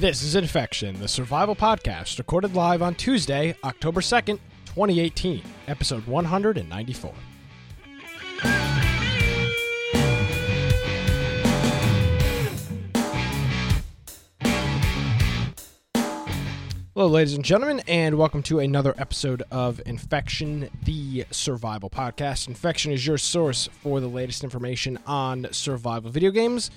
This is Infection, the survival podcast, recorded live on Tuesday, October 2nd, 2018, episode 194. Hello, ladies and gentlemen, and welcome to another episode of Infection, the survival podcast. Infection is your source for the latest information on survival video games.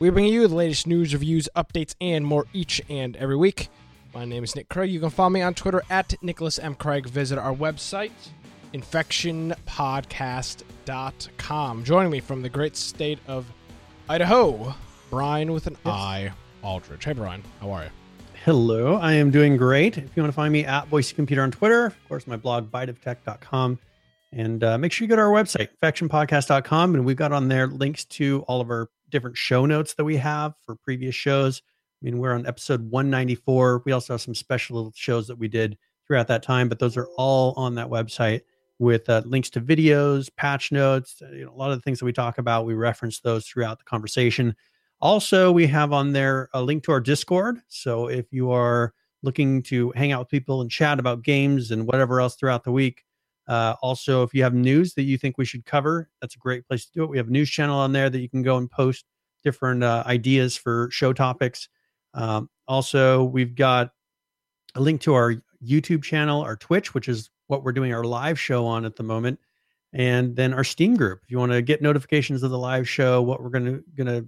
We bring you the latest news, reviews, updates, and more each and every week. My name is Nick Craig. You can follow me on Twitter at Nicholas M. Craig. Visit our website, infectionpodcast.com. Joining me from the great state of Idaho, Brian with an I, Aldridge. Hey, Brian. How are you? Hello, I am doing great. If you want to find me at Boise Computer on Twitter, of course, my blog, biteoftech.com. And uh, make sure you go to our website, infectionpodcast.com. And we've got on there links to all of our different show notes that we have for previous shows. I mean, we're on episode 194. We also have some special little shows that we did throughout that time, but those are all on that website with uh, links to videos, patch notes, uh, you know, a lot of the things that we talk about. We reference those throughout the conversation. Also, we have on there a link to our Discord. So if you are looking to hang out with people and chat about games and whatever else throughout the week, uh, also, if you have news that you think we should cover, that's a great place to do it. We have a news channel on there that you can go and post different uh, ideas for show topics. Um, also, we've got a link to our YouTube channel, our Twitch, which is what we're doing our live show on at the moment, and then our Steam group. If you want to get notifications of the live show, what we're gonna gonna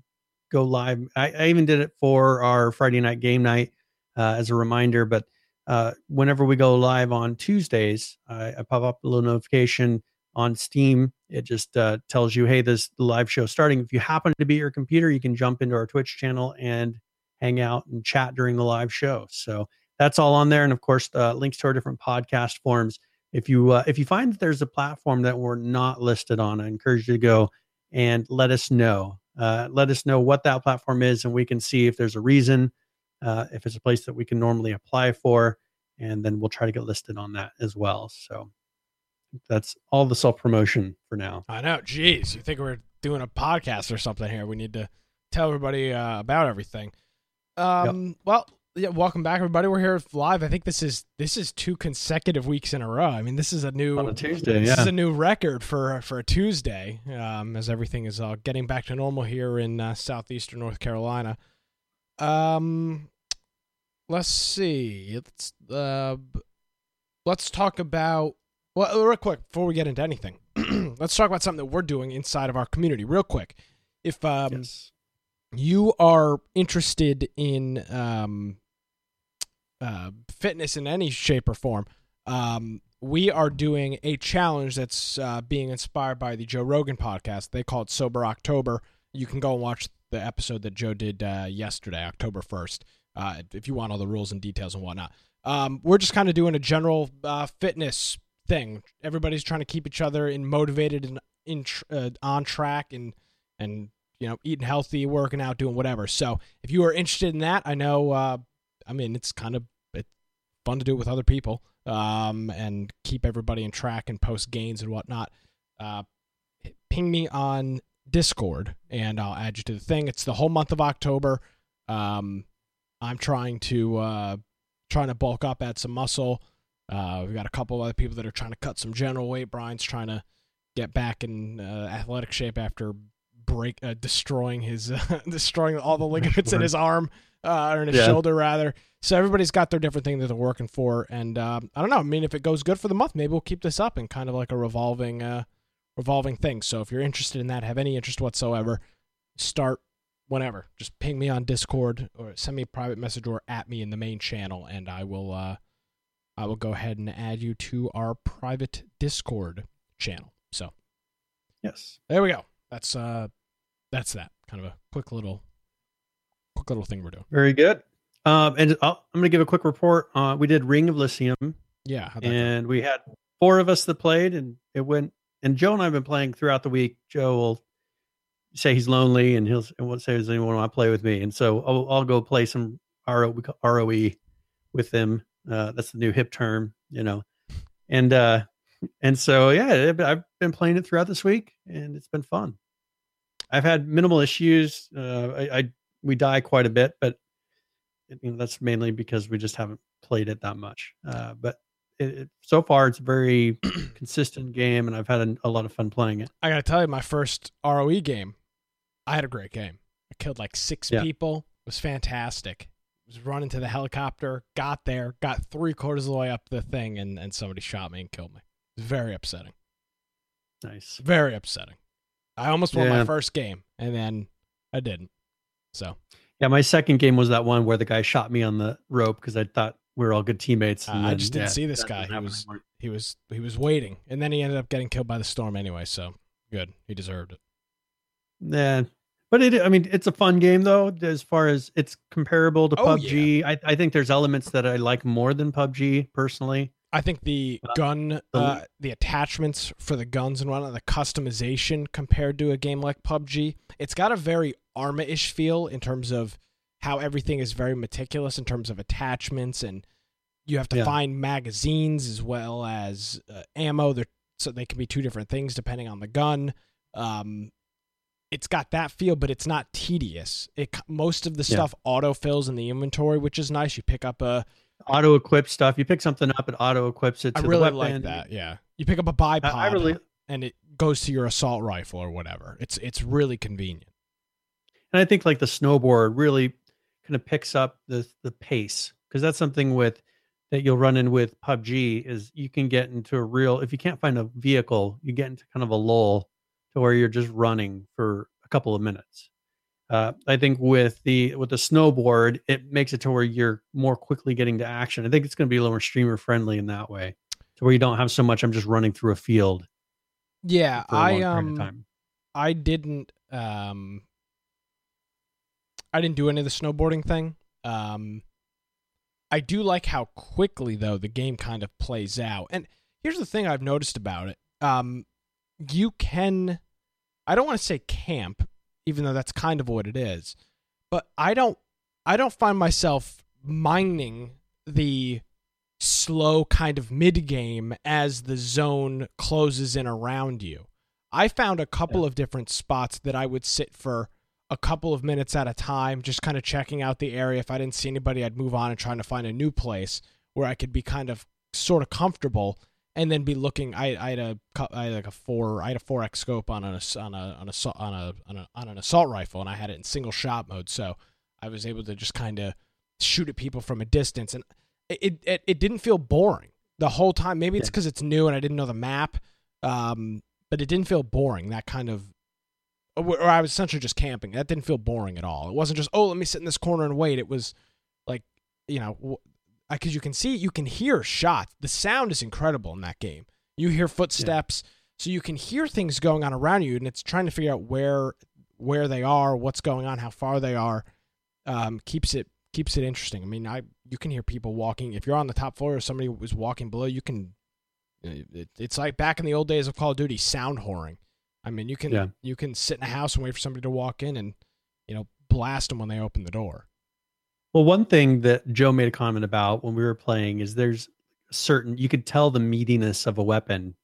go live. I, I even did it for our Friday night game night uh, as a reminder. But uh, whenever we go live on Tuesdays, I, I, pop up a little notification on Steam. It just uh, tells you, hey, this live show starting. If you happen to be at your computer, you can jump into our Twitch channel and hang out and chat during the live show. So that's all on there, and of course, uh, links to our different podcast forms. If you uh, if you find that there's a platform that we're not listed on, I encourage you to go and let us know uh, let us know what that platform is, and we can see if there's a reason, uh, if it's a place that we can normally apply for, and then we'll try to get listed on that as well. So that's all the self promotion for now. I know. Jeez, you think we're doing a podcast or something here? We need to tell everybody uh, about everything. Um, yep. Well, yeah, welcome back, everybody. We're here live. I think this is this is two consecutive weeks in a row. I mean, this is a new on a Tuesday. This yeah. is a new record for for a Tuesday. Um, as everything is uh, getting back to normal here in uh, southeastern North Carolina. Um, let's see. Let's uh, let's talk about well, real quick before we get into anything. let's talk about something that we're doing inside of our community, real quick. If um. Yes you are interested in um, uh, fitness in any shape or form, um, we are doing a challenge that's uh, being inspired by the Joe Rogan podcast. They call it Sober October. You can go and watch the episode that Joe did uh, yesterday, October 1st, uh, if you want all the rules and details and whatnot. Um, we're just kind of doing a general uh, fitness thing. Everybody's trying to keep each other in motivated and in uh, on track and and you know eating healthy, working out, doing whatever. So if you are interested in that, I know. Uh, I mean, it's kind of it's fun to do it with other people um, and keep everybody in track and post gains and whatnot. Uh, ping me on Discord and I'll add you to the thing. It's the whole month of October. Um, I'm trying to uh, trying to bulk up, add some muscle. Uh, we've got a couple of other people that are trying to cut some general weight. Brian's trying to get back in uh, athletic shape after break uh, destroying his destroying all the ligaments in his arm uh, or in his yeah. shoulder rather. So everybody's got their different thing that they're working for, and um, I don't know. I mean, if it goes good for the month, maybe we'll keep this up and kind of like a revolving, uh, revolving thing. So if you're interested in that, have any interest whatsoever, start whenever. Just ping me on Discord or send me a private message or at me in the main channel, and I will, uh, I will go ahead and add you to our private Discord channel. So, yes, there we go. That's uh, that's that kind of a quick little quick little thing we're doing. Very good. Um, and i am going to give a quick report. Uh, we did Ring of Elysium. Yeah, and go? we had four of us that played, and it went. And Joe and I have been playing throughout the week. Joe will say he's lonely, and he'll and won't say does anyone want to play with me. And so I'll, I'll go play some RO, ROE with them. Uh, that's the new hip term, you know. And uh, and so yeah, I've been playing it throughout this week, and it's been fun. I've had minimal issues. Uh, I, I we die quite a bit, but you know, that's mainly because we just haven't played it that much. Uh, but it, it, so far, it's a very consistent game, and I've had a, a, lot of fun playing it. I gotta tell you, my first ROE game, I had a great game. I killed like six yeah. people. It was fantastic. I was running to the helicopter, got there, got three quarters of the way up the thing, and, and somebody shot me and killed me. It was very upsetting. Nice. Very upsetting. I almost won yeah. my first game, and then I didn't. So yeah, my second game was that one where the guy shot me on the rope because I thought we were all good teammates. Uh, then, I just didn't yeah, see this guy. He was anymore. he was he was waiting, and then he ended up getting killed by the storm anyway. So good, he deserved it. Yeah, but it I mean it's a fun game though. As far as it's comparable to oh, PUBG, yeah. I I think there's elements that I like more than PUBG personally. I think the uh, gun, uh, the attachments for the guns and whatnot, the customization compared to a game like PUBG, it's got a very Arma-ish feel in terms of how everything is very meticulous in terms of attachments, and you have to yeah. find magazines as well as uh, ammo. They're, so they can be two different things depending on the gun. Um, it's got that feel, but it's not tedious. It most of the yeah. stuff auto fills in the inventory, which is nice. You pick up a auto equip stuff. You pick something up, it auto equips it. I really like that. Yeah, you pick up a bipod, I, I really, and it goes to your assault rifle or whatever. It's it's really convenient. And I think like the snowboard really kind of picks up the the pace because that's something with that you'll run in with PUBG is you can get into a real if you can't find a vehicle, you get into kind of a lull to where you're just running for a couple of minutes. Uh, I think with the with the snowboard, it makes it to where you're more quickly getting to action. I think it's going to be a little more streamer friendly in that way, to where you don't have so much. I'm just running through a field. Yeah, I um, I didn't um, I didn't do any of the snowboarding thing. Um, I do like how quickly though the game kind of plays out. And here's the thing I've noticed about it. Um, you can, I don't want to say camp even though that's kind of what it is. But I don't I don't find myself mining the slow kind of mid game as the zone closes in around you. I found a couple yeah. of different spots that I would sit for a couple of minutes at a time, just kind of checking out the area. If I didn't see anybody, I'd move on and trying to find a new place where I could be kind of sort of comfortable and then be looking. I, I had a I had like a four I had a four X scope on a on a on a on a on a on an assault rifle, and I had it in single shot mode, so I was able to just kind of shoot at people from a distance, and it it it didn't feel boring the whole time. Maybe it's because it's new and I didn't know the map, um, but it didn't feel boring. That kind of or I was essentially just camping. That didn't feel boring at all. It wasn't just oh let me sit in this corner and wait. It was like you know because you can see, you can hear shots. The sound is incredible in that game. You hear footsteps, yeah. so you can hear things going on around you, and it's trying to figure out where where they are, what's going on, how far they are. Um, keeps it keeps it interesting. I mean, I you can hear people walking. If you're on the top floor or somebody was walking below, you can. It, it's like back in the old days of Call of Duty, sound whoring. I mean, you can yeah. you can sit in a house and wait for somebody to walk in and you know blast them when they open the door. Well, one thing that Joe made a comment about when we were playing is there's certain you could tell the meatiness of a weapon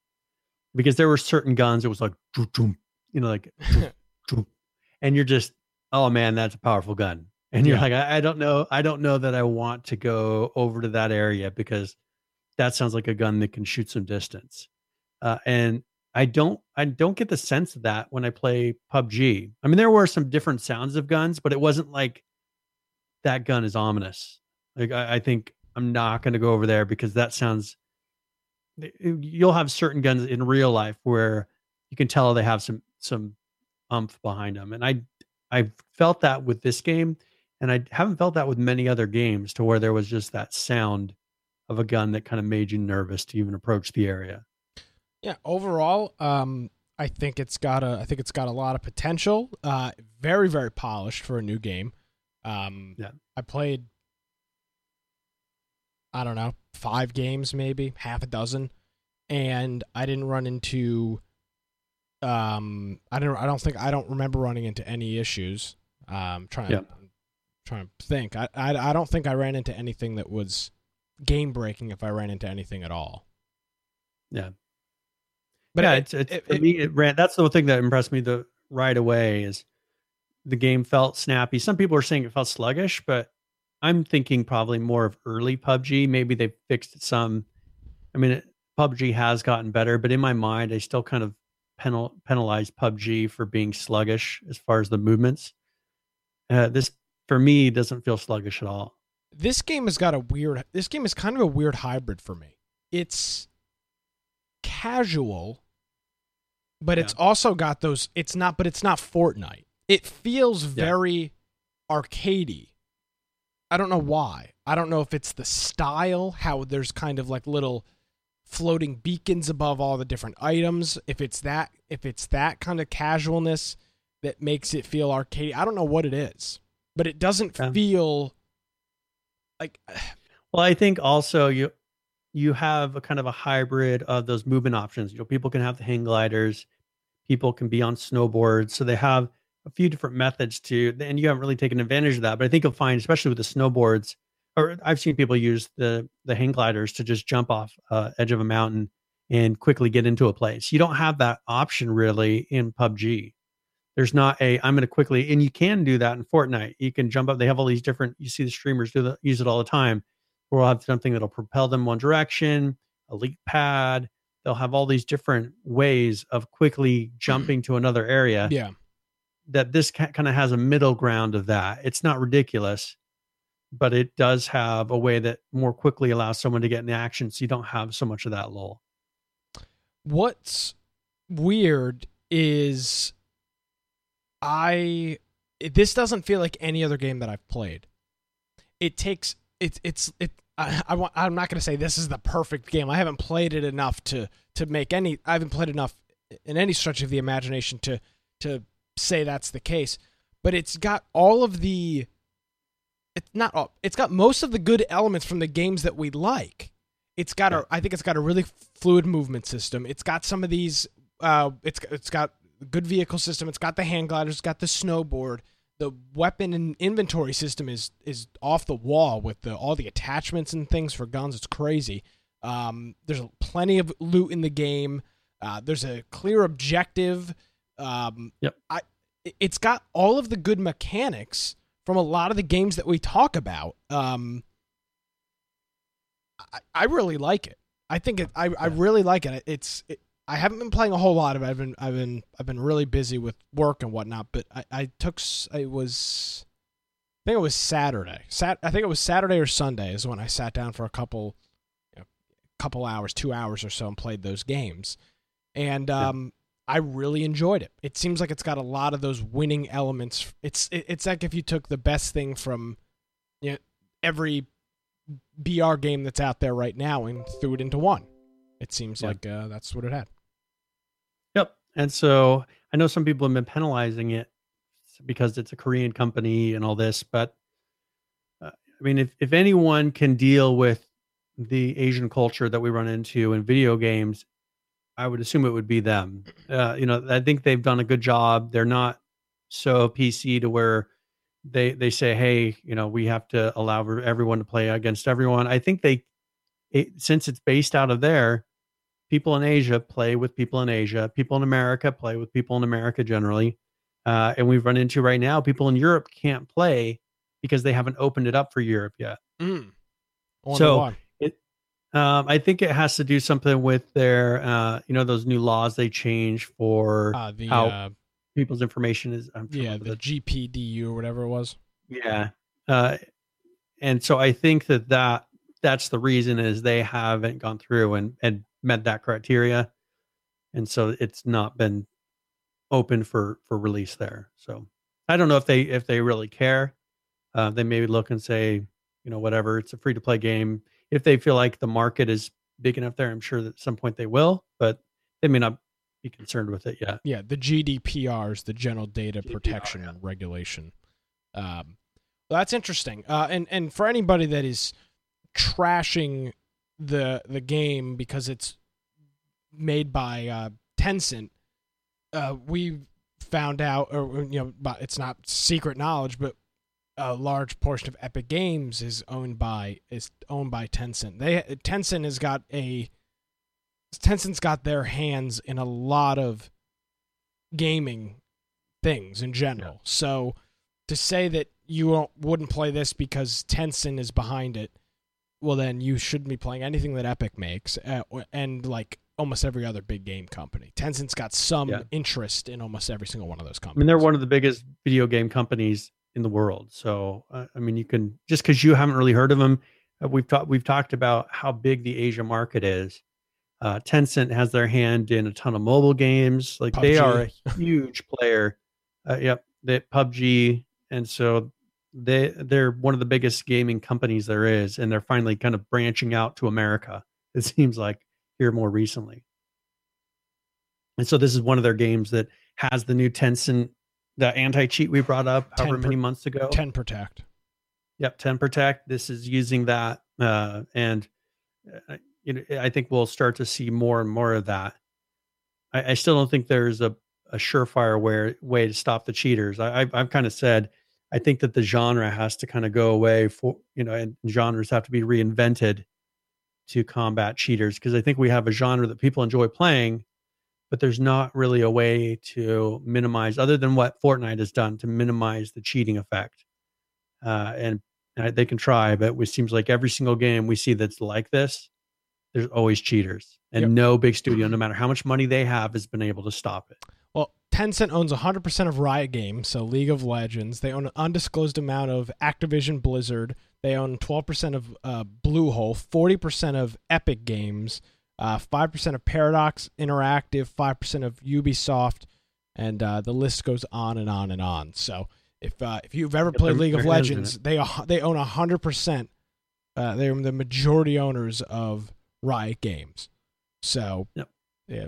because there were certain guns it was like you know like and you're just oh man that's a powerful gun and you're yeah. like I, I, don't know i don't know that i want to go over to that area because that sounds like a gun that can shoot some distance uh, and i don't i don't get the sense of that when i play pubg i mean there were some different sounds of guns but it wasn't like that gun is ominous. Like I, I think I'm not going to go over there because that sounds. You'll have certain guns in real life where you can tell they have some some umph behind them, and I I felt that with this game, and I haven't felt that with many other games to where there was just that sound of a gun that kind of made you nervous to even approach the area. Yeah, overall, um, I think it's got a I think it's got a lot of potential. Uh, very very polished for a new game. Um, yeah. I played, I don't know, five games maybe, half a dozen, and I didn't run into. Um, I don't. I don't think I don't remember running into any issues. Um, trying yeah. to trying to think. I, I I don't think I ran into anything that was game breaking. If I ran into anything at all. Yeah. But yeah, it, it's, it's it, for it, me. It ran. That's the thing that impressed me the right away is the game felt snappy. Some people are saying it felt sluggish, but I'm thinking probably more of early PUBG. Maybe they fixed some. I mean, it, PUBG has gotten better, but in my mind, I still kind of penal, penalize PUBG for being sluggish as far as the movements. Uh, this for me doesn't feel sluggish at all. This game has got a weird. This game is kind of a weird hybrid for me. It's casual, but yeah. it's also got those. It's not, but it's not Fortnite. It feels yeah. very arcadey. I don't know why. I don't know if it's the style, how there's kind of like little floating beacons above all the different items. If it's that, if it's that kind of casualness that makes it feel arcade, I don't know what it is, but it doesn't yeah. feel like. Well, I think also you you have a kind of a hybrid of those movement options. You know, people can have the hang gliders, people can be on snowboards, so they have a few different methods to, and you haven't really taken advantage of that. But I think you'll find, especially with the snowboards, or I've seen people use the the hang gliders to just jump off uh, edge of a mountain and quickly get into a place. You don't have that option really in PUBG. There's not a I'm going to quickly, and you can do that in Fortnite. You can jump up. They have all these different. You see the streamers do the, use it all the time. We'll have something that'll propel them one direction, a leap pad. They'll have all these different ways of quickly jumping to another area. Yeah that this kind of has a middle ground of that. It's not ridiculous, but it does have a way that more quickly allows someone to get in action so you don't have so much of that lull. What's weird is I this doesn't feel like any other game that I've played. It takes it's it's it I, I want I'm not going to say this is the perfect game. I haven't played it enough to to make any I haven't played enough in any stretch of the imagination to to say that's the case, but it's got all of the it's not all it's got most of the good elements from the games that we like. It's got a I think it's got a really fluid movement system. It's got some of these uh it's it's got good vehicle system. It's got the hand gliders, it's got the snowboard. The weapon and inventory system is is off the wall with the all the attachments and things for guns. It's crazy. Um, there's plenty of loot in the game. Uh, there's a clear objective. Um, yep. I, it's got all of the good mechanics from a lot of the games that we talk about. Um, I, I really like it. I think it. I, I really like it. It's. It, I haven't been playing a whole lot of it. I've been. I've been. I've been really busy with work and whatnot. But I. I took. It was. I think it was Saturday. Sat. I think it was Saturday or Sunday is when I sat down for a couple, you know, couple hours, two hours or so, and played those games. And um, I really enjoyed it. It seems like it's got a lot of those winning elements. It's it's like if you took the best thing from you know, every BR game that's out there right now and threw it into one. It seems yeah. like uh, that's what it had. Yep. And so I know some people have been penalizing it because it's a Korean company and all this, but uh, I mean, if if anyone can deal with the Asian culture that we run into in video games, I would assume it would be them. Uh, you know, I think they've done a good job. They're not so PC to where they they say, hey, you know, we have to allow everyone to play against everyone. I think they, it, since it's based out of there, people in Asia play with people in Asia. People in America play with people in America generally. Uh, and we've run into right now people in Europe can't play because they haven't opened it up for Europe yet. Mm. So um, I think it has to do something with their, uh, you know, those new laws they change for uh, the, how uh, people's information is. I'm yeah, the, the GPDU or whatever it was. Yeah, uh, and so I think that that that's the reason is they haven't gone through and and met that criteria, and so it's not been open for for release there. So I don't know if they if they really care. Uh, they maybe look and say, you know, whatever. It's a free to play game if they feel like the market is big enough there, I'm sure that at some point they will, but they may not be concerned with it yet. Yeah, the GDPR is the General Data GDPR, Protection yeah. Regulation. Um, well, that's interesting. Uh, and and for anybody that is trashing the the game because it's made by uh, Tencent, uh, we found out, or you know, it's not secret knowledge, but a large portion of Epic Games is owned by is owned by Tencent. They Tencent has got a Tencent's got their hands in a lot of gaming things in general. Yeah. So to say that you won't, wouldn't play this because Tencent is behind it, well then you shouldn't be playing anything that Epic makes, uh, and like almost every other big game company. Tencent's got some Yeah. interest in almost every single one of those I companies. mean, they're one of the biggest video game companies in the world. So, uh, I mean, you can just because you haven't really heard of them, uh, we've talked we've talked about how big the Asia market is. Uh, Tencent has their hand in a ton of mobile games. Like they are a huge player. Uh, yep, they PUBG, and so they they're one of the biggest gaming companies there is, and they're finally kind of branching out to America. It seems like here more recently. And so this is one of their games that has the new Tencent, the anti cheat we brought up however 10 per- many months ago. TenProtect. Yep, TenProtect. This is using that. Uh, and uh, you know, I think we'll start to see more and more of that. I, I still don't think there's a, a surefire way, way to stop the cheaters. I, I've, I've kind of said, I think that the genre has to kind of go away for, you know, and genres have to be reinvented to combat cheaters because I think we have a genre that people enjoy playing, but there's not really a way to minimize, other than what Fortnite has done, to minimize the cheating effect. Uh, and they can try, but it seems like every single game we see that's like this, there's always cheaters, and Yep. no big studio, no matter how much money they have, has been able to stop it. Well, Tencent owns 100% of Riot Games, so League of Legends. They own an undisclosed amount of Activision Blizzard. They own 12% of uh, Bluehole, 40% of Epic Games, uh, 5% of Paradox Interactive, 5% of Ubisoft, and uh, the list goes on and on and on. So if uh, if you've ever played League of their hands in Legends, they are- they own 100%. Uh, they're the majority owners of Riot Games. So Yep. yeah,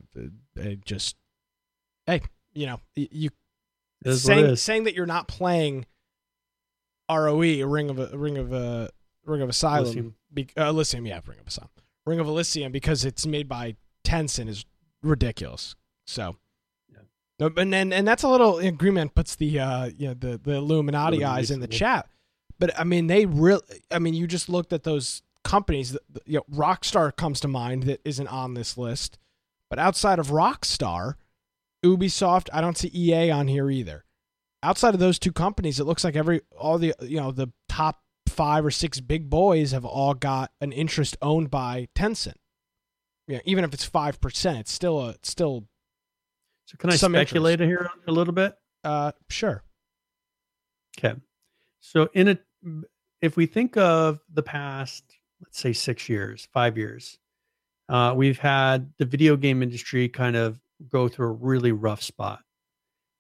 they just hey, you know, you It is what it saying saying that you're not playing ROE, Ring of a Ring of a Ring of Asylum, Elysium. be, uh, Elysium, yeah, Ring of Asylum, Ring of Elysium, because it's made by Tencent is ridiculous. So, Yeah. but and and that's a little agreement puts the uh you know the the Illuminati Illuminati eyes in the chat, but I mean they really, I mean you just looked at those companies, that, you know, Rockstar comes to mind that isn't on this list, but outside of Rockstar. Ubisoft, I don't see EA on here either. Outside of those two companies, it looks like every all the you know the top five or six big boys have all got an interest owned by Tencent. Yeah, even if it's five percent, it's still a it's still So can I some speculate here a little bit? uh sure. Okay. So in a if we think of the past, let's say six years, five years, uh, we've had the video game industry kind of go through a really rough spot.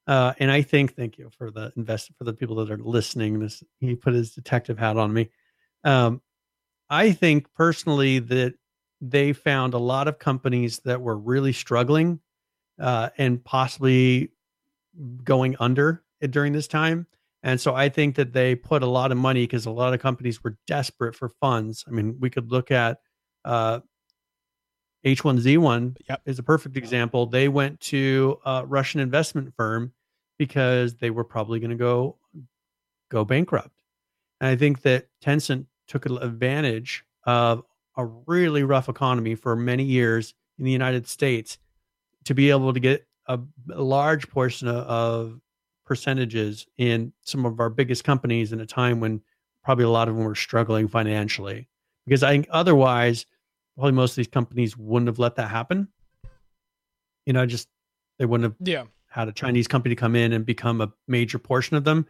Uh, and I think, thank you for the invest for the people that are listening. This he put his detective hat on me. Um, I think personally that they found a lot of companies that were really struggling uh, and possibly going under during this time. And so I think that they put a lot of money because a lot of companies were desperate for funds. I mean, we could look at uh, H1Z1 Yep. is a perfect example. They went to a Russian investment firm because they were probably going to go go bankrupt. And I think that Tencent took advantage of a really rough economy for many years in the United States to be able to get a, a large portion of, of percentages in some of our biggest companies in a time when probably a lot of them were struggling financially. Because I think otherwise, probably most of these companies wouldn't have let that happen. You know, just they wouldn't have Yeah. had a Chinese company come in and become a major portion of them.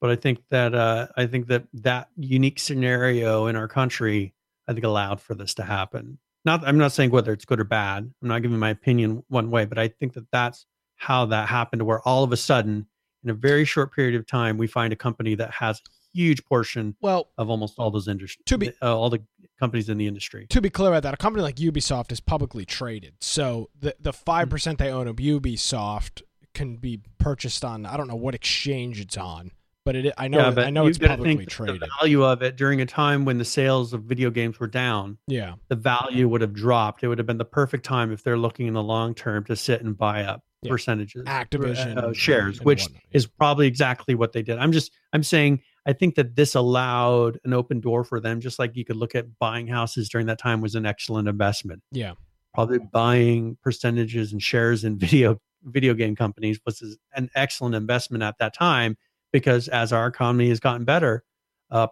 But I think that uh, I think that that unique scenario in our country, I think, allowed for this to happen. Not, I'm not saying whether it's good or bad. I'm not giving my opinion one way, but I think that that's how that happened. Where all of a sudden, in a very short period of time, we find a company that has huge portion Well, of almost all those industries, To be- uh, all the companies in the industry. to be clear about that, a company like Ubisoft is publicly traded. So the the five percent they own of Ubisoft can be purchased on I don't know what exchange it's on, but it I know I know you publicly traded. The value of it during a time when the sales of video games were down, Yeah. the value would have dropped. It would have been the perfect time if they're looking in the long term to sit and buy up Yeah. percentages, Activision uh, shares, which whatnot, yeah. is probably exactly what they did. I'm just I'm saying I think that this allowed an open door for them, just like you could look at buying houses during that time was an excellent investment. Yeah. Probably buying percentages and shares in video video game companies was an excellent investment at that time because as our economy has gotten better, uh,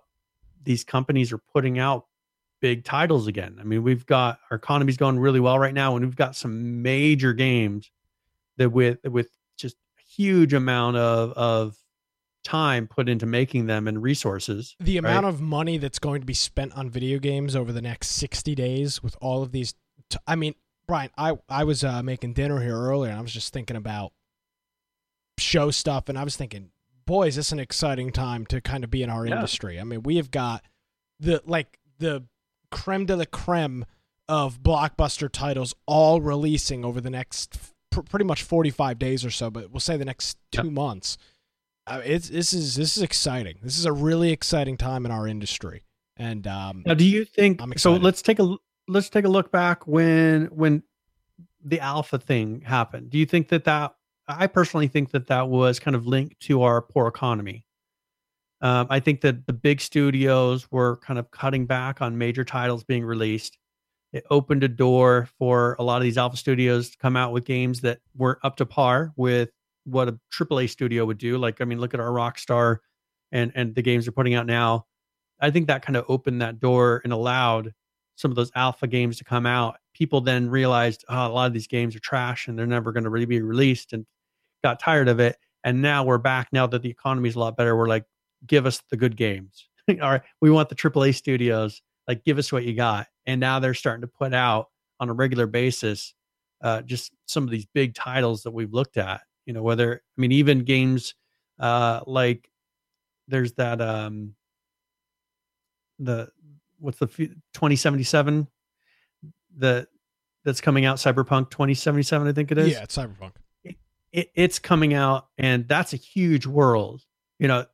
these companies are putting out big titles again. I mean, we've got our economy's going really well right now, and we've got some major games that with with just a huge amount of of time put into making them and resources. The amount right? of money that's going to be spent on video games over the next 60 days with all of these t- I mean, Brian, I I was uh, making dinner here earlier and I was just thinking about show stuff and I was thinking, boy, is this an exciting time to kind of be in our yeah. industry. I mean, we have got the like the creme de la creme of blockbuster titles all releasing over the next pr- pretty much 45 days or so, but we'll say the next 2 yep. months. Uh, it's this is this is exciting. This is a really exciting time in our industry. And um, now, do you think? So let's take a let's take a look back when when the alpha thing happened. Do you think that that I personally think that that was kind of linked to our poor economy. Um, I think that the big studios were kind of cutting back on major titles being released. It opened a door for a lot of these alpha studios to come out with games that weren't up to par with what a AAA studio would do. Like, I mean, look at our Rockstar and and the games they're putting out now. I think that kind of opened that door and allowed some of those alpha games to come out. People then realized, oh, a lot of these games are trash and they're never going to really be released, and got tired of it. And now we're back. Now that the economy's a lot better, we're like, give us the good games. All right, we want the AAA studios. Like, give us what you got. And now they're starting to put out on a regular basis, uh, just some of these big titles that we've looked at. You know, whether I mean, even games uh, like there's that um, the what's the 2077 the that's coming out cyberpunk 2077 i think it is? Yeah it's cyberpunk. It, it's coming out and that's a huge world. You know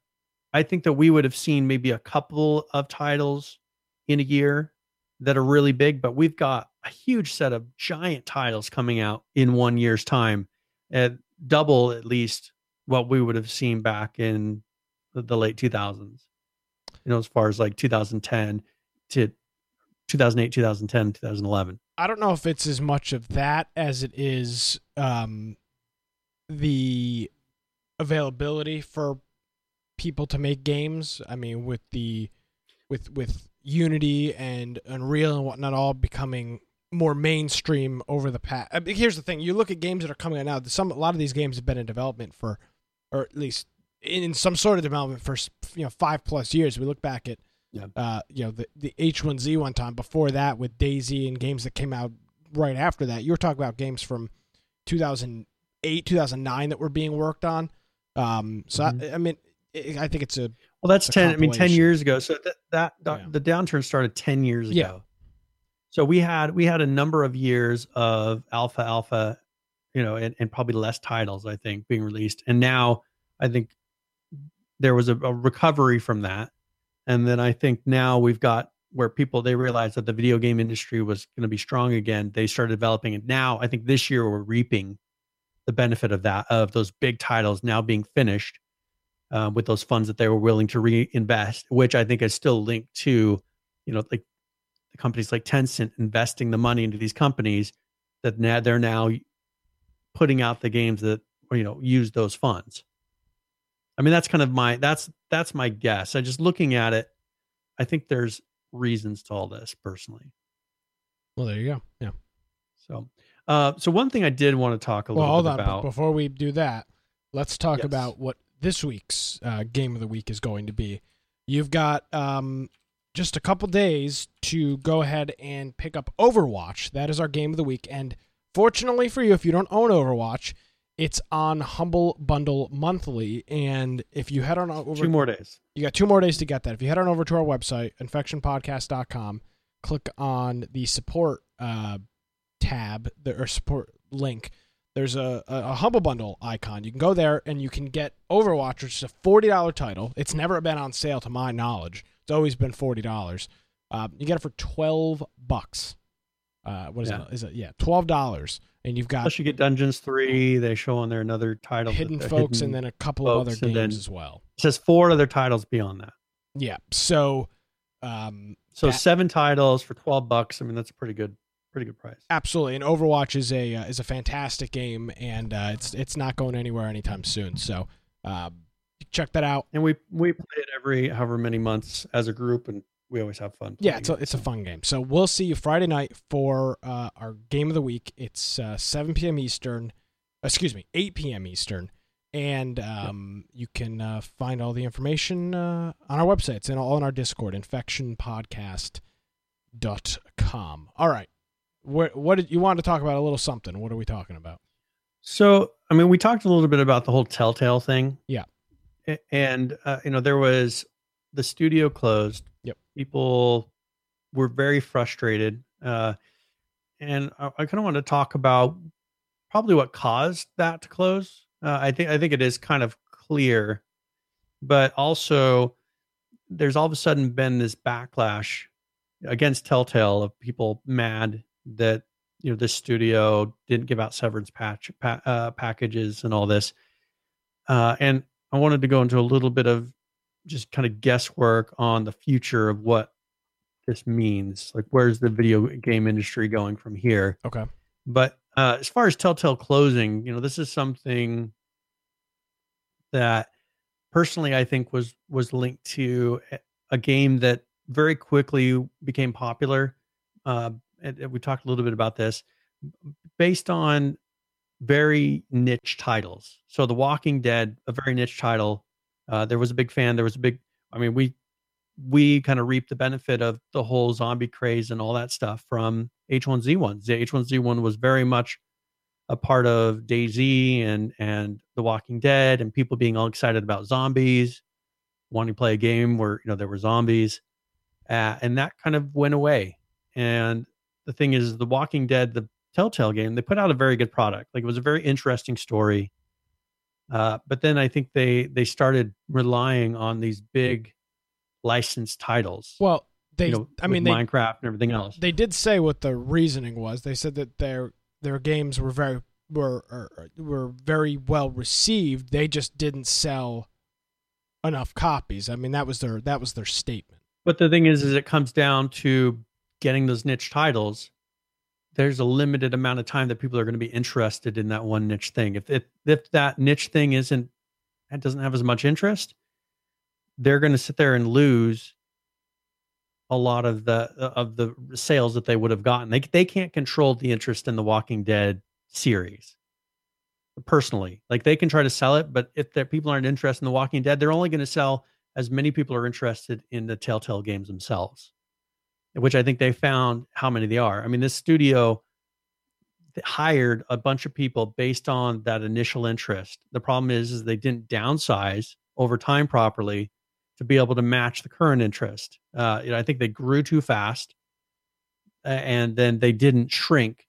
i think that we would have seen maybe a couple of titles in a year that are really big but we've got a huge set of giant titles coming out in one year's time. At double at least what we would have seen back in the, the late 2000s you know as far as like 2010 to 2008 2010 2011 i don't know if it's as much of that as it is um the availability for people to make games. I mean, with the with with Unity and Unreal and whatnot all becoming more mainstream over the past. I mean, here's the thing: you look at games that are coming out now. Some a lot of these games have been in development for, or at least in some sort of development for you know five plus years. We look back at, yeah. uh, you know, the the H1Z1 time. Before that, with DayZ and games that came out right after that, you were talking about games from 2008, 2009 that were being worked on. Um, so mm-hmm. I, I, mean, I think it's a well. That's ten. I mean, ten years ago. So that that yeah. the downturn started ten years ago. Yeah. So we had we had a number of years of alpha alpha, you know, and, and probably less titles I think being released, and now I think there was a, a recovery from that, and then I think now we've got where people they realized that the video game industry was going to be strong again. They started developing it. Now I think this year we're reaping the benefit of that of those big titles now being finished uh, with those funds that they were willing to reinvest, which I think is still linked to, you know, like the companies like Tencent investing the money into these companies that now they're now putting out the games that you know use those funds. I mean, that's kind of my that's that's my guess. I just looking at it, I think there's reasons to all this personally. Well, there you go. Yeah. So, uh, so one thing I did want to talk a little well, bit about before we do that, let's talk yes. about what this week's uh, game of the week is going to be. You've got um, just a couple days to go ahead and pick up Overwatch. That is our game of the week, and fortunately for you, if you don't own Overwatch, it's on Humble Bundle monthly. And if you head on over, two more days, you got two more days to get that. If you head on over to our website, infectionpodcast.com, click on the support uh, tab the, or support link, there's a, a, a, Humble Bundle icon. You can go there and you can get Overwatch, which is a $40 title. It's never been on sale to my knowledge. It's always been $40. Uh, you get it for 12 bucks. Uh, what is yeah. it? Is it? Yeah, $12. And you've got. Plus, you get Dungeons 3. They show on there another title. Hidden Folks, hidden and then a couple of other games as well. It says four other titles beyond that. Yeah. So. Um, so that, seven titles for 12 bucks. I mean, that's a pretty good pretty good price. Absolutely, and Overwatch is a uh, is a fantastic game, and uh, it's it's not going anywhere anytime soon. So uh, check that out. And we we play it every however many months as a group, and we always have fun. Yeah, it's a, it's a fun game. So we'll see you Friday night for uh, our game of the week. It's uh, 7 p.m. Eastern. Excuse me, 8 p.m. Eastern. And um, you can uh, find all the information uh, on our websites and all in our Discord, infectionpodcast.com. All right. What, what did you want to talk about? A little something. What are we talking about? So, I mean, we talked a little bit about the whole Telltale thing. Yeah. And, uh, you know, there was the studio closed. Yep. People were very frustrated. Uh, and I, I kind of want to talk about probably what caused that to close. Uh, I think I think it is kind of clear, but also there's all of a sudden been this backlash against Telltale of people mad that you know this studio didn't give out severance patch pa- uh, packages and all this uh, and i wanted to go into a little bit of just kind of guesswork on the future of what this means like where's the video game industry going from here? Okay. but uh, as far as telltale closing you know this is something that personally i think was was linked to a- game that very quickly became popular. Uh, and, and we talked a little bit about this. Based on very niche titles. So the walking dead a very niche title. Uh, there was a big fan there was a big i mean we we kind of reaped the benefit of the whole zombie craze and all that stuff from h1z1 the h1z1 was very much a part of DayZ and and the walking dead and people being all excited about zombies wanting to play a game where you know there were zombies uh, and that kind of went away. And the thing is the walking dead the telltale game they put out a very good product like it was a very interesting story uh, but then i think they they started relying on these big licensed titles Well, they, you know, I mean, they, minecraft and everything else they did say what the reasoning was. They said that their their games were very were were very well received. They just didn't sell enough copies. I mean, that was their that was their statement. But the thing is, is it comes down to getting those niche titles. There's a limited amount of time that people are going to be interested in that one niche thing. If if, if that niche thing isn't, it doesn't have as much interest, they're going to sit there and lose a lot of the of the sales that they would have gotten. They they can't control the interest in the Walking Dead series. Personally, like they can try to sell it, but if the people aren't interested in the Walking Dead, they're only going to sell as many people are interested in the Telltale games themselves, which I think they found how many they are. I mean, this studio hired a bunch of people based on that initial interest. The problem is, is they didn't downsize over time properly to be able to match the current interest. Uh, you know, I think they grew too fast, and then they didn't shrink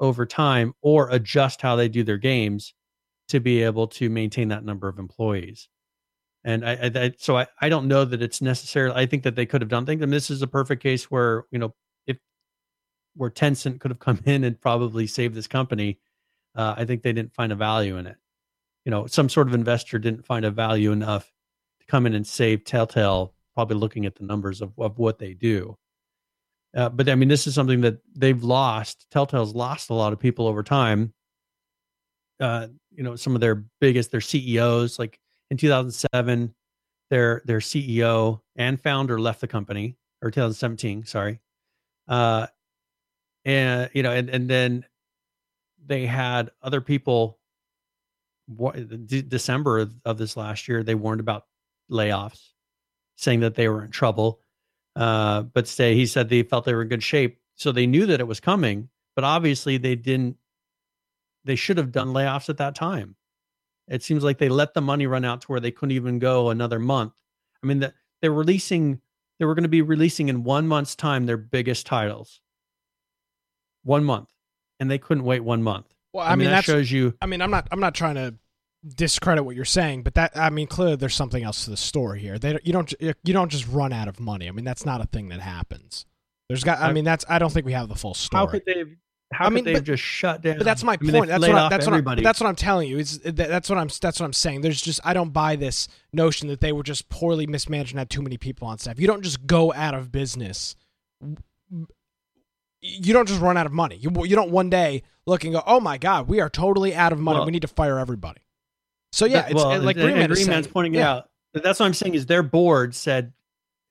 over time or adjust how they do their games to be able to maintain that number of employees. And I, I, so I, I don't know that it's necessarily. I think that they could have done things. And this is a perfect case where you know if where Tencent could have come in and probably saved this company. Uh, I think they didn't find a value in it. You know, some sort of investor didn't find a value enough to come in and save Telltale. Probably looking at the numbers of, of what they do. Uh, but I mean, this is something that they've lost. Telltale's lost a lot of people over time. Uh, you know, some of their biggest, their CEOs, like in 2007, their their CEO and founder left the company, or 2017, sorry. Uh, and you know, and and then they had other people. What de- December of, of this last year, they warned about layoffs, saying that they were in trouble. Uh, but say he said they felt they were in good shape, so they knew that it was coming. But obviously, they didn't. They should have done layoffs at that time. It seems like they let the money run out to where they couldn't even go another month. I mean, the, they're releasing. They were going to be releasing in one month's time their biggest titles. One month, and they couldn't wait one month. Well, I, mean, that shows you. I mean, I'm not I'm not trying to discredit what you're saying, but that I mean, clearly there's something else to the story here. They don't- you don't you don't just run out of money. I mean, that's not a thing that happens. There's got I I- mean, that's I don't think we have the full story. How could they? How I mean, could they have but- just shut down? But that's my I mean, point. That's what, I, off that's, what I, everybody. that's what I'm telling you. Is that's what I'm that's what I'm saying. There's just I don't buy this notion that they were just poorly mismanaged and had too many people on staff. You don't just go out of business. You don't just run out of money. You you don't one day look and go, oh my god, we are totally out of money. Well- we need to fire everybody. So yeah, That- it's well, like and- Green Man and Green Man's saying- pointing it yeah. out. That's what I'm saying is their board said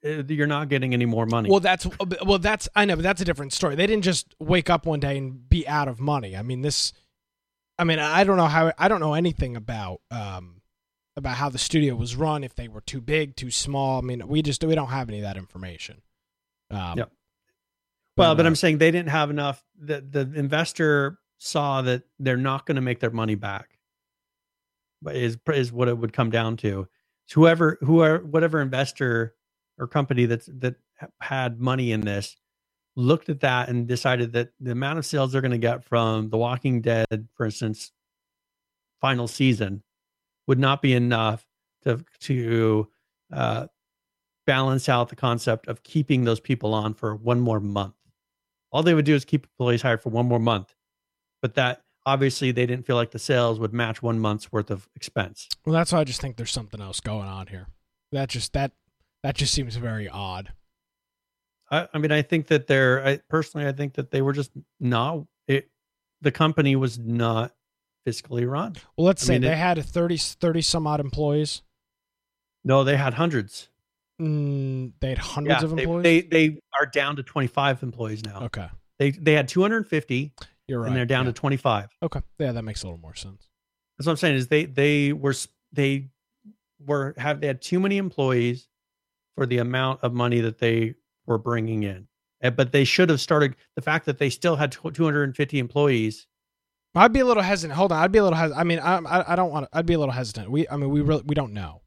you're not getting any more money. Well, that's well, that's I know, but that's a different story. They didn't just wake up one day and be out of money. I mean, this. I mean, I don't know how I don't know anything about um about how the studio was run. If they were too big, too small. I mean, we just we don't have any of that information. Um, Yep. well, but uh, I'm saying they didn't have enough. The the investor saw that they're not going to make their money back. But is is what it would come down to. So whoever whoever whatever investor or company that's that had money in this looked at that and decided that the amount of sales they're going to get from The Walking Dead, for instance, final season would not be enough to to uh, balance out the concept of keeping those people on for one more month. All they would do is keep employees hired for one more month, but that obviously they didn't feel like the sales would match one month's worth of expense. well, that's why I just think there's something else going on here. That just that that just seems very odd. I, I mean, I think that they're I, personally, I think that they were just not it. The company was not fiscally run. Well, let's I say mean, they it- had 30, 30 some odd employees. No, they had hundreds. Mm, they had hundreds Yeah, of employees. they they are down to twenty five employees now. okay, They they had two hundred and fifty, you're right. and they're down yeah. to twenty five. okay. Yeah, that makes a little more sense. That's what I'm saying is they they were they were have they had too many employees for the amount of money that they were bringing in. But they should have started the fact that they still had 250 employees. I'd be a little hesitant. Hold on, I'd be a little hesitant. I mean, I, I, I don't want to. I'd be a little hesitant. We, I mean, we really, we don't know.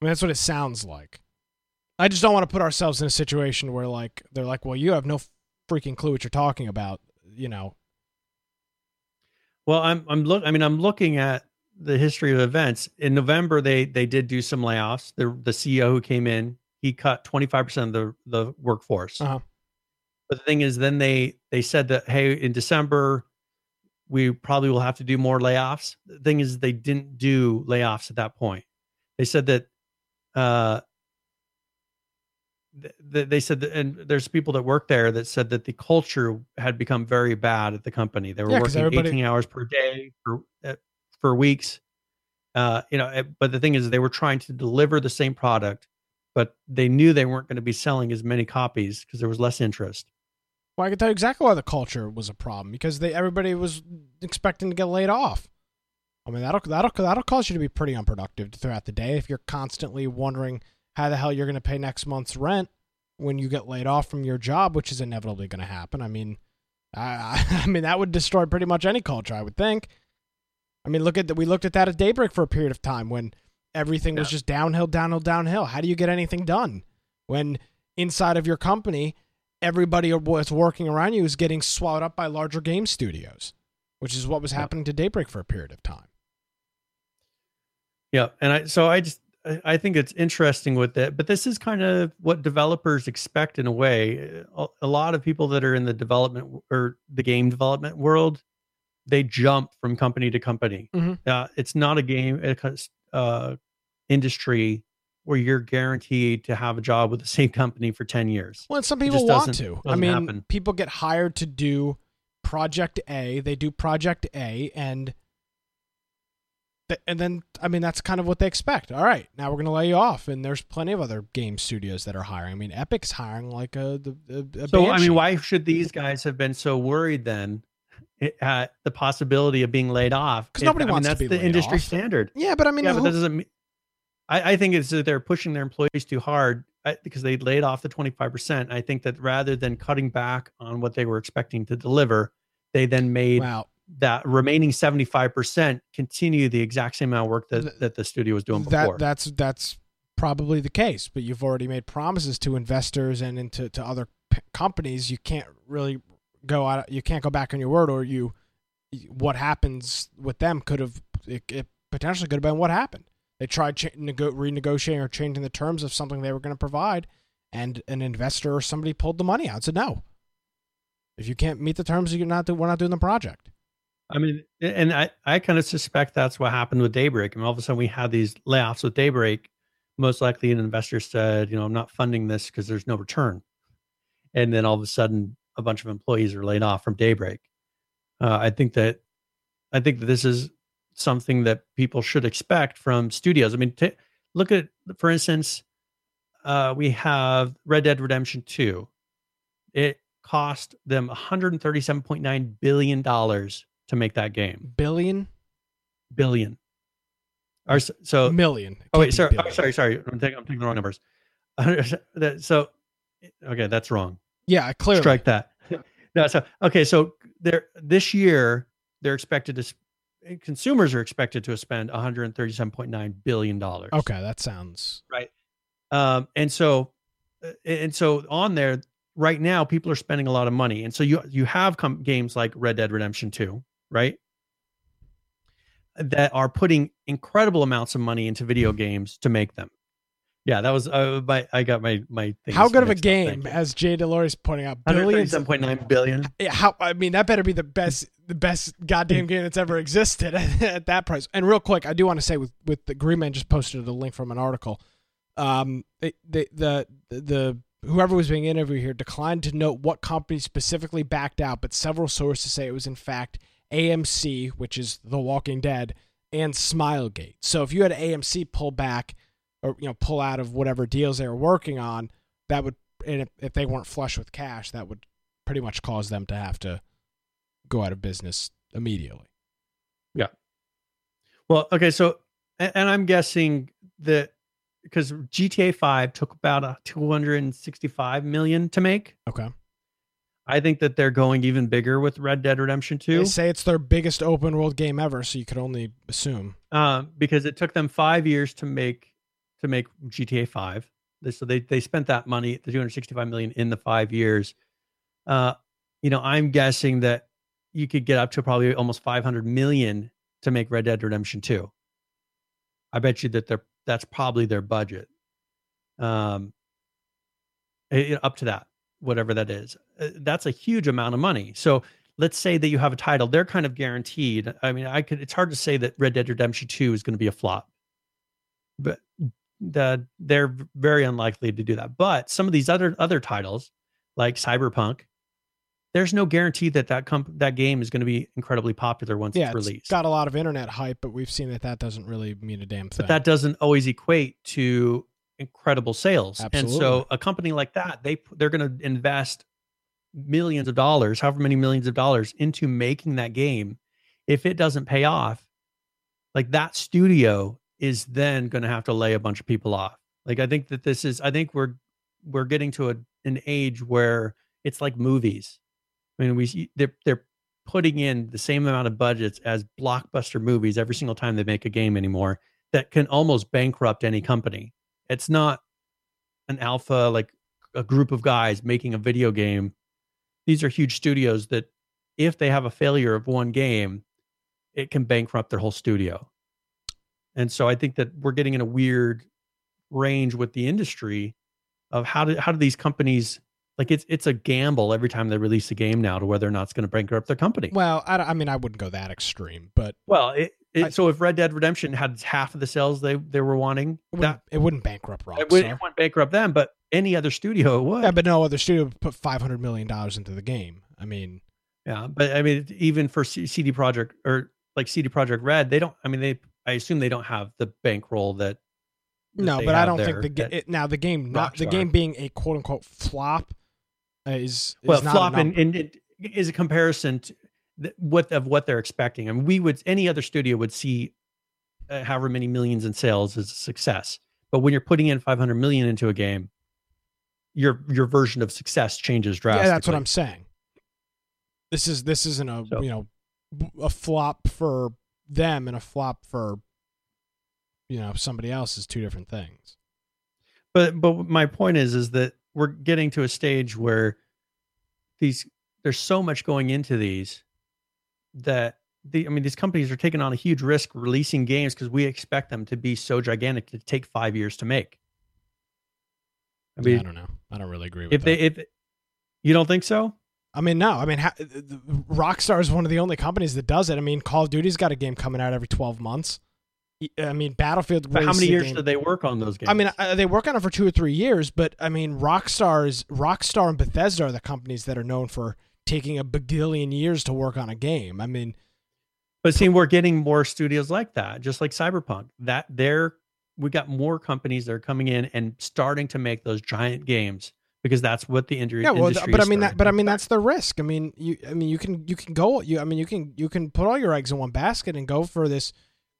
I mean, that's what it sounds like. I just don't want to put ourselves in a situation where, like, they're like, "Well, you have no freaking clue what you're talking about," you know. Well, I'm I'm look I mean I'm looking at the history of events. In November they they did do some layoffs. The the CEO who came in, he cut 25% of the the workforce. Uh-huh. But the thing is then they they said that hey, in December we probably will have to do more layoffs. The thing is they didn't do layoffs at that point. They said that uh th- th- they said that, and there's people that work there that said that the culture had become very bad at the company. They were Yeah, working 18 hours per day for for weeks. Uh, you know, uh, but the thing is, they were trying to deliver the same product, but they knew they weren't going to be selling as many copies because there was less interest. Well, I can tell you exactly why the culture was a problem because they everybody was expecting to get laid off. I mean, that'll that'll that'll cause you to be pretty unproductive throughout the day if you're constantly wondering how the hell you're going to pay next month's rent when you get laid off from your job, which is inevitably going to happen. I mean, I, I mean that would destroy pretty much any culture, I would think. I mean, look at that. We looked at that at Daybreak for a period of time when everything was just downhill, downhill, downhill. How do you get anything done when inside of your company everybody was working around you is getting swallowed up by larger game studios, which is what was Yeah. happening to Daybreak for a period of time. Yeah, and I so I just I think it's interesting with it, but this is kind of what developers expect in a way. A lot of people that are in the development or the game development world, they jump from company to company. Mhm. Uh, it's not a game uh, uh, industry where you're guaranteed to have a job with the same company for ten years. Well, and some people want to. I mean, happen. people get hired to do project A. They do project A, and th- and then I mean that's kind of what they expect. All right, now we're going to lay you off, and there's plenty of other game studios that are hiring. I mean, Epic's hiring like a, the a, a So I mean, why should these guys have been so worried then at the possibility of being laid off. Because nobody I mean, wants to that's be the industry off. standard. Yeah, but I mean, yeah, but who- that doesn't mean. I, I think it's that they're pushing their employees too hard uh, because they laid off the twenty five percent. I think that rather than cutting back on what they were expecting to deliver, they then made wow, that remaining seventy five percent continue the exact same amount of work that, that the studio was doing that before. that's that's probably the case. But you've already made promises to investors and into to other p- companies. You can't really go out. You can't go back on your word, or you. What happens with them could have it, it potentially could have been what happened. They tried cha- nego- renegotiating or changing the terms of something they were going to provide, and an investor or somebody pulled the money out and said no. If you can't meet the terms, you're not. Do- we're not doing the project. I mean, and I, I kind of suspect that's what happened with Daybreak. Mean, all of a sudden we had these layoffs with Daybreak. Most likely, an investor said, you know, I'm not funding this because there's no return. And then all of a sudden, a bunch of employees are laid off from Daybreak. Uh, I think that, I think that this is something that people should expect from studios. I mean, t- look at, for instance, uh, we have Red Dead Redemption 2. It cost them $137.9 billion to make that game. Billion? Billion. Or, so, million. It oh, wait, sorry, oh, sorry, sorry. I'm taking, I'm taking the wrong numbers. So, okay, that's wrong. Yeah, clearly. Strike that. no, so okay, so they're this year they're expected to consumers are expected to spend 137.9 billion dollars. Okay, that sounds right. Um, and so uh, and so on there right now people are spending a lot of money. And so you you have com- games like Red Dead Redemption 2, right? That are putting incredible amounts of money into video games to make them. Yeah, that was uh, my I got my my how good of a mixed up. Game, as Jay Delores pointing out, billions. 137.9 billion. Yeah, how I mean that better be the best the best goddamn game that's ever existed at, that price. And real quick, I do want to say with with the Green Man just posted a link from an article. Um, the the the, the whoever was being interviewed here declined to note what company specifically backed out, but several sources say it was in fact AMC, which is The Walking Dead, and Smilegate. So if you had AMC pull back or you know pull out of whatever deals they were working on, that would and if, if they weren't flush with cash, that would pretty much cause them to have to go out of business immediately. Yeah well, okay, so and, and I'm guessing that because GTA 5 took about a 265 million to make. Okay. I think that they're going even bigger with Red Dead Redemption 2 They say it's their biggest open world game ever, so you could only assume. um, because it took them five years to make to make GTA 5. They- So they they spent that money, the 265 million, in the five years. Uh, you know, I'm guessing that you could get up to probably almost 500 million to make Red Dead Redemption 2. I bet you that they're that's probably their budget. Um, eh, up to that, whatever that is. Uh, That's a huge amount of money. So let's say that you have a title, they're kind of guaranteed. I mean, I could. It's hard to say that Red Dead Redemption Two is going to be a flop, but the they're very unlikely to do that. But some of these other other titles, like Cyberpunk, there's no guarantee that that comp- that game is going to be incredibly popular once Yeah, it's it's released. got a lot of internet hype, but we've seen that that doesn't really mean a damn thing. but that doesn't always equate to incredible sales. Absolutely. And so a company like that, they they're going to invest millions of dollars, however many millions of dollars into making that game. If it doesn't pay off, like that studio is then going to have to lay a bunch of people off. Like I think that this is I think we're we're getting to a, an age where it's like movies. I mean, we they're they're putting in the same amount of budgets as blockbuster movies every single time they make a game anymore that can almost bankrupt any company. It's not an alpha like a group of guys making a video game. These are huge studios that if they have a failure of one game, it can bankrupt their whole studio. And so I think that we're getting in a weird range with the industry of how do how do these companies like it's it's a gamble every time they release a game now to whether or not it's going to bankrupt their company. well, I, I mean, I wouldn't go that extreme, but Well, it, it, I- so if Red Dead Redemption had half of the sales they they were wanting, it that wouldn't, it wouldn't bankrupt Rockstar. it, would, it wouldn't bankrupt them, but any other studio it would. yeah, but no other studio would put five hundred million dollars into the game. I mean, Yeah, but I mean, even for C- CD Projekt or like CD Projekt Red, they don't. I mean, they. I assume they don't have the bankroll that. that no, but I don't think the that- ga- it, now the game not the game being a quote unquote flop uh, is, well, flop and, and it is a comparison to what of what they're expecting. I mean, we would any other studio would see uh, however many millions in sales as a success, but when you're putting in 500 million into a game, your your version of success changes yeah, drastically. that's what I'm saying. This is this isn't a So- you know a flop for them and a flop for you know somebody else is two different things. but but my point is is that we're getting to a stage where these there's so much going into these that the I mean these companies are taking on a huge risk releasing games because we expect them to be so gigantic to take five years to make. I Yeah, mean, I don't know. I don't really agree with if that. they if you don't think so, I mean, no. I mean, ha- Rockstar is one of the only companies that does it. I mean, Call of Duty's got a game coming out every 12 months. I mean, Battlefield. but how many years game- did they work on those games? I mean, uh, they work on it for two or three years, but I mean, Rockstar is Rockstar and Bethesda are the companies that are known for taking a bagillion years to work on a game. I mean, But see, we're getting more studios like that, just like Cyberpunk. That they're we got more companies that are coming in and starting to make those giant games because that's what the injury. Yeah, well, but I is mean that. But I mean that's the risk. I mean, you. I mean, you can you can go. You. I mean, you can you can put all your eggs in one basket and go for this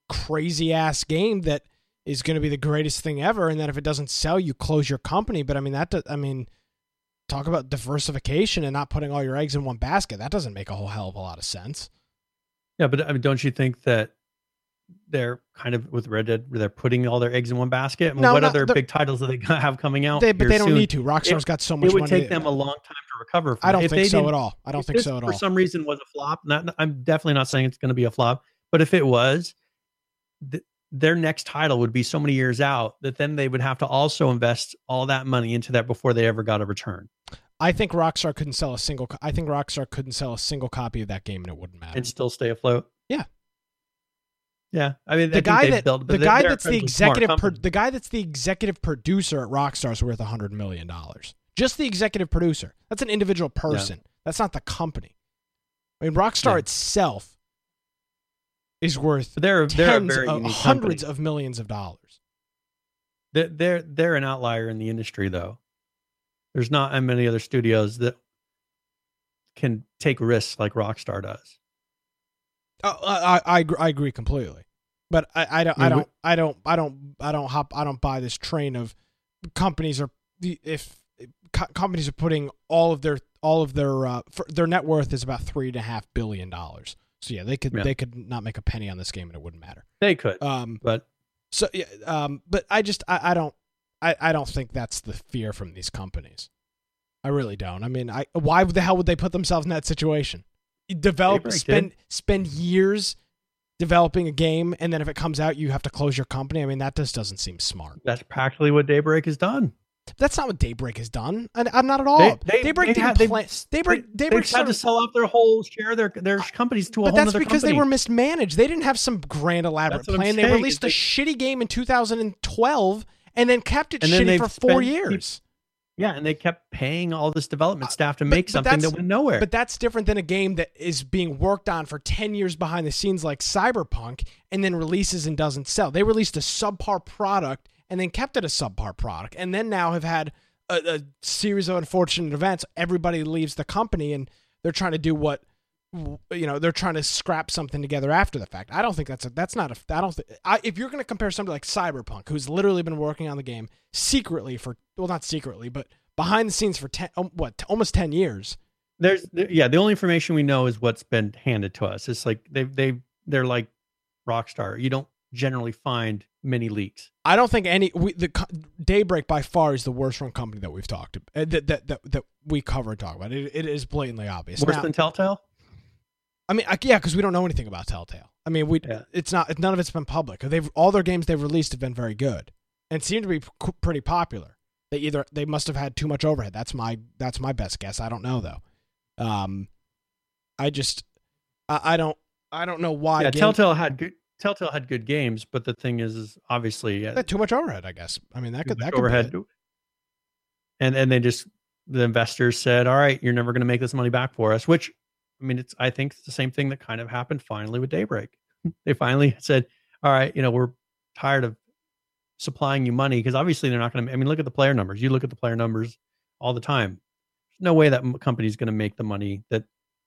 crazy ass game that is going to be the greatest thing ever. And then if it doesn't sell, you close your company. But I mean that. do- I mean, talk about diversification and not putting all your eggs in one basket. That doesn't make a whole hell of a lot of sense. Yeah, but I mean, don't you think that they're kind of with Red Dead, they're putting all their eggs in one basket? I mean, No, what not- other big titles do they have coming out? They, but they don't soon? need to. Rockstar's got so much It would money. take them a long time to recover. From I don't If think so at all. I don't think so at all. For some reason, was a flop. Not, I'm definitely not saying it's going to be a flop, but if it was, th- their next title would be so many years out that then they would have to also invest all that money into that before they ever got a return I think Rockstar couldn't sell a single. co- I think Rockstar couldn't sell a single copy of that game and it wouldn't matter. and still stay afloat. Yeah. Yeah, I mean, the think guy that built- the guy that's the executive pro- the guy that's the executive producer at Rockstar is worth a hundred million dollars. Just the executive producer. That's an individual person. That's not the company. I mean, Rockstar Yeah. itself is worth they're they're tens of hundreds company. of millions of dollars. They're, they're they're an outlier in the industry, though. There's not many other studios that can take risks like Rockstar does. Uh, I, I I agree- completely, but I, I don't I I don't I don't I don't I don't hop I don't buy this train of companies are if co- companies are putting all of their all of their uh, for, their net worth is about three and a half billion dollars. So yeah, they could Yeah. they could not make a penny on this game and it wouldn't matter. They could, Um, but so yeah, um, but I just I, I don't I, I don't think that's the fear from these companies. I really don't. I mean, I why the hell would they put themselves in that situation? Develop Daybreak spend spend years developing a game, and then if it comes out, you have to close your company. I mean, that just doesn't seem smart. that's practically what Daybreak has done. That's not what Daybreak has done. I, I'm not at all. They- they- Daybreak they had- they-. Daybreak Daybreak they've had to sell off their whole share of their their companies to a But whole that's because company. they were mismanaged. They didn't have some grand elaborate plan. They released a shitty game in 2012 and then kept it And shitty for four years. Yeah, and they kept paying all this development Uh, staff to make but something that went nowhere. But that's different than a game that is being worked on for 10 years behind the scenes like Cyberpunk and then releases and doesn't sell. They released a subpar product and then kept it a subpar product and then now have had a, a series of unfortunate events. Everybody leaves the company and they're trying to do what you know they're trying to scrap something together after the fact. I don't think that's a that's not a I don't think I, if you're going to compare somebody like Cyberpunk who's literally been working on the game secretly for well not secretly but behind the scenes for 10 um, what almost 10 years. There's there- yeah, the only information we know is what's been handed to us. It's like they they they're like Rockstar. You don't generally find many leaks. I don't think any we, the Daybreak by far is the worst run company that we've talked to, uh, that, that that that we cover and talk about. It, it is blatantly obvious. Worse Now- than Telltale. I mean, I, yeah, because we don't know anything about Telltale. I mean, we Yeah. it's not none of it's been public. They've all their games they've released have been very good and seem to be p- pretty popular. They either they must have had too much overhead. That's my that's my best guess. I don't know though. Um, I just I, I don't I don't know why. yeah, game- Telltale had good Telltale had good games, but the thing is, is obviously uh, too much overhead. I guess. I mean, that could that could overhead. And and they just the investors said, "All right, you're never going to make this money back for us." Which, I mean, it's I think it's the same thing that kind of happened finally with Daybreak. they finally said, "All right, you know, we're tired of supplying you money because obviously they're not going to. I mean, look at the player numbers. You look at the player numbers all the time. There's no way that company's going to make the money that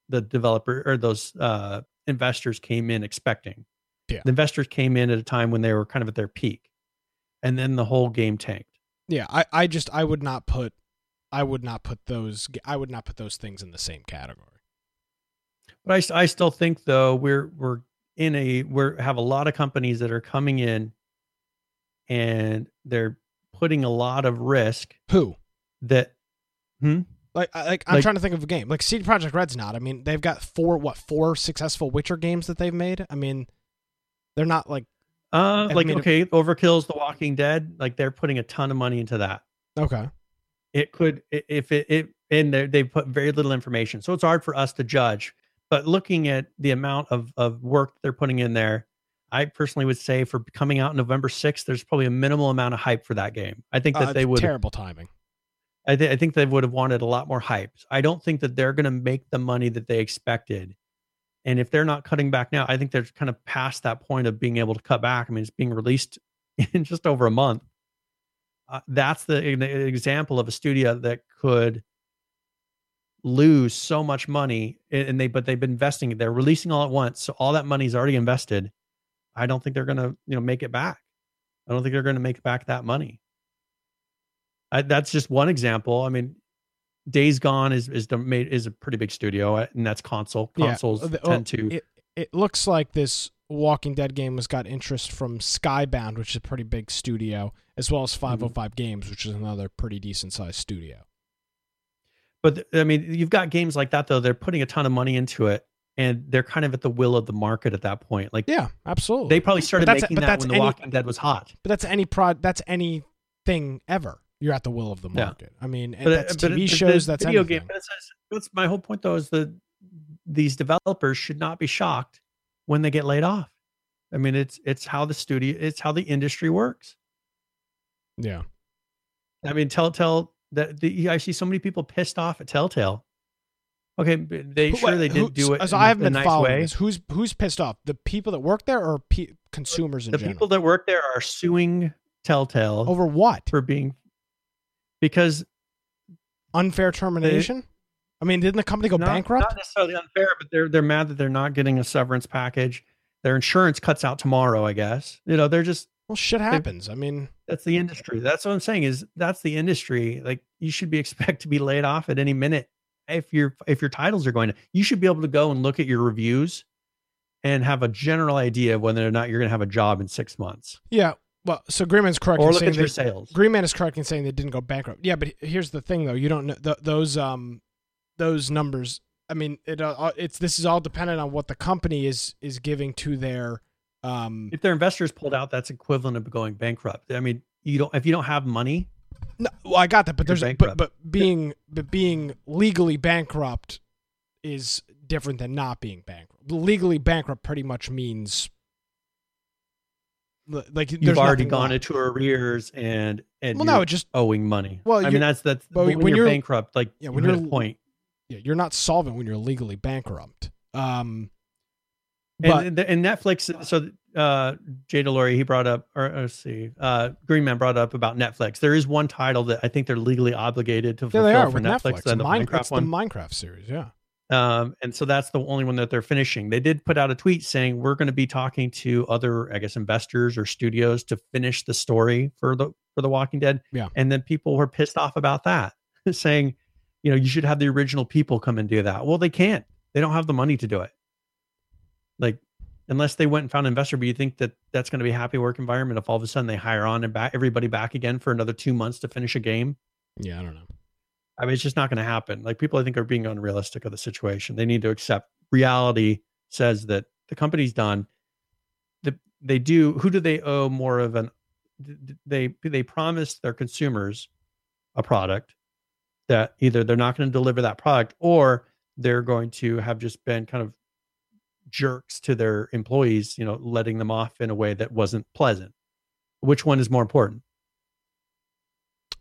the developer or those uh, investors came in expecting. Yeah. The investors came in at a time when they were kind of at their peak, and then the whole game tanked. Yeah, I, I just I would not put I would not put those I would not put those things in the same category. But I, I still think though we're we're in a we're have a lot of companies that are coming in, and they're putting a lot of risk Who? that Like I- like I'm Like- trying to think of a game. Like CD Projekt Red's not. I mean, they've got four what four successful Witcher games that they've made. I mean, they're not like uh like okay Overkill's The Walking Dead like they're putting a ton of money into that. okay. It could if it it and they put very little information, so it's hard for us to judge. But looking at the amount of of work they're putting in there, I personally would say for coming out November sixth, there's probably a minimal amount of hype for that game. I think that Uh, they would terrible timing. I, th- I think they would have wanted a lot more hype. I don't think that they're going to make the money that they expected And if they're not cutting back now, I think they're kind of past that point of being able to cut back. I mean, it's being released in just over a month. Uh, that's the example of a studio that could lose so much money and they but they've been investing they're releasing all at once so all that money's already invested. I don't think they're going to you know make it back. I don't think they're going to make back that money. I, that's just one example. I mean days gone is is made is a pretty big studio uh, and that's console. Consoles yeah. tend to it, it looks like this walking dead game has got interest from skybound which is a pretty big studio as well as 505 mm-hmm. games which is another pretty decent sized studio but I mean, you've got games like that though. They're putting a ton of money into it, and they're kind of at the will of the market at that point. Like, yeah, absolutely. They probably started making that when The any, Walking Dead was hot. But that's any prod. That's anything ever. You're at the will of the market. Yeah. I mean, but, uh, that's but TV shows. that's video anything. game. That's, that's my whole point though. Is that these developers should not be shocked when they get laid off. I mean, it's it's how the studio, it's how the industry works. Yeah. I mean, Telltale that the, I see so many people pissed off at Telltale. Okay, they who, sure they did who, do it. So I haven't been nice following way. this. Who's who's pissed off? The people that work there, or pe- consumers in the general? people that work there are suing Telltale over what? For being because unfair termination. They, I mean, didn't the company go not, bankrupt? Not necessarily unfair, but they're they're mad that they're not getting a severance package. Their insurance cuts out tomorrow. I guess you know they're just well, shit happens. I mean, that's the industry. That's what I'm saying is that's the industry. Like you should be expect to be laid off at any minute if your if your titles are going to. You should be able to go and look at your reviews and have a general idea of whether or not you're going to have a job in six months. Yeah. Well, so Greenman's correct. Or look at your they, sales. Greenman is correct in saying they didn't go bankrupt. Yeah, but here's the thing, though. You don't know th- those um those numbers. I mean, it uh, it's this is all dependent on what the company is is giving to their um, if their investors pulled out, that's equivalent of going bankrupt. I mean, you don't if you don't have money. No, well, I got that, but there's but, but being but being legally bankrupt is different than not being bankrupt. Legally bankrupt pretty much means like you've already gone left. into arrears and and well, no, just owing money. Well, I mean that's that's when, when, you're, you're bankrupt, like yeah, when you're a point. Yeah, you're not solvent when you're legally bankrupt. Um, and, and Netflix, so uh, Jay Delorey, he brought up, or let's see, uh, Green Man brought up about Netflix. There is one title that I think they're legally obligated to fulfill yeah, for Netflix. Netflix. The Minecraft, one. the Minecraft series, yeah. Um, and so that's the only one that they're finishing. They did put out a tweet saying we're going to be talking to other, I guess, investors or studios to finish the story for the for the Walking Dead. Yeah. And then people were pissed off about that, saying, you know, you should have the original people come and do that. Well, they can't. They don't have the money to do it. Like unless they went and found an investor, but you think that that's going to be a happy work environment if all of a sudden they hire on and back everybody back again for another two months to finish a game? Yeah, I don't know. I mean, it's just not going to happen. Like people, I think, are being unrealistic of the situation. They need to accept reality says that the company's done. The, they do. Who do they owe more of an? They they promised their consumers a product that either they're not going to deliver that product or they're going to have just been kind of jerks to their employees, you know, letting them off in a way that wasn't pleasant. Which one is more important?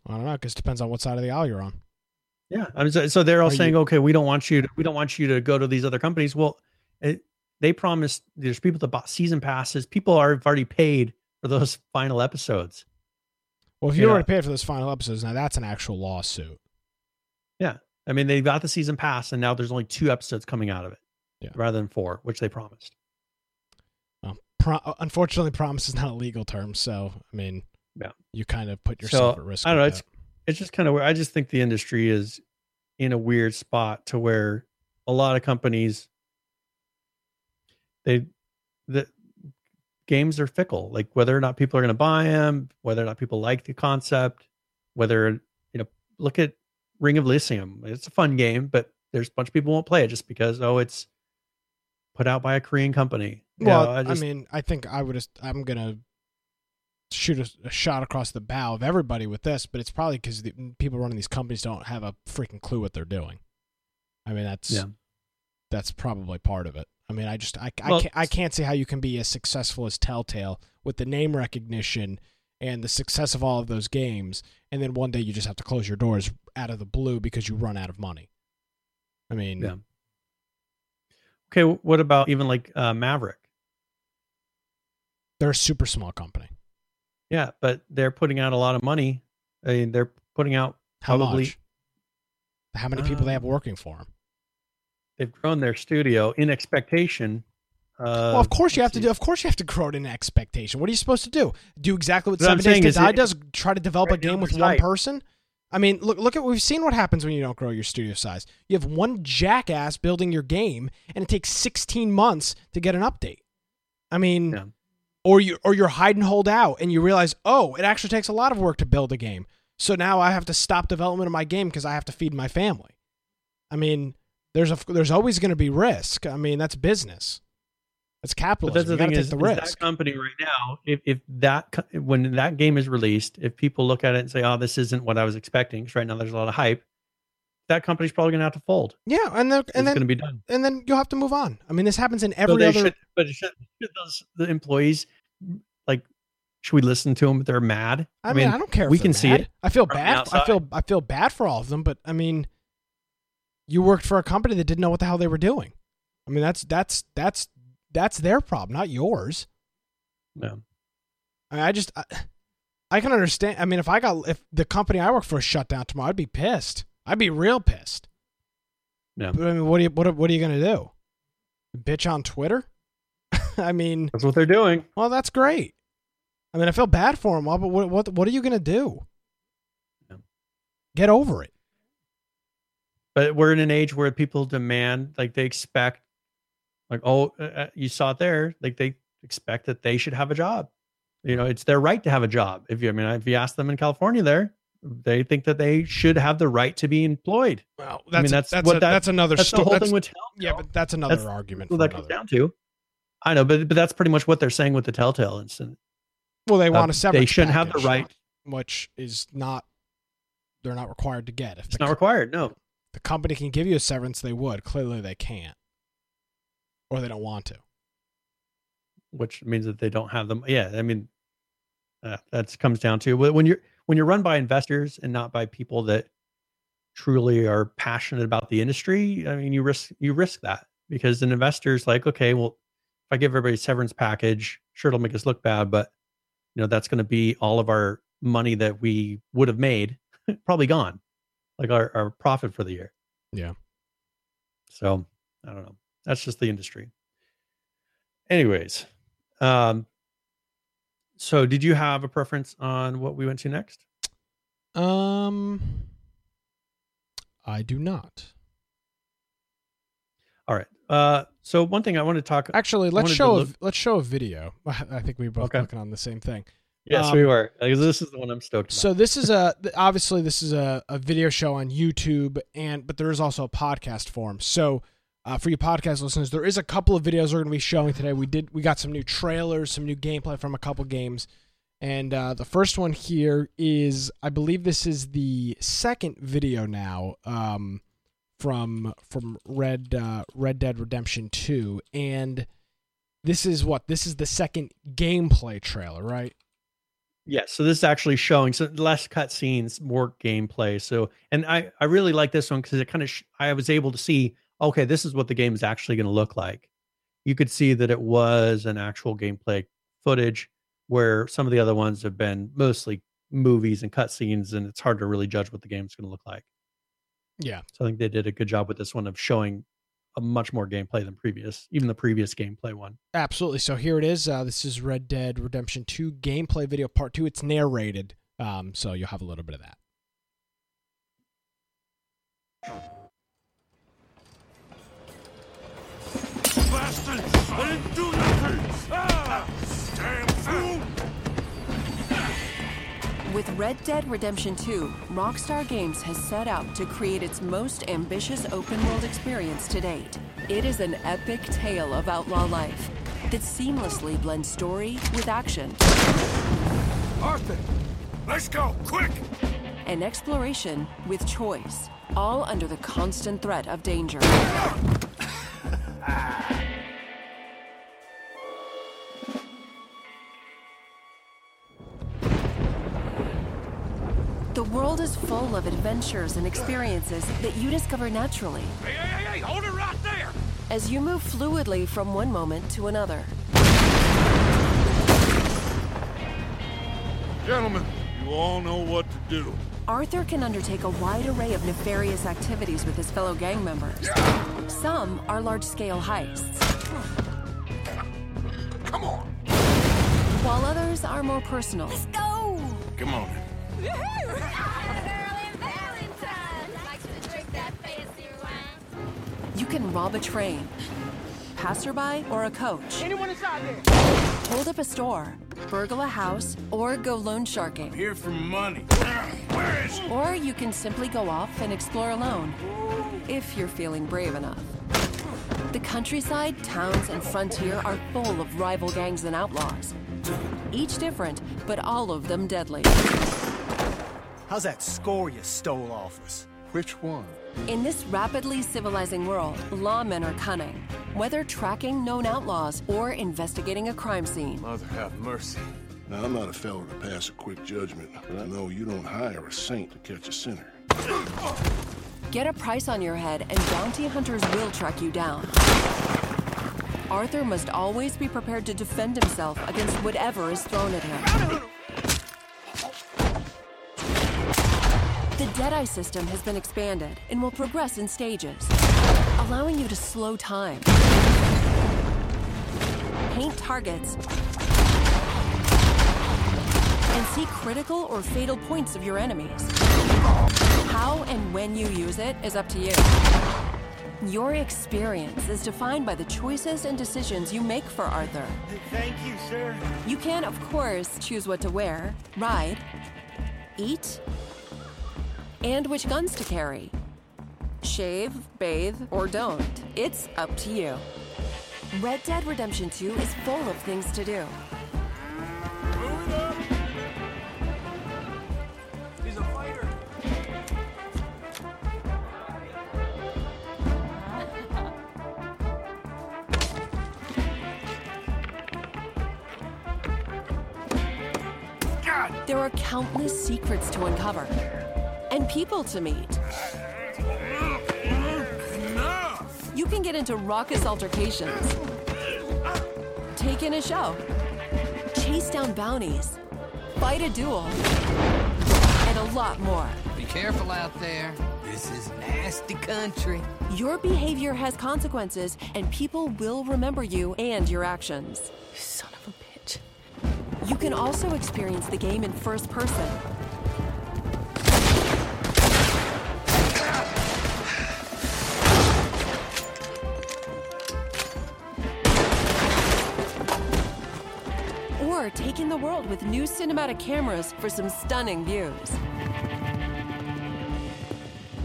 I don't know, because it depends on what side of the aisle you're on. Yeah, I mean, so, so they're all Are saying, you, okay, we don't want you to, we don't want you to go to these other companies. Well, it, they promised there's people that bought season passes. People are have already paid for those final episodes. Well, if you, you already know, paid for those final episodes, now that's an actual lawsuit. Yeah, I mean, they got the season pass, and now there's only two episodes coming out of it yeah. rather than four, which they promised. Well, pro- uh, unfortunately, promise is not a legal term, so I mean, yeah, you kind of put yourself so, at risk. I don't know. It's that. it's just kind of weird. I just think the industry is in a weird spot to where a lot of companies they the games are fickle. Like whether or not people are going to buy them, whether or not people like the concept, whether you know, look at Ring of Elysium. It's a fun game, but there's a bunch of people won't play it just because oh, it's put out by a Korean company. Well, know, I, just, I, mean, I think I would. Just, I'm gonna shoot a, a, shot across the bow of everybody with this, but it's probably because the people running these companies don't have a freaking clue what they're doing. I mean, that's yeah. that's probably part of it. I mean, I just I, well, I can't I can't see how you can be as successful as Telltale with the name recognition and the success of all of those games, and then one day you just have to close your doors out of the blue because you run out of money. I mean, yeah Okay, what about even like uh, Maverick? They're a super small company. Yeah, but they're putting out a lot of money. I mean, they're putting out How probably much? How many people they have Um, working for them? they've grown their studio in expectation. Uh, well, of course you have to do. Of course you have to grow it in expectation. What are you supposed to do? Do exactly what What I'm Seven Days to Die does? Try to develop a right now game with one person? I mean, look look at we've seen what happens when you don't grow your studio size. You have one jackass building your game, and it takes 16 months to get an update. I mean, Yeah. or you or you're hide and hold out, and you realize, oh, it actually takes a lot of work to build a game. So now I have to stop development of my game because I have to feed my family. I mean, there's a there's always going to be risk. I mean, that's business. That's But that's the you thing is, the is risk. that company right now. If if that when that game is released, if people look at it and say, "Oh, this isn't what I was expecting," because right now there's a lot of hype, that company's probably going to have to fold. Yeah, and then It's and going to be done. and then you'll have to move on. I mean, this happens in So every they other. should, but should, should those the employees like? Should we listen to them? if They're mad. I mean, I don't care. If we can see it I feel bad. I feel I feel bad for all of them, but I mean, you worked for a company that didn't know what the hell they were doing. I mean, that's that's that's that's their problem, not yours. No. I, mean, I just I, I can understand. I mean, if I got if the company I work for shut down tomorrow, I'd be pissed. I'd be real pissed. No. But I mean, what are you what are, what are you gonna do? Bitch on Twitter? I mean, That's what they're doing. well, that's great. I mean, I feel bad for him, but what what what are you gonna do? Yeah. Get over it. But we're in an age where people demand, like they expect, like, oh, uh, uh, you saw it there. Like they expect that they should have a job. You know, it's their right to have a job. If you, I mean, if you ask them in California, there, they think that they should have the right to be employed. Well, I mean, that's that's that's what a, that- that's another That's the story. whole thing with Telltale. yeah, but that's another that's argument. that comes down to. I know, but but that's pretty much what they're saying with the Telltale incident. Well, they Uh, want a severance. they shouldn't have the right. which is not. They're not required to get. If It's the, not required. No. the company can give you a severance, they would. Clearly, they can't, or they don't want to. which means that they don't have them. Yeah, I mean, uh, that comes down to when you're when you're run by investors and not by people that truly are passionate about the industry. I mean, you risk you risk that because an investor's like, okay, well, if I give everybody a severance package, sure it'll make us look bad, but you know that's going to be all of our money that we would have made probably gone, like our our profit for the year. Yeah. So I don't know. That's just the industry. Anyways, um, so did you have a preference on what we went to next? Um, I do not. All right. Uh, so one thing I want to talk. Actually, let's wanted to show a, let's show a video. I think we were both Okay. looking on the same thing. yes, um, we were. This is the one I'm stoked about. So this is a obviously this is a, a video show on YouTube and but there is also a podcast form. So uh, for you podcast listeners, there is a couple of videos we're going to be showing today. We did we got some new trailers, some new gameplay from a couple games, and uh, the first one here is I believe this is the second video now um, from from Red uh, Red Dead Redemption Two, and this is what this is the second gameplay trailer, right? Yes, so this is actually showing so less cutscenes, more gameplay. So, and I I really like this one because it kind of sh- I was able to see okay, this is what the game is actually going to look like. You could see that it was an actual gameplay footage, where some of the other ones have been mostly movies and cutscenes, and it's hard to really judge what the game's going to look like. Yeah. So I think they did a good job with this one of showing a much more gameplay than previous, even the previous gameplay one. Absolutely. So here it is. Uh, this is Red Dead Redemption 2 gameplay video part 2. It's narrated. Um, so you'll have a little bit of that. I didn't do nothing! Ah! Damn fool! With Red Dead Redemption 2, Rockstar Games has set out to create its most ambitious open world experience to date. It is an epic tale of outlaw life that seamlessly blends story with action Arthur! Let's go, quick! and exploration with choice, all under the constant threat of danger. world is full of adventures and experiences that you discover naturally Hey, hey, hey, hey, hold it right there! as you move fluidly from one moment to another. Gentlemen, you all know what to do. Arthur can undertake a wide array of nefarious activities with his fellow gang members. Some are large scale heists, Come on. while others are more personal. Let's go! Come on. You can rob a train, passerby, or a coach. Anyone inside there? Hold up a store, burgle a house, or go loan sharking. Here for money. Where is he? Or you can simply go off and explore alone, if you're feeling brave enough. The countryside, towns, and frontier are full of rival gangs and outlaws. Each different, but all of them deadly. How's that score you stole off us? Which one? In this rapidly civilizing world, lawmen are cunning. Whether tracking known outlaws or investigating a crime scene, Mother have mercy. Now, I'm not a fellow to pass a quick judgment, but I know you don't hire a saint to catch a sinner. get a price on your head and bounty hunters will track you down. Arthur must always be prepared to defend himself against whatever is thrown at him. Deadeye system has been expanded and will progress in stages, allowing you to slow time, paint targets, and see critical or fatal points of your enemies. How and when you use it is up to you. Your experience is defined by the choices and decisions you make for Arthur. Thank you, sir. You can, of course, choose what to wear, ride, eat, and which guns to carry. Shave, bathe, or don't. It's up to you. Red Dead Redemption 2 is full of things to do. He's a fighter. There are countless secrets to uncover and people to meet. You can get into raucous altercations, take in a show, chase down bounties, fight a duel, and a lot more. Be careful out there. This is nasty country. Your behavior has consequences, and people will remember you and your actions. Son of a bitch. You can also experience the game in first person. Or take in the world with new cinematic cameras for some stunning views.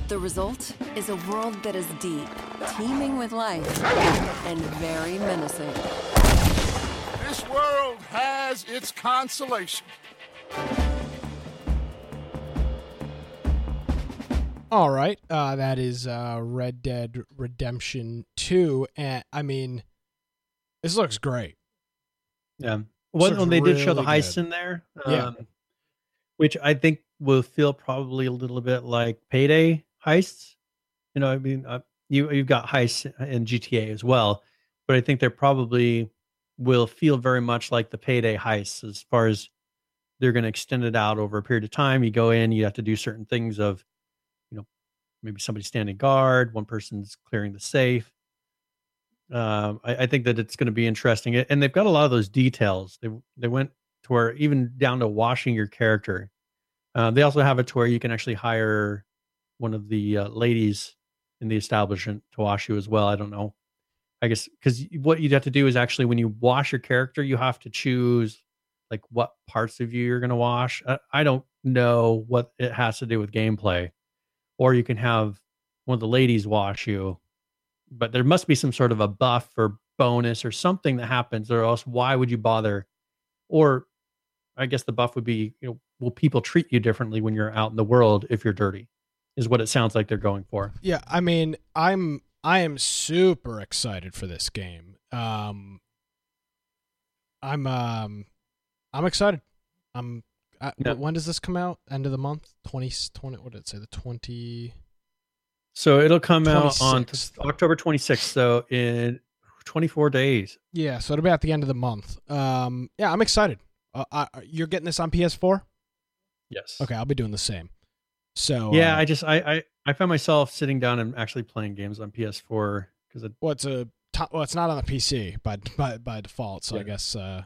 The result is a world that is deep, teeming with life, and very menacing. This world has its consolation. All right, uh, that is uh, Red Dead Redemption Two, and I mean, this looks great. Yeah. Well, when they did show the really heists good. in there, Yeah. um, which I think will feel probably a little bit like payday heists. You know, I mean, uh, you you've got heists in GTA as well, but I think they're probably will feel very much like the payday heists as far as they're going to extend it out over a period of time. You go in, you have to do certain things of, you know, maybe somebody standing guard, one person's clearing the safe. Um, I, I think that it's going to be interesting, and they've got a lot of those details. They they went to where even down to washing your character. Uh, they also have it to where you can actually hire one of the uh, ladies in the establishment to wash you as well. I don't know. I guess because what you'd have to do is actually when you wash your character, you have to choose like what parts of you you're going to wash. I, I don't know what it has to do with gameplay, or you can have one of the ladies wash you, but there must be some sort of a buff or bonus or something that happens, or else why would you bother? Or I guess the buff would be, you know, will people treat you differently when you're out in the world if you're dirty? Is what it sounds like they're going for. Yeah, I mean, I'm I am super excited for this game. Um, I'm um, I'm excited. I'm. I, Yeah. When does this come out? End of the month? 20, 20 What did it say? The twenty. So it'll come out on October 26th. So in 24 days. Yeah, so it'll be at the end of the month. Um, yeah, I'm excited. Uh, I, you're getting this on PS4? Yes. Okay, I'll be doing the same. So Yeah, uh, I just I, I I found myself sitting down and actually playing games on PS4 because it, well, it's a well, it's not on the PC by by by default. So I guess uh,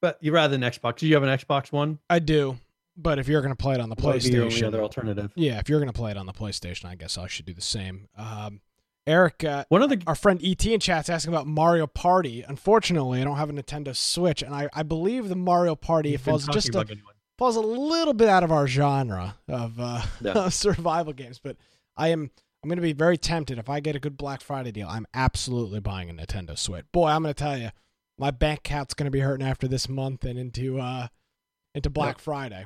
but you rather than Xbox. Do you have an Xbox One? I do. But if you're gonna play it on the What would be PlayStation, other alternative. yeah, if you're gonna play it on the PlayStation, I guess I should do the same. Um, Eric, uh, One of the our friend ET in chat's asking about Mario Party. Unfortunately, I don't have a Nintendo Switch, and I, I believe the Mario Party falls just a, about getting one. falls a little bit out of our genre of uh, Yeah. survival games. But I am I'm going to be very tempted if I get a good Black Friday deal. I'm absolutely buying a Nintendo Switch. Boy, I'm going to tell you, my bank account's going to be hurting after this month and into uh into Black Friday.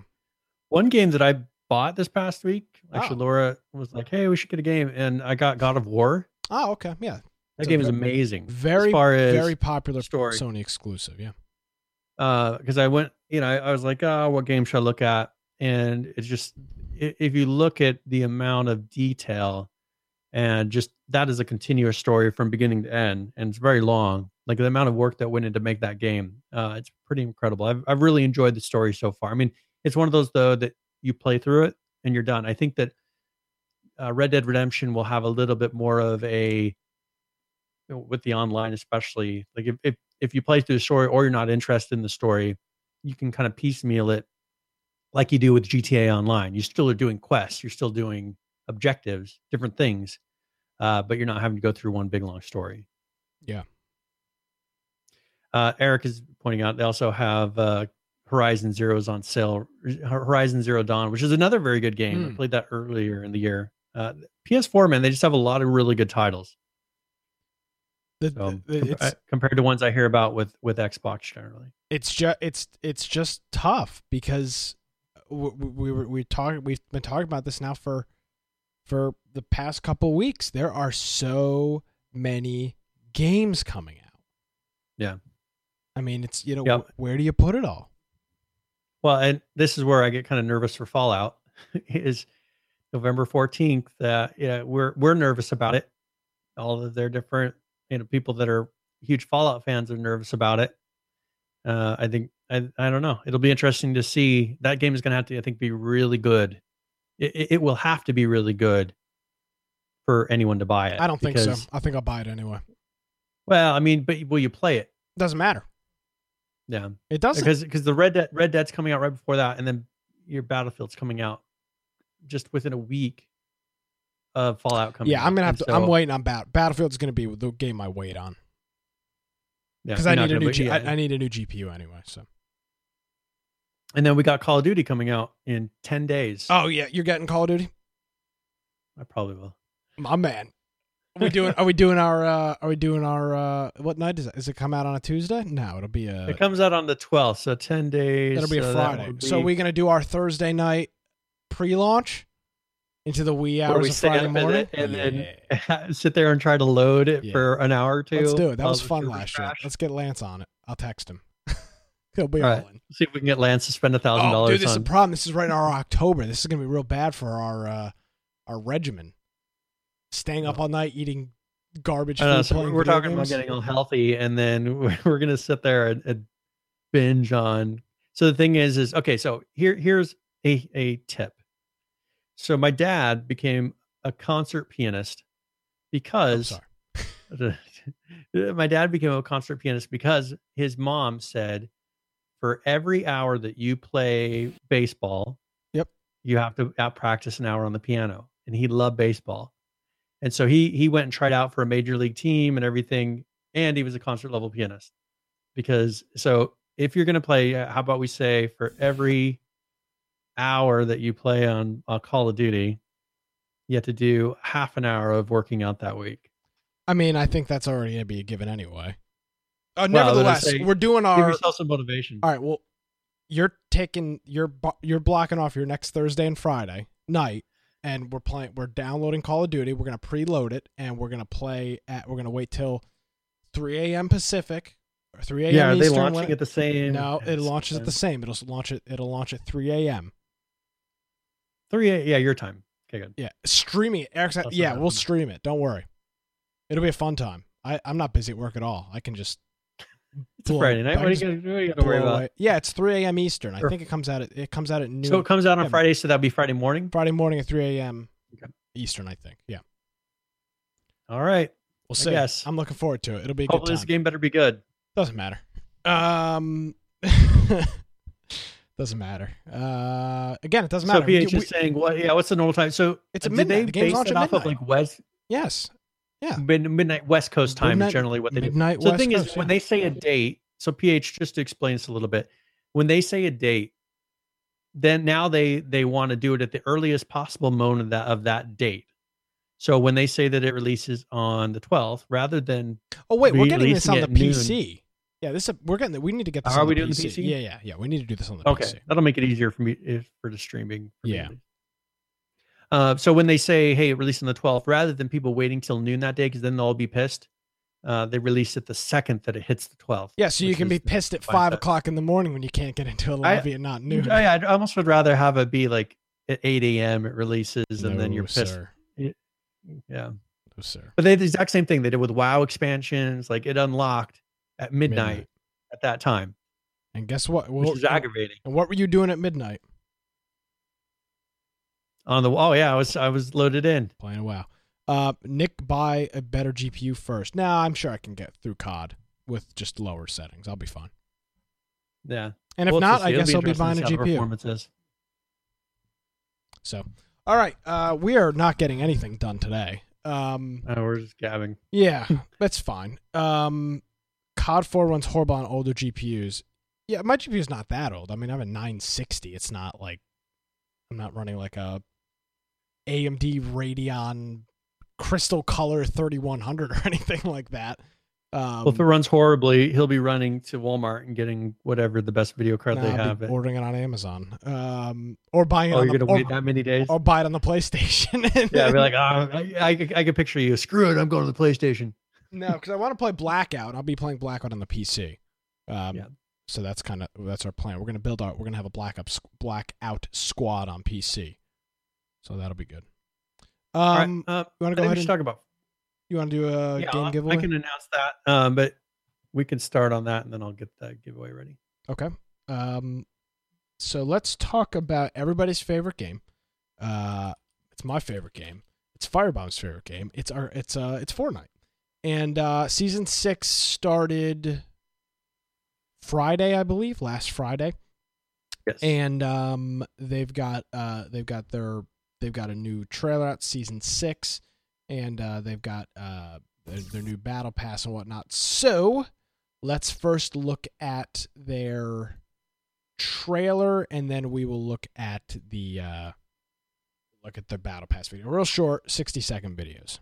One game that I bought this past week. Actually, Oh. Laura was like, "Hey, we should get a game," and I got God of War. Oh, okay, yeah, That It's game is amazing. very as far as very popular story. Sony exclusive. Yeah, uh, because I went, you know, I, I was like, oh, what game should I look at? And it's just, if you look at the amount of detail and just that is a continuous story from beginning to end, and it's very long. Like the amount of work that went into make that game, uh, it's pretty incredible. I've, I've really enjoyed the story so far. I mean, it's one of those though that you play through it and you're done. I think that uh, Red Dead Redemption will have a little bit more of a with the online, especially like if, if if you play through the story or you're not interested in the story, you can kind of piecemeal it like you do with GTA Online. You still are doing quests, you're still doing objectives, different things, uh, but you're not having to go through one big long story. Yeah. Uh, Eric is pointing out they also have uh, Horizon Zero is on sale. Horizon Zero Dawn, which is another very good game. I Hmm. played that earlier in the year. Uh, PS4, man, they just have a lot of really good titles. The- So, com- it's compared to ones I hear about with with Xbox generally. it's just it's it's just tough because we, we were we talking we've been talking about this now for for the past couple weeks. There are so many games coming out. Yeah. I mean, it's you know Yep. wh- where do you put it all? Well, and this is where I get kind of nervous for Fallout. is November fourteenth? Uh, yeah, we're we're nervous about it. All of their different you know people that are huge Fallout fans are nervous about it. Uh, I think I I don't know. It'll be interesting to see. That game is going to have to I think be really good. It, it, it will have to be really good for anyone to buy it. I don't think so. I think I'll buy it anyway. Well, I mean, but will you play it? Doesn't matter. Yeah. It doesn't. because because the Red Dead Red Dead's coming out right before that, and then your Battlefield's coming out just within a week of Fallout coming. yeah, I'm gonna have And to. I'm so- waiting on Bat. Battlefield's gonna be the game I wait on yeah, because I need a new. wait- G- yeah. I, I need a new GPU anyway. So. and then we got Call of Duty coming out in ten days. Oh yeah, you're getting Call of Duty. I probably will. My man. Are we doing? Are we doing our? Uh, are we doing our? Uh, what night is it? Does it come out on a Tuesday? No, it'll be a. it comes out on the 12th, so ten days. It'll be a so that Friday. would So we're gonna do our Thursday night pre-launch into the wee hours we of Friday and morning. then- and Yeah. then sit there and try to load it Yeah. for an hour or two. Let's do it. That was fun last year. Let's get Lance on it. I'll text him. He'll be All right. in. See if we can get Lance to spend a thousand dollars. dude, this is on. the problem. This is right in our October. This is gonna be real bad for our uh, our regimen. Staying up all night eating garbage know, so we're talking about getting all healthy, and then we're, we're gonna sit there and, and binge on. So the thing is, is okay. So here, here's a a tip. So my dad became a concert pianist because my dad became a concert pianist because his mom said, for every hour that you play baseball, Yep. you have to out practice an hour on the piano, and he loved baseball, and so he he went and tried out for a major league team and everything, and he was a concert level pianist. Because so if you're going to play, uh, how about we say for every hour that you play on uh, Call of Duty, you have to do half an hour of working out that week. I mean, I think that's already gonna be a given anyway. Uh, Well, nevertheless, say we're doing Give our. yourself some motivation. All right. Well, you're taking you're you're blocking off your next Thursday and Friday night, and we're playing. We're downloading Call of Duty. We're gonna preload it, and we're gonna play at. We're gonna wait till 3 a.m. Pacific or 3 a.m. Yeah, are they launching when- at the same? No, it launches at the same. It'll launch it. It'll launch at 3 a.m. three. a- Yeah, your time. Okay, good. Yeah, streaming it. Eric's, yeah, we'll stream it. Don't worry. It'll be a fun time. I, I'm not busy at work at all. I can just. It's a blow- Friday night. What are you gonna, what are you gonna worry about? away- Yeah, it's 3 a.m. Eastern. I Sure. think it comes out at it comes out at noon. So it comes out on Yeah. Friday, so that'll be Friday morning. Friday morning at 3 a.m. Okay. Eastern. I think. Yeah, All right. we'll see. Yes, I'm looking forward to it. It'll be a good Hopefully time. this game better be good. Doesn't matter. Um, doesn't matter. Uh, again, it doesn't So matter. We- PH we- is saying what? Yeah, what's the normal time? So It's did midnight. they The game's base launch at off of midnight. like West yes. Yeah. mid, midnight West Coast time Midnight- is generally what they do. midnight So the West thing is, Coast, when they say a date, so PH just to explain this a little bit, when they say a date, then now they they want to do it at the earliest possible moment of that of that date. So when they say that it releases on the 12th, rather than Oh wait, we're getting this on the at noon. PC. Yeah, this we're getting. We need to get this. Are on we the doing the PC. PC? Yeah, yeah, yeah. We need to do this on the PC. okay, PC. that'll make it easier for me if for the streaming. for Yeah. least. Uh, so when they say, "Hey, release on the 12th," rather than people waiting till noon that day, because then they'll all be pissed, uh, they release it the second that it hits the 12th. Yeah, so you can be pissed at five o'clock in the morning when you can't get into a lobby at not noon. I, I almost would rather have it be like at 8 a.m. it releases and then you're pissed. Sir. Yeah. No, sir. But they did the exact same thing they did with WoW expansions. Like it unlocked at midnight, Midnight. at that time, And guess what? which is aggravating. and what were you doing at midnight? On the oh yeah, I was I was loaded in. Playing WoW. Uh, Nick, buy a better GPU first. Now I'm sure I can get through COD with just lower settings. I'll be fine. Yeah. And if We'll not. I guess I'll be buying a see how the GPU. So, all right, uh, we are not getting anything done today. Um, Oh, we're just gabbing. yeah, that's fine. Um, COD 4 runs horrible on older GPUs. Yeah, my GPU is not that old. I mean, I have a 960. It's not like I'm not running like a AMD Radeon Crystal Color 3100 or anything like that. Um, well, if it runs horribly, he'll be running to Walmart and getting whatever the best video card nah, they have. It. ordering it on Amazon, um, or buying it. Oh, on you're the, gonna or, wait that many days? or buy it on the PlayStation. Yeah, I'd be like, oh, I, I, I can picture you. Screw it, I'm going to the PlayStation. No, because I want to play Blackout. I'll be playing Blackout on the PC. Um, Yeah. So that's kind of that's our plan. We're gonna build our we're gonna have a blackout blackout squad on PC. So that'll be good. Um, right, uh, you want to go ahead and talk about. you want to do a yeah, game giveaway? I can announce that, um, but we can start on that, and then I'll get that giveaway ready. Okay. Um, so let's talk about everybody's favorite game. Uh, it's my favorite game. It's Firebomb's favorite game. It's our it's uh it's Fortnite, and uh, season six started Friday, I believe, last Friday, Yes. and um they've got uh they've got their they've got a new trailer out, season six, and uh, they've got uh their, new battle pass and whatnot. So let's first look at their trailer and then we will look at the uh look at their battle pass video real short 60 second videos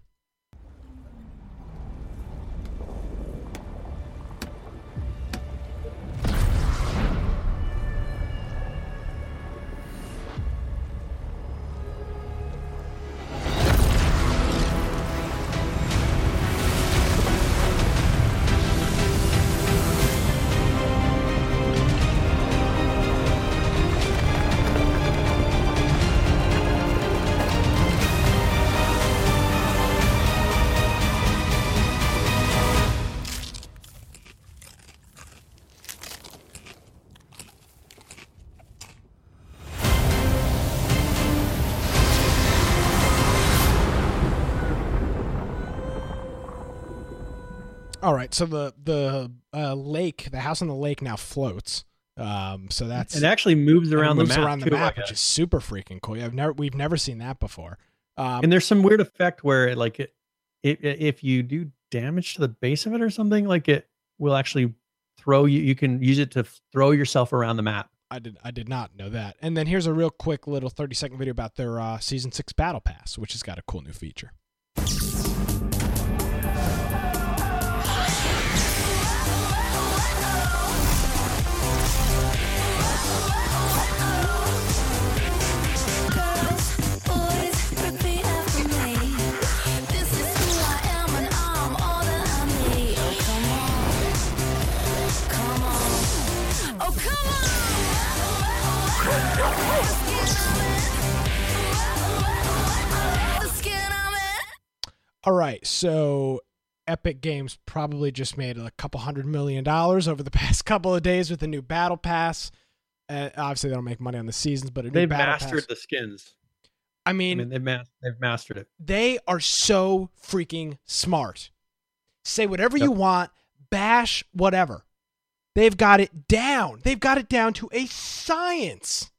all right so the the uh, lake the house on the lake now floats um so that's it actually moves around moves the map around the too, map which is super freaking cool I've never we've never seen that before um and there's some weird effect where it, like it, it, if you do damage to the base of it or something, like it will actually throw you. You can use it to throw yourself around the map. I did I did not know that. And then here's a real quick little 30 second video about their uh, season 6 battle pass, which has got a cool new feature. All right, so Epic Games probably just made a couple hundred million dollars over the past couple of days with the new Battle Pass. Uh, obviously, they don't make money on the seasons, but a They've Battle mastered Pass. the skins. I I mean, mean, they've, mas- they've mastered it. they are so freaking smart. Say whatever you want, bash whatever. They've got it down. They've got it down to a science.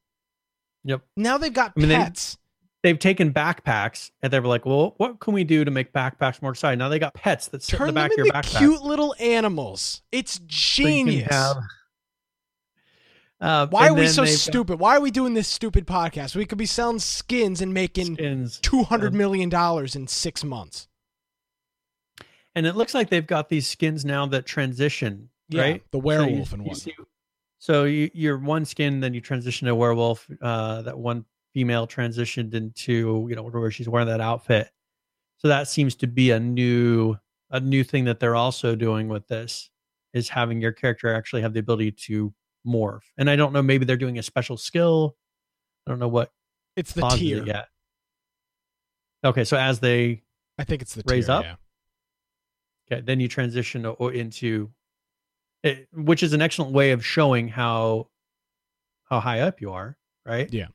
Yep. Now they've got I mean, they- pets. They've taken backpacks and they were like, well, what can we do to make backpacks more exciting? Now they got pets that sit in Turn the them back of your backpack. cute little animals. It's so genius. have- Uh, Why are we so got stupid? Why are we doing this stupid podcast? We could be selling skins and making skins. two hundred million dollars in six months. And it looks like they've got these skins now that transition, Yeah, right? the So werewolf you- and see- So you, you're one skin, then you transition to werewolf. Uh, that one female transitioned into, you know, where she's wearing that outfit. So that seems to be a new, a new thing that they're also doing with this is having your character actually have the ability to morph. And I don't know, maybe they're doing a special skill. I don't know what It's the tier. it yet. Okay, so as they I think it's the Raise tier. up? Yeah. Okay, then you transition into, it, which is an excellent way of showing how how high up you are, right? Yeah.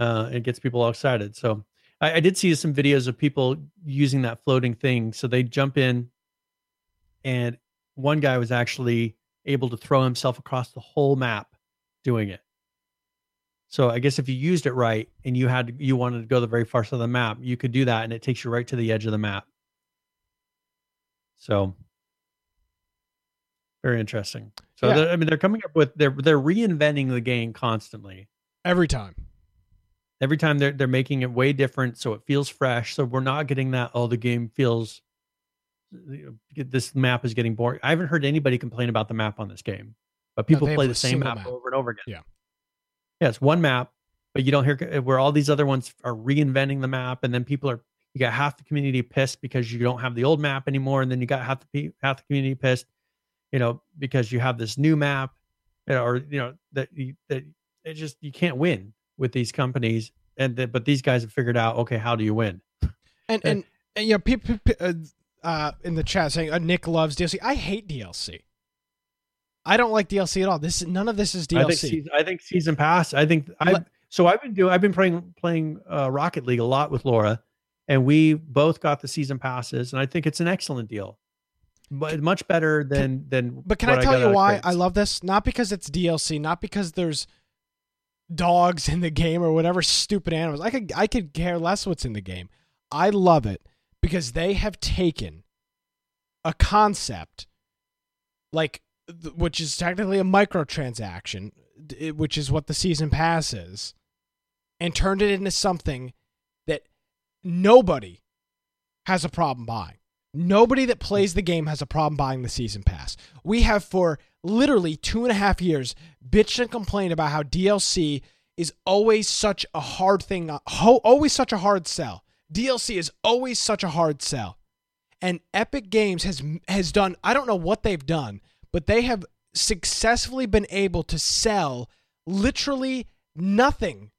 Uh, it gets people all excited. So I, I did see some videos of people using that floating thing. So they jump in, and one guy was actually able to throw himself across the whole map doing it. So I guess if you used it right and you had you wanted to go the very far side of the map, you could do that, and it takes you right to the edge of the map. So very interesting. So Yeah. I mean, they're coming up with they're they're reinventing the game constantly. Every time. Every time they're they're making it way different, so it feels fresh. So we're not getting that. Oh, the game feels. Uh, this map is getting boring. I haven't heard anybody complain about the map on this game, but people have play the same map, map. over and over again. Yeah. yeah, it's one map, but you don't hear uh, where all these other ones are reinventing the map, and then people are you got half the community pissed because you don't have the old map anymore, and then you got half the half the community pissed, you know, because you have this new map, you know, or you know that you, that it just you can't win with these companies, and the, but these guys have figured out okay, how do you win? And and, and you know, people uh, uh, in the chat saying uh, Nick loves DLC. I hate DLC. I don't like DLC at all. This is none of this is I think DLC. season, I think season pass. I think I so I've been doing I've been playing playing uh, Rocket League a lot with Laura, and we both got the season passes, and I think it's an excellent deal, but much better than than. But can I tell got you why I love this? Not because it's DLC, not because there's dogs in the game or whatever stupid animals. I could I could care less what's in the game. I love it because they have taken a concept like which is technically a microtransaction, which is what the season pass is, and turned it into something that nobody has a problem buying. Nobody that plays the game has a problem buying the season pass. We have for literally two and a half years bitched and complained about how DLC is always such a hard thing, always such a hard sell. DLC is always such a hard sell. And Epic Games has has done I don't know what they've done, but they have successfully been able to sell literally nothing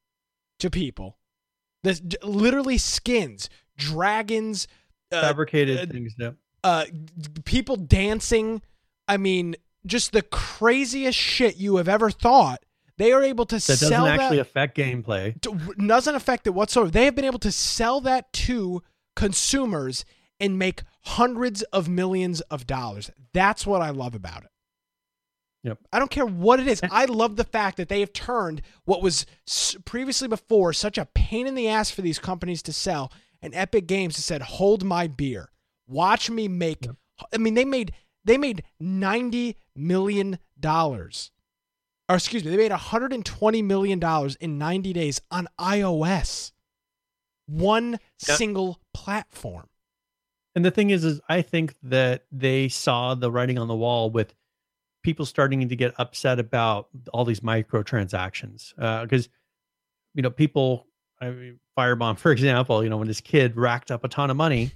to people. This literally skins, dragons, uh, fabricated uh, things. Yeah. uh people dancing i mean just the craziest shit you have ever thought they are able to sell That doesn't sell actually that affect gameplay. doesn't affect it whatsoever they have been able to sell that to consumers and make hundreds of millions of dollars that's what i love about it Yep. I don't care what it is. I love the fact that they have turned what was previously before such a pain in the ass for these companies to sell, and Epic Games has said, "Hold my beer, watch me make." I mean, they made they made ninety million dollars, or excuse me, they made hundred and twenty million dollars in ninety days on iOS, one Yeah. single platform. And the thing is, is I think that they saw the writing on the wall with people starting to get upset about all these microtransactions. Uh, because, you know, people, I mean, Firebomb, for example, you know, when this kid racked up a ton of money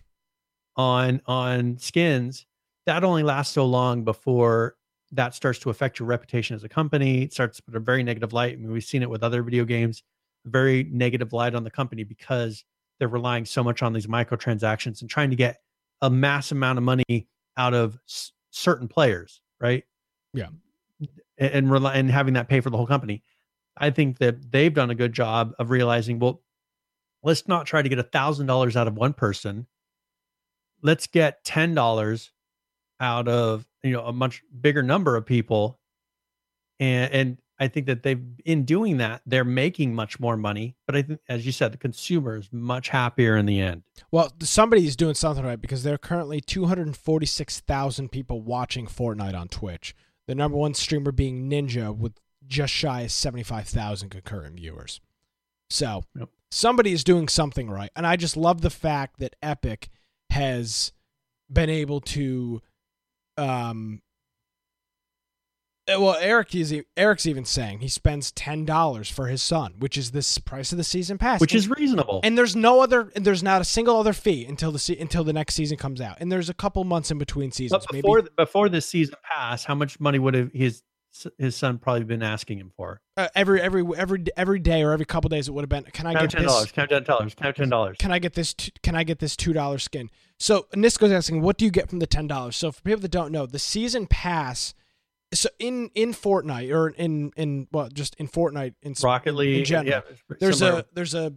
on on skins, that only lasts so long before that starts to affect your reputation as a company. It starts to put a very negative light. I mean, we've seen it with other video games, very negative light on the company because they're relying so much on these microtransactions and trying to get a mass amount of money out of s- certain players, right? Yeah. And and, rely, and having that pay for the whole company. I think that they've done a good job of realizing, well, let's not try to get a thousand dollars out of one person. Let's get ten dollars out of you know a much bigger number of people, and and I think that they've in doing that they're making much more money. But I think, as you said, the consumer is much happier in the end. Well, somebody's doing something right because there are currently 246,000 people watching Fortnite on Twitch. The number one streamer being Ninja with just shy of 75,000 concurrent viewers. So Yep. somebody is doing something right. And I just love the fact that Epic has been able to um uh, well Eric is Eric's even saying he spends ten dollars for his son, which is the s- price of the season pass. which And- is reasonable. and there's no other and there's not a single other fee until the se- until the next season comes out and there's a couple months in between seasons but maybe before before this season pass, how much money would have his his son probably been asking him for? uh, every every every every day or every couple days it would have been can i Count get ten this dollars. Count ten dollars. Count ten dollars. can i get this t- can i get this two dollar skin so nisco's asking what do you get from the ten dollars so for people that don't know the season pass so in in fortnite or in in well just in fortnite in Rocket League. in general yeah, there's similar. a there's a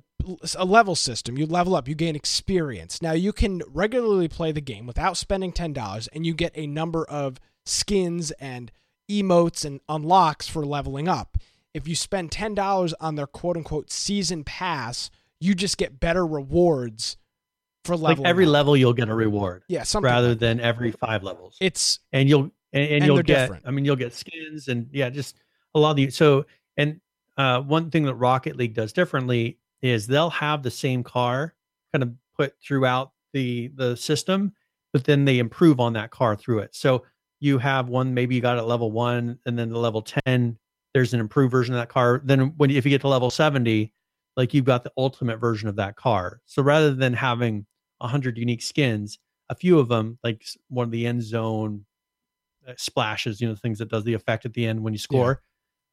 a level system you level up you gain experience now you can regularly play the game without spending $10 and you get a number of skins and emotes and unlocks for leveling up if you spend $10 on their quote unquote season pass you just get better rewards for like every up. level you'll get a reward yeah something rather like than every five levels. it's and you'll and, and, And you'll get different. i mean you'll get skins and yeah just a lot of the so and uh one thing that rocket league does differently is they'll have the same car kind of put throughout the the system but then they improve on that car through it so you have one maybe you got at level one and then the level 10 there's an improved version of that car then when if you get to level 70 like you've got the ultimate version of that car so rather than having 100 unique skins a few of them like one of the end zone uh, splashes, you know, things that does the effect at the end when you score.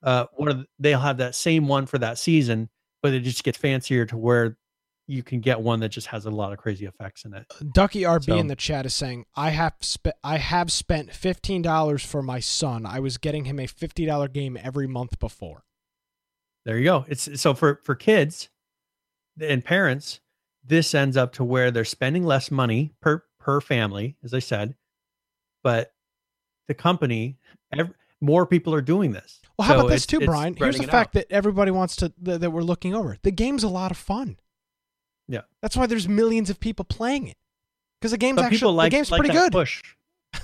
Uh, one of the, they'll have that same one for that season, but it just gets fancier to where you can get one that just has a lot of crazy effects in it. Uh, Ducky RB So- in the chat is saying, "I have spe- I have spent fifteen dollars for my son. I was getting him a fifty dollar game every month before." There you go. It's so for for kids and parents, this ends up to where they're spending less money per per family, as I said, but the company, ev more people are doing this. Well, how So about this too, Brian? Here's the fact out. that everybody wants to that we're looking over. The game's a lot of fun. Yeah. that's why there's millions of people playing it because the game's but actually like the game's like pretty good. push.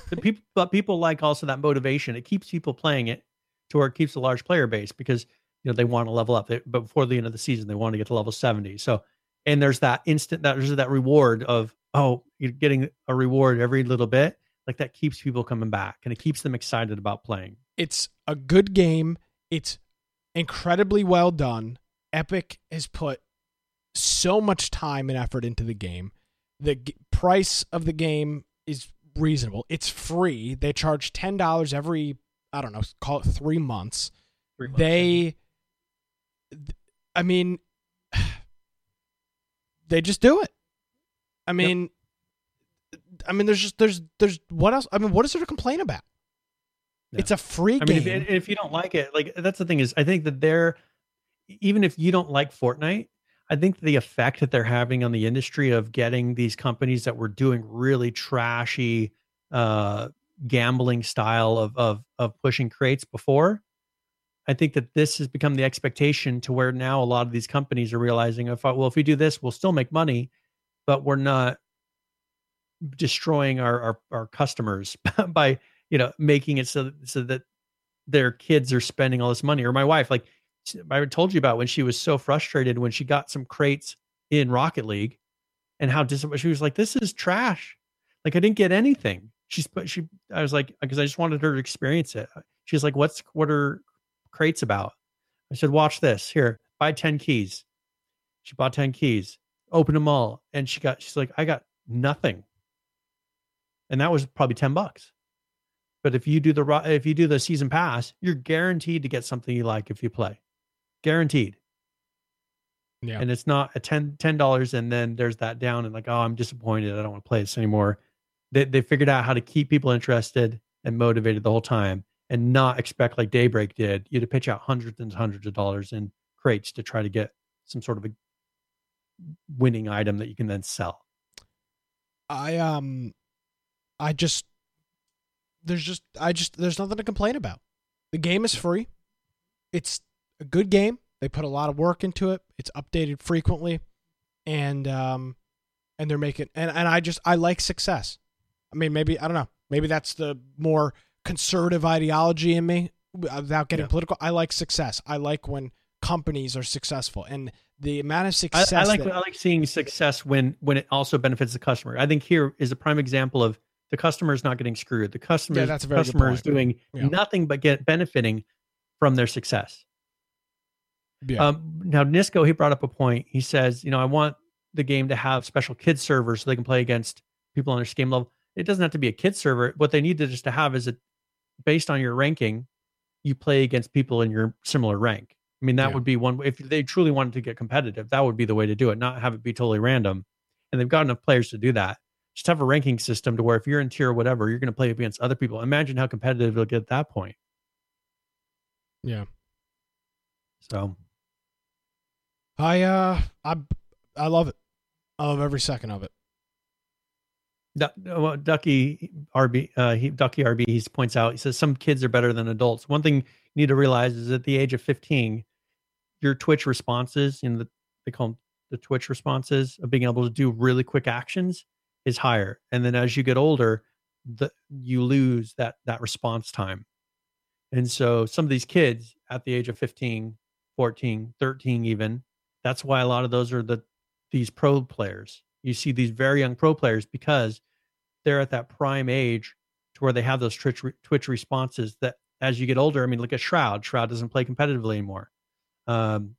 the people, but people like also that motivation. It keeps people playing it to where it keeps a large player base because you know they want to level up. They, but before the end of the season, they want to get to level seventy. So, and there's that instant that there's that reward of oh, you're getting a reward every little bit. Like that keeps people coming back and it keeps them excited about playing. It's a good game. It's incredibly well done. Epic has put so much time and effort into the game. The g- price of the game is reasonable. It's free. They charge ten dollars every I don't know, call it three months. Three months, They, th- I mean, they just do it. I mean, I mean, there's just there's there's what else? I mean, what is there to complain about? It's a free I mean, game. if, if you don't like it, like that's the thing is, I think that they're even if you don't like Fortnite, I think the effect that they're having on the industry of getting these companies that were doing really trashy uh, gambling style of of of pushing crates before. I think that this has become the expectation to where now a lot of these companies are realizing if I, well if we do this we'll still make money, but we're not destroying our our, our customers by you know making it so so that their kids are spending all this money or my wife like i told you about when she was so frustrated when she got some crates in rocket league and how dis- she was like this is trash. Like i didn't get anything. She's but she i was like uh, because i just wanted her to experience it. She's like what's what are crates about? I said watch this. Here buy 10 keys. She bought 10 keys opened them all and she got she's like i got nothing. And that was probably 10 bucks. But if you do the if you do the season pass, you're guaranteed to get something you like if you play. Guaranteed. Yeah. And it's not a 10 dollars and then there's that down and like, oh, I'm disappointed. I don't want to play this anymore. They they figured out how to keep people interested and motivated the whole time and not expect like Daybreak did, you to pitch out hundreds and hundreds of dollars in crates to try to get some sort of a winning item that you can then sell. I um I just there's just I just there's nothing to complain about. The game is free. It's a good game. They put a lot of work into it. It's updated frequently and um and they're making and and I just I like success. I mean maybe I don't know. Maybe that's the more conservative ideology in me without getting Yeah. political. I like success. I like when companies are successful and the amount of success I like that- I like seeing success when when it also benefits the customer. I think here is a prime example of the customer is not getting screwed. The customer, Yeah, that's a very good customer is doing Yeah. nothing but get benefiting from their success. Yeah. Um, now Nisco, he brought up a point. He says, you know, I want the game to have special kids servers so they can play against people on their game level. It doesn't have to be a kids server. What they need to just to have is a based on your ranking, you play against people in your similar rank. I mean, that Yeah. would be one if they truly wanted to get competitive, that would be the way to do it, not have it be totally random. And they've got enough players to do that. Just have a ranking system to where if you're in tier whatever, you're going to play against other people. Imagine how competitive it'll get at that point. yeah. So I uh I I love it. I love every second of it. Du- well, Ducky RB, uh, he, Ducky RB, he points out, he says some kids are better than adults. One thing you need to realize is at the age of 15, your Twitch responses, in the they call them the Twitch responses of being able to do really quick actions is higher. And then as you get older, the you lose that that response time. And so some of these kids at the age of 15, 14, 13 even, that's why a lot of those are the these pro players. You see these very young pro players because they're at that prime age to where they have those Twitch Twitch responses that as you get older, I mean, look at Shroud. Shroud doesn't play competitively anymore. Um,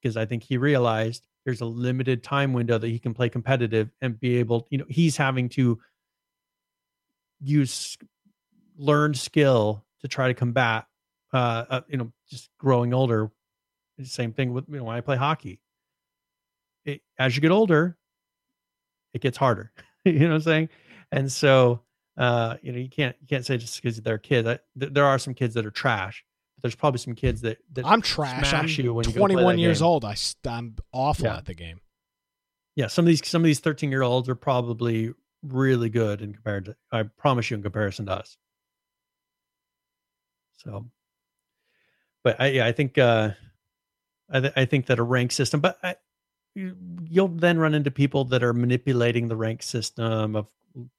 because I think he realized there's a limited time window that he can play competitive and be able, you know, he's having to use learned skill to try to combat uh, uh you know, just growing older. Same thing with you know when I play hockey. It, as you get older, it gets harder. you know what I'm saying? And so, uh, you know, you can't you can't say just because they're kids. I, th- there are some kids that are trash, but there's probably some kids that, that I'm trash. I'm you when you go play 21 that years game. old. I st- I'm awful Yeah. at the game. Yeah, some of these some of these 13 year olds are probably really good in compared to I promise you in comparison to us. So, but I yeah I think uh, I th- I think that a rank system, but I, you- you'll then run into people that are manipulating the rank system of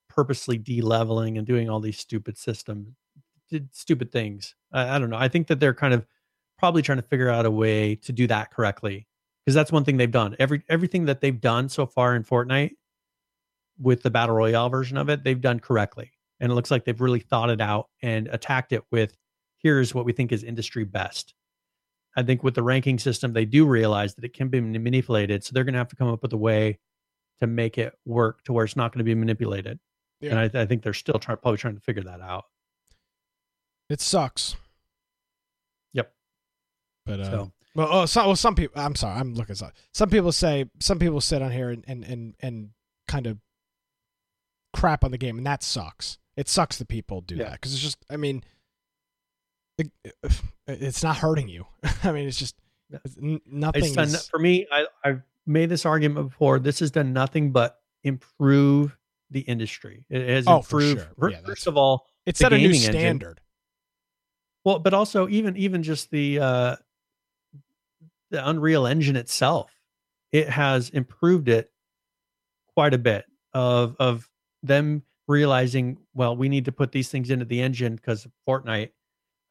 purposely de-leveling and doing all these stupid system stupid things. I, I don't know. I think that they're kind of probably trying to figure out a way to do that correctly because that's one thing they've done. Every everything that they've done so far in Fortnite with the battle royale version of it, they've done correctly, and it looks like they've really thought it out and attacked it with here's what we think is industry best. I think with the ranking system, they do realize that it can be manipulated, so they're going to have to come up with a way to make it work to where it's not going to be manipulated. Yeah. And I, I think they're still try, probably trying to figure that out. It sucks. Yep. But uh, So well, oh, some, well, some people. I'm sorry. I'm looking. Sorry. Some people say. Some people sit on here and and and, and kind of crap on the game, and that sucks. It sucks that people do Yeah. that because it's just. I mean, it's not hurting you. I mean, it's just it's n- nothing. It's done, is- for me, I, I've made this argument before. This has done nothing but improve the industry. It has Oh, for improved. sure. Yeah, first of all, it set a new gaming engine. standard. well, but also even even just the uh, the Unreal Engine itself, it has improved it quite a bit. Of of them realizing, well, we need to put these things into the engine because Fortnite.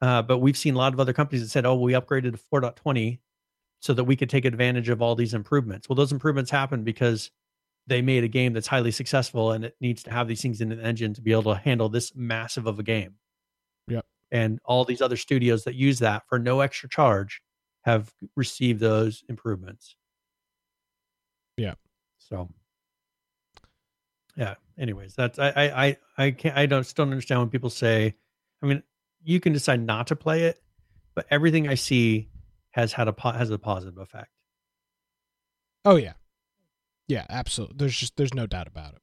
Uh, but we've seen a lot of other companies that said, "Oh, we upgraded to 4.20 so that we could take advantage of all these improvements." Well, those improvements happen because they made a game that's highly successful and it needs to have these things in the engine to be able to handle this massive of a game. Yep. And all these other studios that use that for no extra charge have received those improvements. Yeah. So yeah. Anyways, that's I I I can't I don't still don't understand when people say I mean, you can decide not to play it, but everything I see has had a po- has a positive effect. Oh yeah, yeah, absolutely. There's just there's no doubt about it.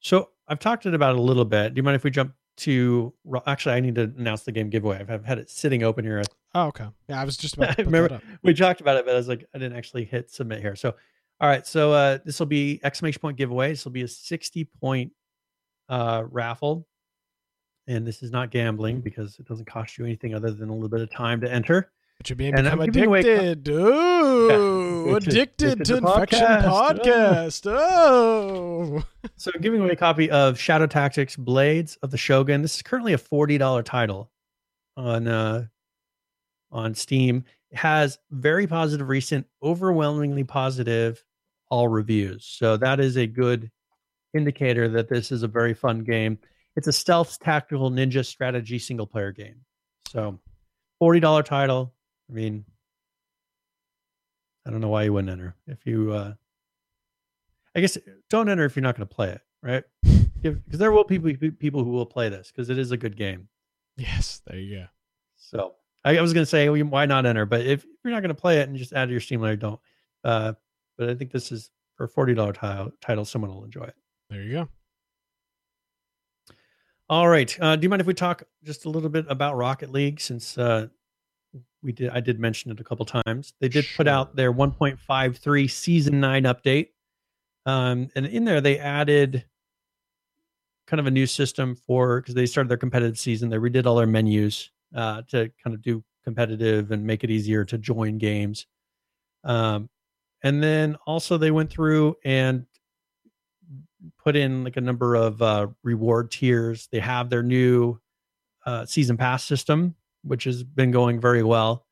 So I've talked it about a little bit. Do you mind if we jump to? Actually, I need to announce the game giveaway. I've, I've had it sitting open here. Oh okay. Yeah, I was just about to I put remember we talked about it, but I was like, I didn't actually hit submit here. So, all right. So uh, this will be exclamation point giveaway. This will be a sixty point uh, raffle, and this is not gambling because it doesn't cost you anything other than a little bit of time to enter. But you're being And become giving away addicted. Ooh, is- addicted to infection podcast. podcast. Oh. So, I'm giving away a copy of Shadow Tactics: Blades of the Shogun. This is currently a forty dollar title on uh, on Steam. It has very positive recent, overwhelmingly positive all reviews. So that is a good indicator that this is a very fun game. It's a stealth tactical ninja strategy single player game. So forty dollar title. I mean, I don't know why you wouldn't enter if you. uh I guess don't enter if you're not going to play it, right? Because there will people people who will play this because it is a good game. Yes, there you go. So I, I was going to say, why not enter? But if you're not going to play it and just add to your Steam layer, don't. Uh, but I think this is for a forty dollar title. Title, someone will enjoy it. There you go. All right. Uh, do you mind if we talk just a little bit about Rocket League since uh, we did? I did mention it a couple times. They did put out their 1.53 season nine update, um, and in there they added kind of a new system for because they started their competitive season. They redid all their menus uh, to kind of do competitive and make it easier to join games. Um, and then also they went through and put in like a number of uh, reward tiers. They have their new uh, season pass system, which has been going very well.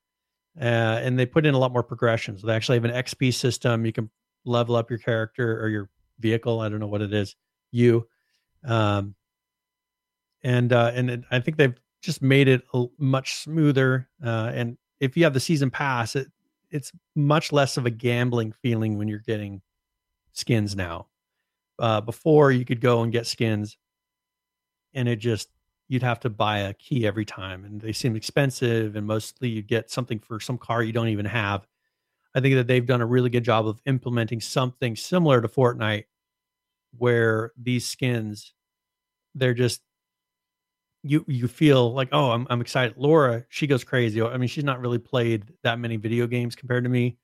Uh, and they put in a lot more progression. So they actually have an XP system. You can level up your character or your vehicle. I don't know what it is. You. Um, and uh, and it, I think they've just made it a, much smoother. Uh, and if you have the season pass, it it's much less of a gambling feeling when you're getting skins now uh, before you could go and get skins. And it just you'd have to buy a key every time and they seem expensive and mostly you get something for some car you don't even have. I think that they've done a really good job of implementing something similar to fortnite where these skins they're just you you feel like oh I'm, I'm excited. Laura she goes crazy. I mean she's not really played that many video games compared to me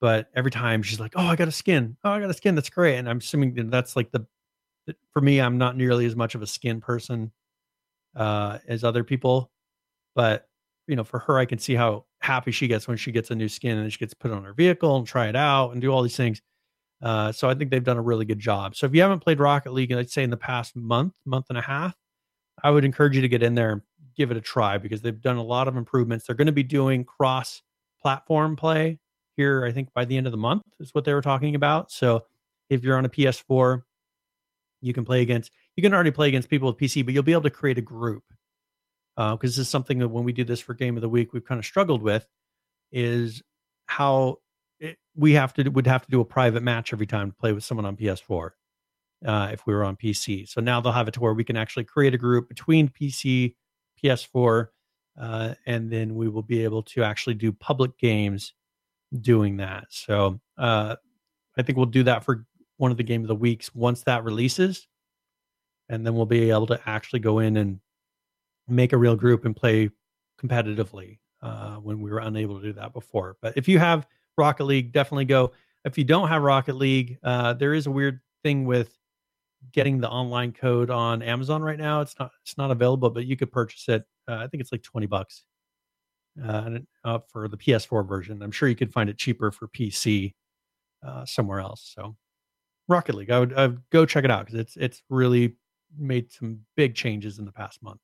but every time she's like, "Oh, I got a skin. Oh, I got a skin. That's great." And I'm assuming that that's like the for me, I'm not nearly as much of a skin person uh, as other people, but you know, for her, I can see how happy she gets when she gets a new skin and she gets put on her vehicle and try it out and do all these things. Uh, so I think they've done a really good job. So if you haven't played Rocket League, I'd say in the past month, month and a half, I would encourage you to get in there and give it a try because they've done a lot of improvements. They're going to be doing cross platform play here, I think by the end of the month is what they were talking about. So if you're on a PS4, you can play against, you can already play against people with PC, but you'll be able to create a group. Because this is something that when we do this for Game of the Week, we've kind of struggled with is how it, we have to would have to do a private match every time to play with someone on PS4 uh, if we were on PC. So now they'll have it to where we can actually create a group between PC, PS4, uh, and then we will be able to actually do public games doing that. So uh, I think we'll do that for one of the game of the weeks once that releases, and then we'll be able to actually go in and make a real group and play competitively uh, when we were unable to do that before. But if you have Rocket League, definitely go. If you don't have Rocket League, uh, there is a weird thing with getting the online code on Amazon right now. It's not it's not available, but you could purchase it. Uh, I think it's like twenty bucks uh, uh, for the PS4 version. I'm sure you could find it cheaper for PC uh, somewhere else. So Rocket League, I would, I would go check it out because it's it's really made some big changes in the past month.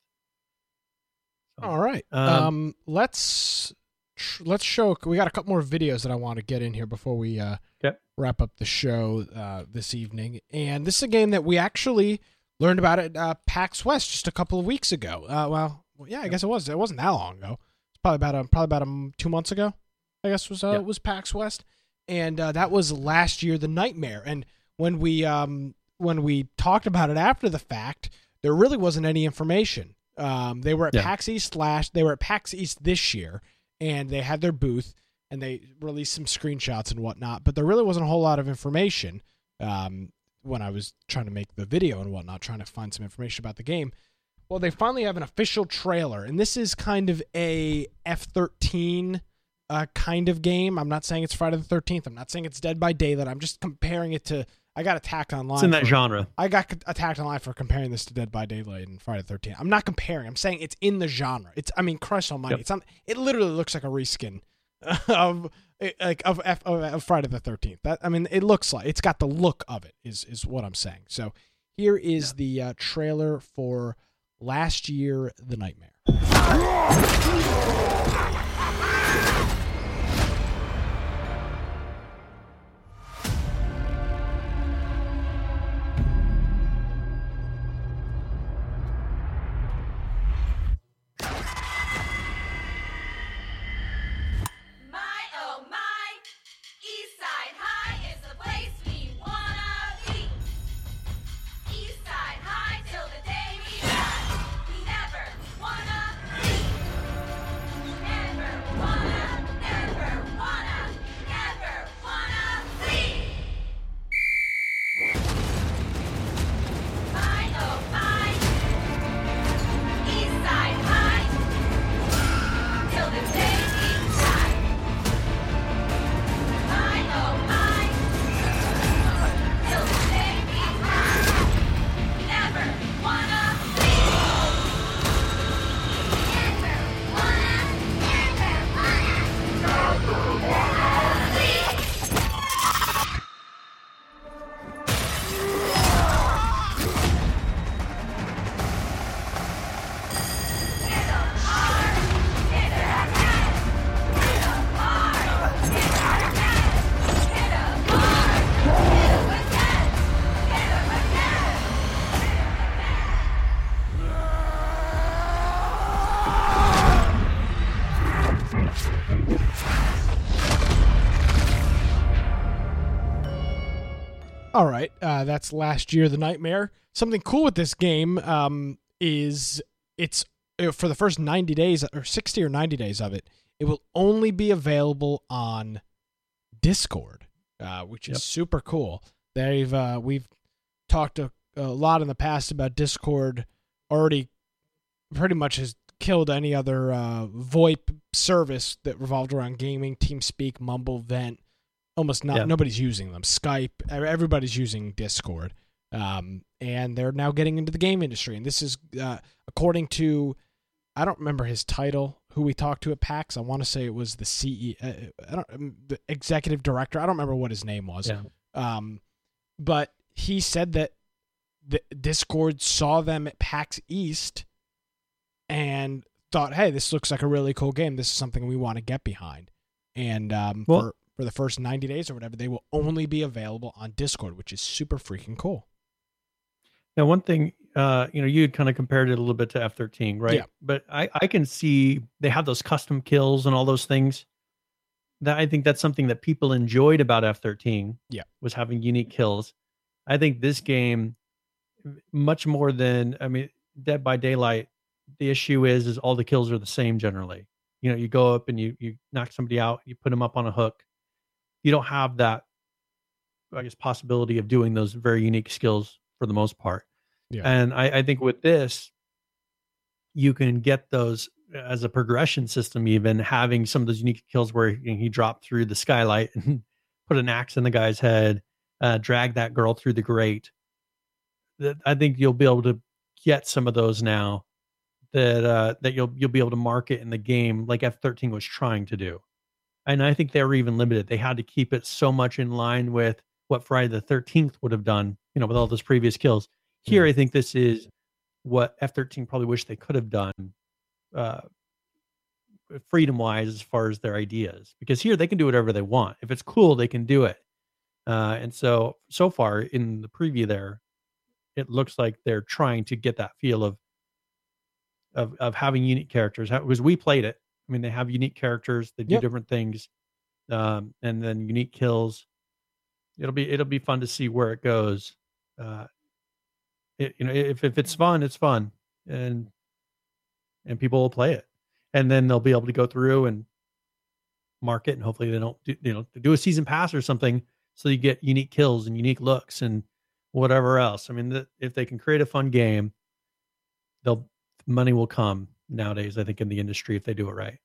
So, All right. Um, Um, let's tr- let's show. We got a couple more videos that I want to get in here before we uh, Okay. wrap up the show uh, this evening. And this is a game that we actually learned about at uh, PAX West just a couple of weeks ago. Uh, well, well, yeah, I guess it was. It wasn't that long ago. Probably about a, probably about um, two months ago. I guess was uh, Yeah. was PAX West, and uh, that was last year. The Nightmare. And when we um when we talked about it after the fact, there really wasn't any information. Um, they were at Yeah. PAX East last. They were at PAX East this year, and they had their booth. and they released some screenshots and whatnot. But there really wasn't a whole lot of information um, when I was trying to make the video and whatnot, trying to find some information about the game. Well, they finally have an official trailer, and this is kind of a F thirteen uh, kind of game. I'm not saying it's Friday the Thirteenth. I'm not saying it's Dead by Daylight. I'm just comparing it to. I got attacked online. It's in that for- genre. I got attacked online for comparing this to Dead by Daylight and Friday the Thirteenth. I'm not comparing. I'm saying it's in the genre. It's. I mean, Christ Almighty. Yep. It's on. It literally looks like a reskin of like of F, of, of Friday the Thirteenth. That I mean, it looks like it's got the look of it. Is is what I'm saying. So here is the uh, trailer for last year, The Nightmare. Uh, that's last year, The Nightmare. Something cool with this game um, is it's uh, for the first 90 days or 60 or 90 days of it, it will only be available on Discord, uh, which is Yep. super cool. They've uh, we've talked a, a lot in the past about Discord already pretty much has killed any other uh, VoIP service that revolved around gaming, TeamSpeak, Mumble, Vent. Almost not Yeah. nobody's using them. Skype, everybody's using Discord, um, and they're now getting into the game industry. And this is uh, according to I don't remember his title. Who we talked to at PAX? I want to say it was the CE. Uh, I don't um, the executive director. I don't remember what his name was. Yeah. Um, but he said that the Discord saw them at PAX East and thought, "Hey, this looks like a really cool game. This is something we want to get behind." And um, Well- for for the first ninety days or whatever, they will only be available on Discord, which is super freaking cool. Now, one thing, uh, you know, you had kind of compared it a little bit to F thirteen, right? Yeah. But I, I can see they have those custom kills and all those things. That I think that's something that people enjoyed about F thirteen. Yeah. was having unique kills. I think this game, much more than I mean, Dead by Daylight. The issue is, is all the kills are the same generally. You know, you go up and you you knock somebody out, you put them up on a hook. You don't have that, I guess, possibility of doing those very unique skills for the most part. Yeah. And I, I think with this, you can get those as a progression system, even having some of those unique kills where he, he dropped through the skylight and put an axe in the guy's head, uh, drag that girl through the grate. That I think you'll be able to get some of those now that uh, that you'll you'll be able to market in the game like F13 was trying to do. And I think they were even limited. They had to keep it so much in line with what Friday the 13th would have done, you know, with all those previous kills. Here, I think this is what F13 probably wish they could have done, uh, freedom wise, as far as their ideas. Because here they can do whatever they want. If it's cool, they can do it. Uh, and so, so far in the preview there, it looks like they're trying to get that feel of of of having unique characters. Because we played it. I mean, they have unique characters. They do Yep. different things, um, and then unique kills. It'll be it'll be fun to see where it goes. Uh, it, you know, if if it's fun, it's fun, and and people will play it, and then they'll be able to go through and market and hopefully they don't do, you know do a season pass or something so you get unique kills and unique looks and whatever else. I mean, the, if they can create a fun game, they'll money will come nowadays. I think in the industry if they do it right.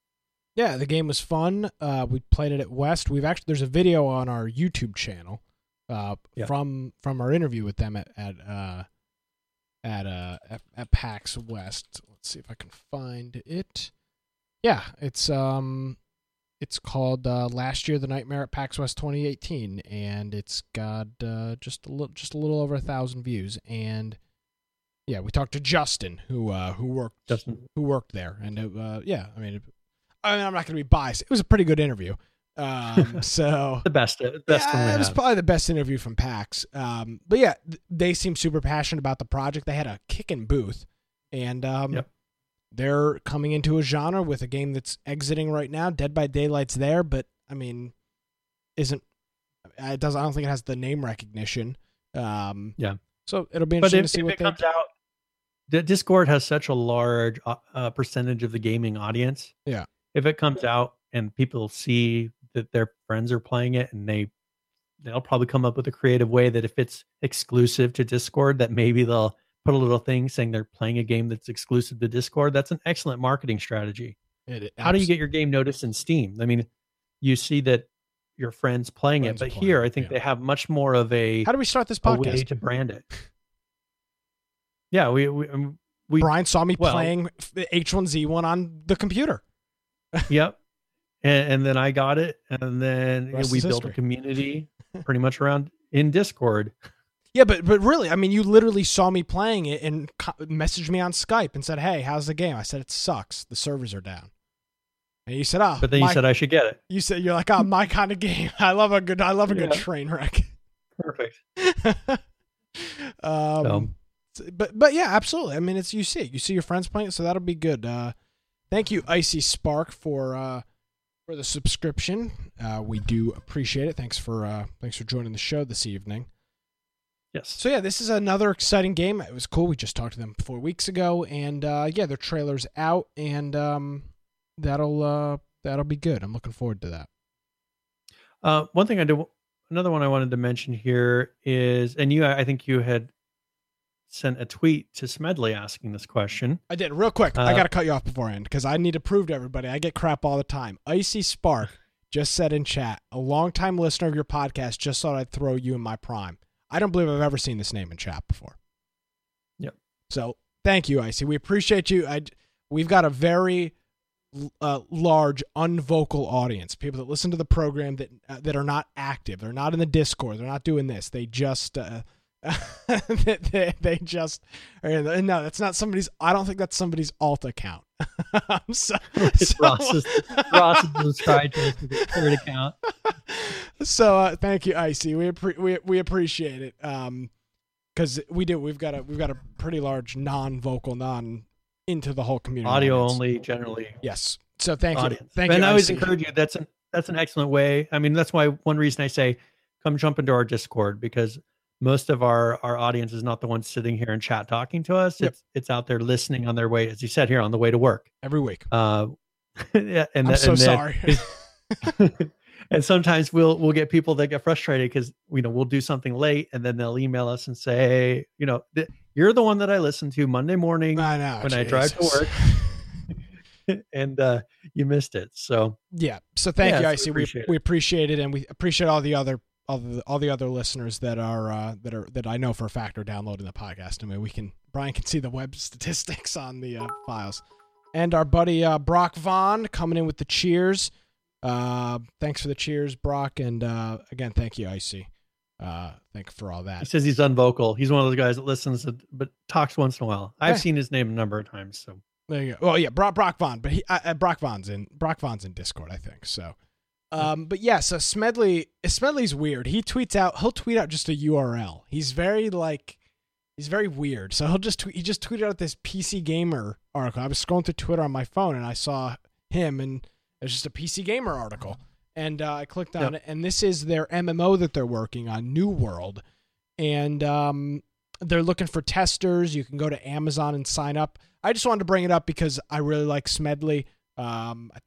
Yeah, the game was fun. Uh, we played it at West. We've actually there's a video on our YouTube channel uh, Yeah. from from our interview with them at at uh, at uh at, at PAX West. Let's see if I can find it. Yeah, it's um it's called uh, last year the Nightmare at PAX West 2018, and it's got uh, just a little just a little over a thousand views. And yeah, we talked to Justin who uh, who worked Justin, who worked there, and it, uh, yeah, I mean, it, I mean, I'm not going to be biased. It was a pretty good interview. Um, so the best, the best one yeah, it was probably the best interview from PAX. Um, but yeah, th- they seem super passionate about the project. They had a kicking booth, and um, Yep. they're coming into a genre with a game that's exiting right now. Dead by Daylight's there, but I mean, isn't it does? I don't think it has the name recognition. Um, Yeah. So it'll be but interesting if, to see if what it they comes out, Discord has such a large uh, uh, percentage of the gaming audience. Yeah. If it comes out and people see that their friends are playing it, and they they'll probably come up with a creative way that if it's exclusive to Discord, that maybe they'll put a little thing saying they're playing a game that's exclusive to Discord. That's an excellent marketing strategy. It, How do you get your game noticed in Steam? I mean, you see that your friends playing Friends it, but playing here I think yeah. they have much more of a How do we start this podcast? to brand it. Yeah, we we, um, we Brian saw me well- playing H1Z1 on the computer. yep, and, and then I got it, and then Rest we built a community pretty much around in Discord. Yeah, but but really, I mean, you literally saw me playing it and co- messaged me on Skype and said, "Hey, how's the game?" I said, "It sucks. The servers are down." And you said, "Oh, But then you said I should get it. you said you're like, oh, my kind of game. I love a good, I love a good train wreck." Perfect. um, but but yeah, absolutely. I mean, it's you see it. You see your friends playing it, so that'll be good. Uh, thank you, Icy Spark, for uh, for the subscription. Uh, we do appreciate it. Thanks for uh, thanks for joining the show this evening. Yes. So yeah, this is another exciting game. It was cool. We just talked to them four weeks ago, and uh, yeah, their trailer's out, and um, that'll uh, that'll be good. I'm looking forward to that. Uh, one thing I do, another one I wanted to mention here is, and you, I think you had sent a tweet to Smedley asking this question. I did real quick. I Uh, got to cut you off beforehand because I need to prove to everybody. I get crap all the time. Icy Spark just said in chat, a longtime listener of your podcast just thought I'd throw you in my prime. I don't believe I've ever seen this name in chat before. Yep. So thank you, Icy. We appreciate you. I we've got a very uh, large unvocal audience. People that listen to the program that uh, that are not active. They're not in the Discord. They're not doing this. They just. Uh, they, they, they just no that's not somebody's i don't think that's somebody's alt account so, so- Ross's, Ross is subscribed to third account. so uh, thank you icy we, appre- we we appreciate it um because we do we've got a we've got a pretty large non-vocal non into the whole community Audio audience. only, generally. yes so thank audience. you thank and you I always encourage you. That's an that's an excellent way. I mean, that's why one reason I say come jump into our Discord because most of our our audience is not the ones sitting here in chat talking to us. Yep. It's it's out there listening on their way, as you said here, on the way to work. every week Uh, yeah, and i'm that- so and sorry and sometimes we'll we'll get people that get frustrated because you know we'll do something late and then they'll email us and say you know th- you're the one that I listen to Monday morning i know when I drive to work and uh you missed it so Yeah. So thank Yeah, you, so we Icy. We, appreciate we appreciate it, and we appreciate all the other all the all the other listeners that are uh, that are that I know for a fact are downloading the podcast. I mean, we can Brian can see the web statistics on the uh, files, and our buddy uh, Brock Vaughn coming in with the cheers. Uh, thanks for the cheers, Brock, and uh, again, thank you, Icy. Uh, thank you for all that. he says he's unvocal he's one of those guys that listens to, but talks once in a while I've Okay. seen his name a number of times so There you go. Well, yeah, Brock, Brock Vaughn, but he uh, uh, Brock Vaughn's in Brock Vaughn's in Discord, I think. So, um, but yeah, so Smedley Smedley's weird. He tweets out. He'll tweet out just a URL. He's very like, he's very weird. So he'll just tweet, he just tweeted out this PC Gamer article. I was scrolling through Twitter on my phone and I saw him, and it's just a PC Gamer article. And uh, I clicked on Yep. it, and this is their MMO that they're working on, New World, and um, they're looking for testers. You can go to Amazon and sign up. I just wanted to bring it up because I really like Smedley. Um, I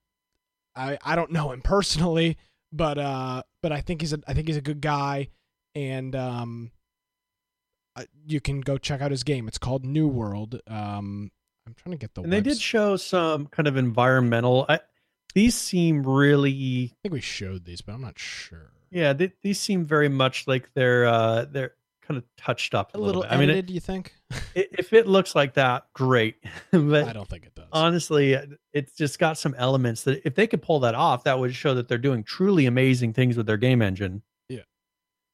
I I don't know him personally, but uh, but I think he's a I think he's a good guy, and um, uh, you can go check out his game. It's called New World. Um, I'm trying to get the. and they did show some kind of environmental. I, these seem really, I think we showed these, but I'm not sure. yeah. They, these seem very much like they're uh they're kind of touched up a, A little bit. I mean, it, you think? If it looks like that, great. but I don't think it does. honestly, it's just got some elements that if they could pull that off, that would show that they're doing truly amazing things with their game engine. Yeah,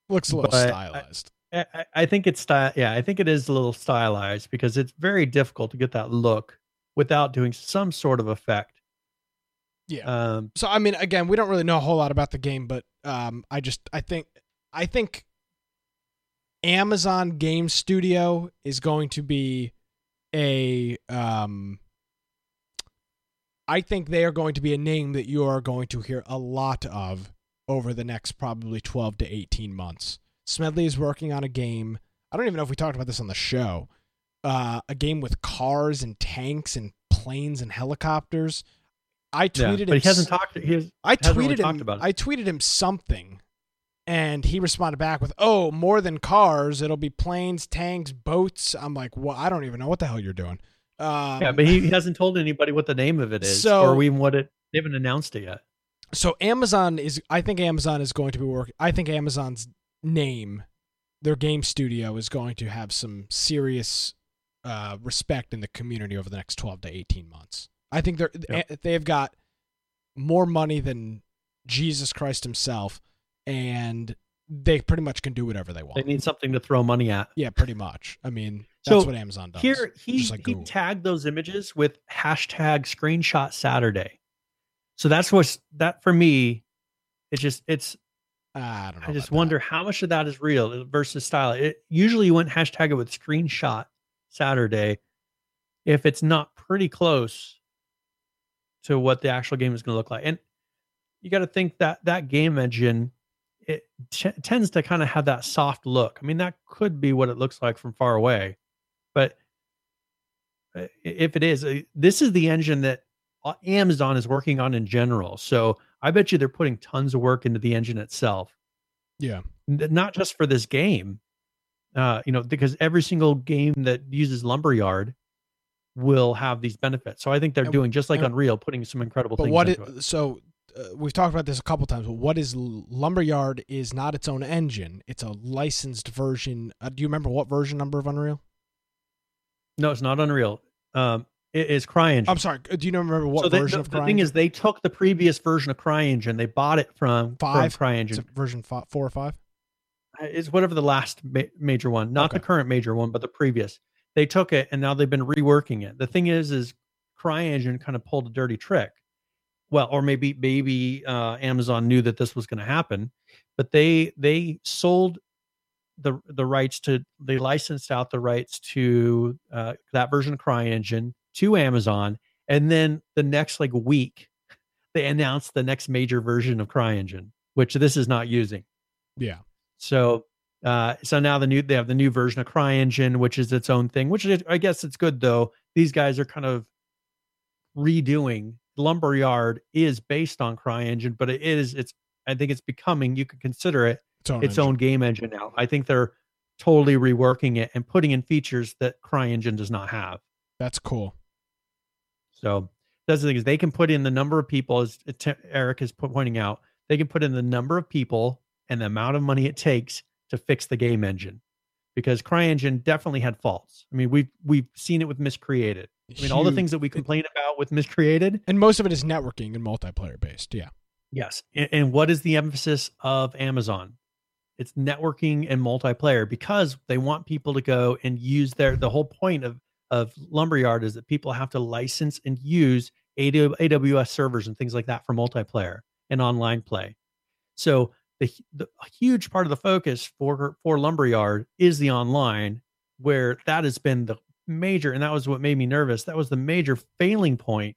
looks a little but stylized. I, I- I think it's style. Yeah, I think it is a little stylized because it's very difficult to get that look without doing some sort of effect. yeah. Um, so I mean, again, we don't really know a whole lot about the game, but um, I just I think I think Amazon Game Studio is going to be a um. I think they are going to be a name that you are going to hear a lot of over the next probably 12 to 18 months. Smedley is working on a game. I don't even know if we talked about this on the show. Uh, a game with cars and tanks and planes and helicopters. I yeah, tweeted but him he hasn't talked. He has, I hasn't really tweeted talked him. about it. I tweeted him something, and he responded back with, "Oh, more than cars, it'll be planes, tanks, boats." I'm like, "Well, I don't even know what the hell you're doing." Um, yeah, but he, hasn't told anybody what the name of it is, So- or even what it. They haven't announced it yet. so Amazon is. I think Amazon is going to be working. I think Amazon's name, their game studio, is going to have some serious uh, respect in the community over the next 12 to 18 months. I think they're Yep. eh, they've got more money than Jesus Christ himself, and they pretty much can do whatever they want. They need something to throw money at. Yeah, pretty much. I mean, that's So, what Amazon does. Here, he like he tagged those images with hashtag screenshot Saturday. So that's what's that for me. It's just it's I don't know. I just wonder how much of that is real versus style. It usually you wouldn't hashtag it with screenshot Saturday if it's not pretty close to what the actual game is going to look like. And you got to think that that game engine it t- tends to kind of have that soft look. I mean, that could be what it looks like from far away, but uh, if it is, uh, this is the engine that uh, Amazon is working on in general. So I bet you they're putting tons of work into the engine itself. Yeah. not just for this game uh you know because every single game that uses lumberyard will have these benefits so i think they're And- doing just like and- unreal putting some incredible But things what into it, it. so uh, we've talked about this a couple times, but what is Lumberyard is not its own engine. It's a licensed version. Uh, do you remember what version number of Unreal? no it's not unreal um it is CryEngine. I'm sorry. uh, Do you remember what so they- version the, of the thing is they took the previous version of CryEngine they bought it from Five? from CryEngine version fi- four or five? it's whatever the last ma- major one, not the current major one, but the previous. They took it and now they've been reworking it. The thing is, is CryEngine kind of pulled a dirty trick. Well, or maybe maybe uh, Amazon knew that this was going to happen, but they they sold the the rights to they licensed out the rights to uh, that version of CryEngine to Amazon, and then the next like week they announced the next major version of CryEngine, which this is not using. Yeah. So uh so now the new they have the new version of CryEngine, which is its own thing, which is, I guess it's good though. These guys are kind of redoing Lumberyard is based on CryEngine, but it is it's I think it's becoming you could consider it Its own. its own game engine now. I think they're totally reworking it and putting in features that CryEngine does not have. That's cool. So that's the thing is they can put in the number of people, as Eric is pointing out, they can put in the number of people and the amount of money it takes to fix the game engine. Because CryEngine definitely had faults. I mean, we've we've seen it with Miscreated. I mean, all the things that we complain about with Miscreated. and most of it is networking and multiplayer based. Yeah. Yes. And, and what is the emphasis of Amazon? It's networking and multiplayer because they want people to go and use their the whole point of of Lumberyard is that people have to license and use AWS servers and things like that for multiplayer and online play. So the, the huge part of the focus for for Lumberyard is the online, where that has been the major, and that was what made me nervous. That was the major failing point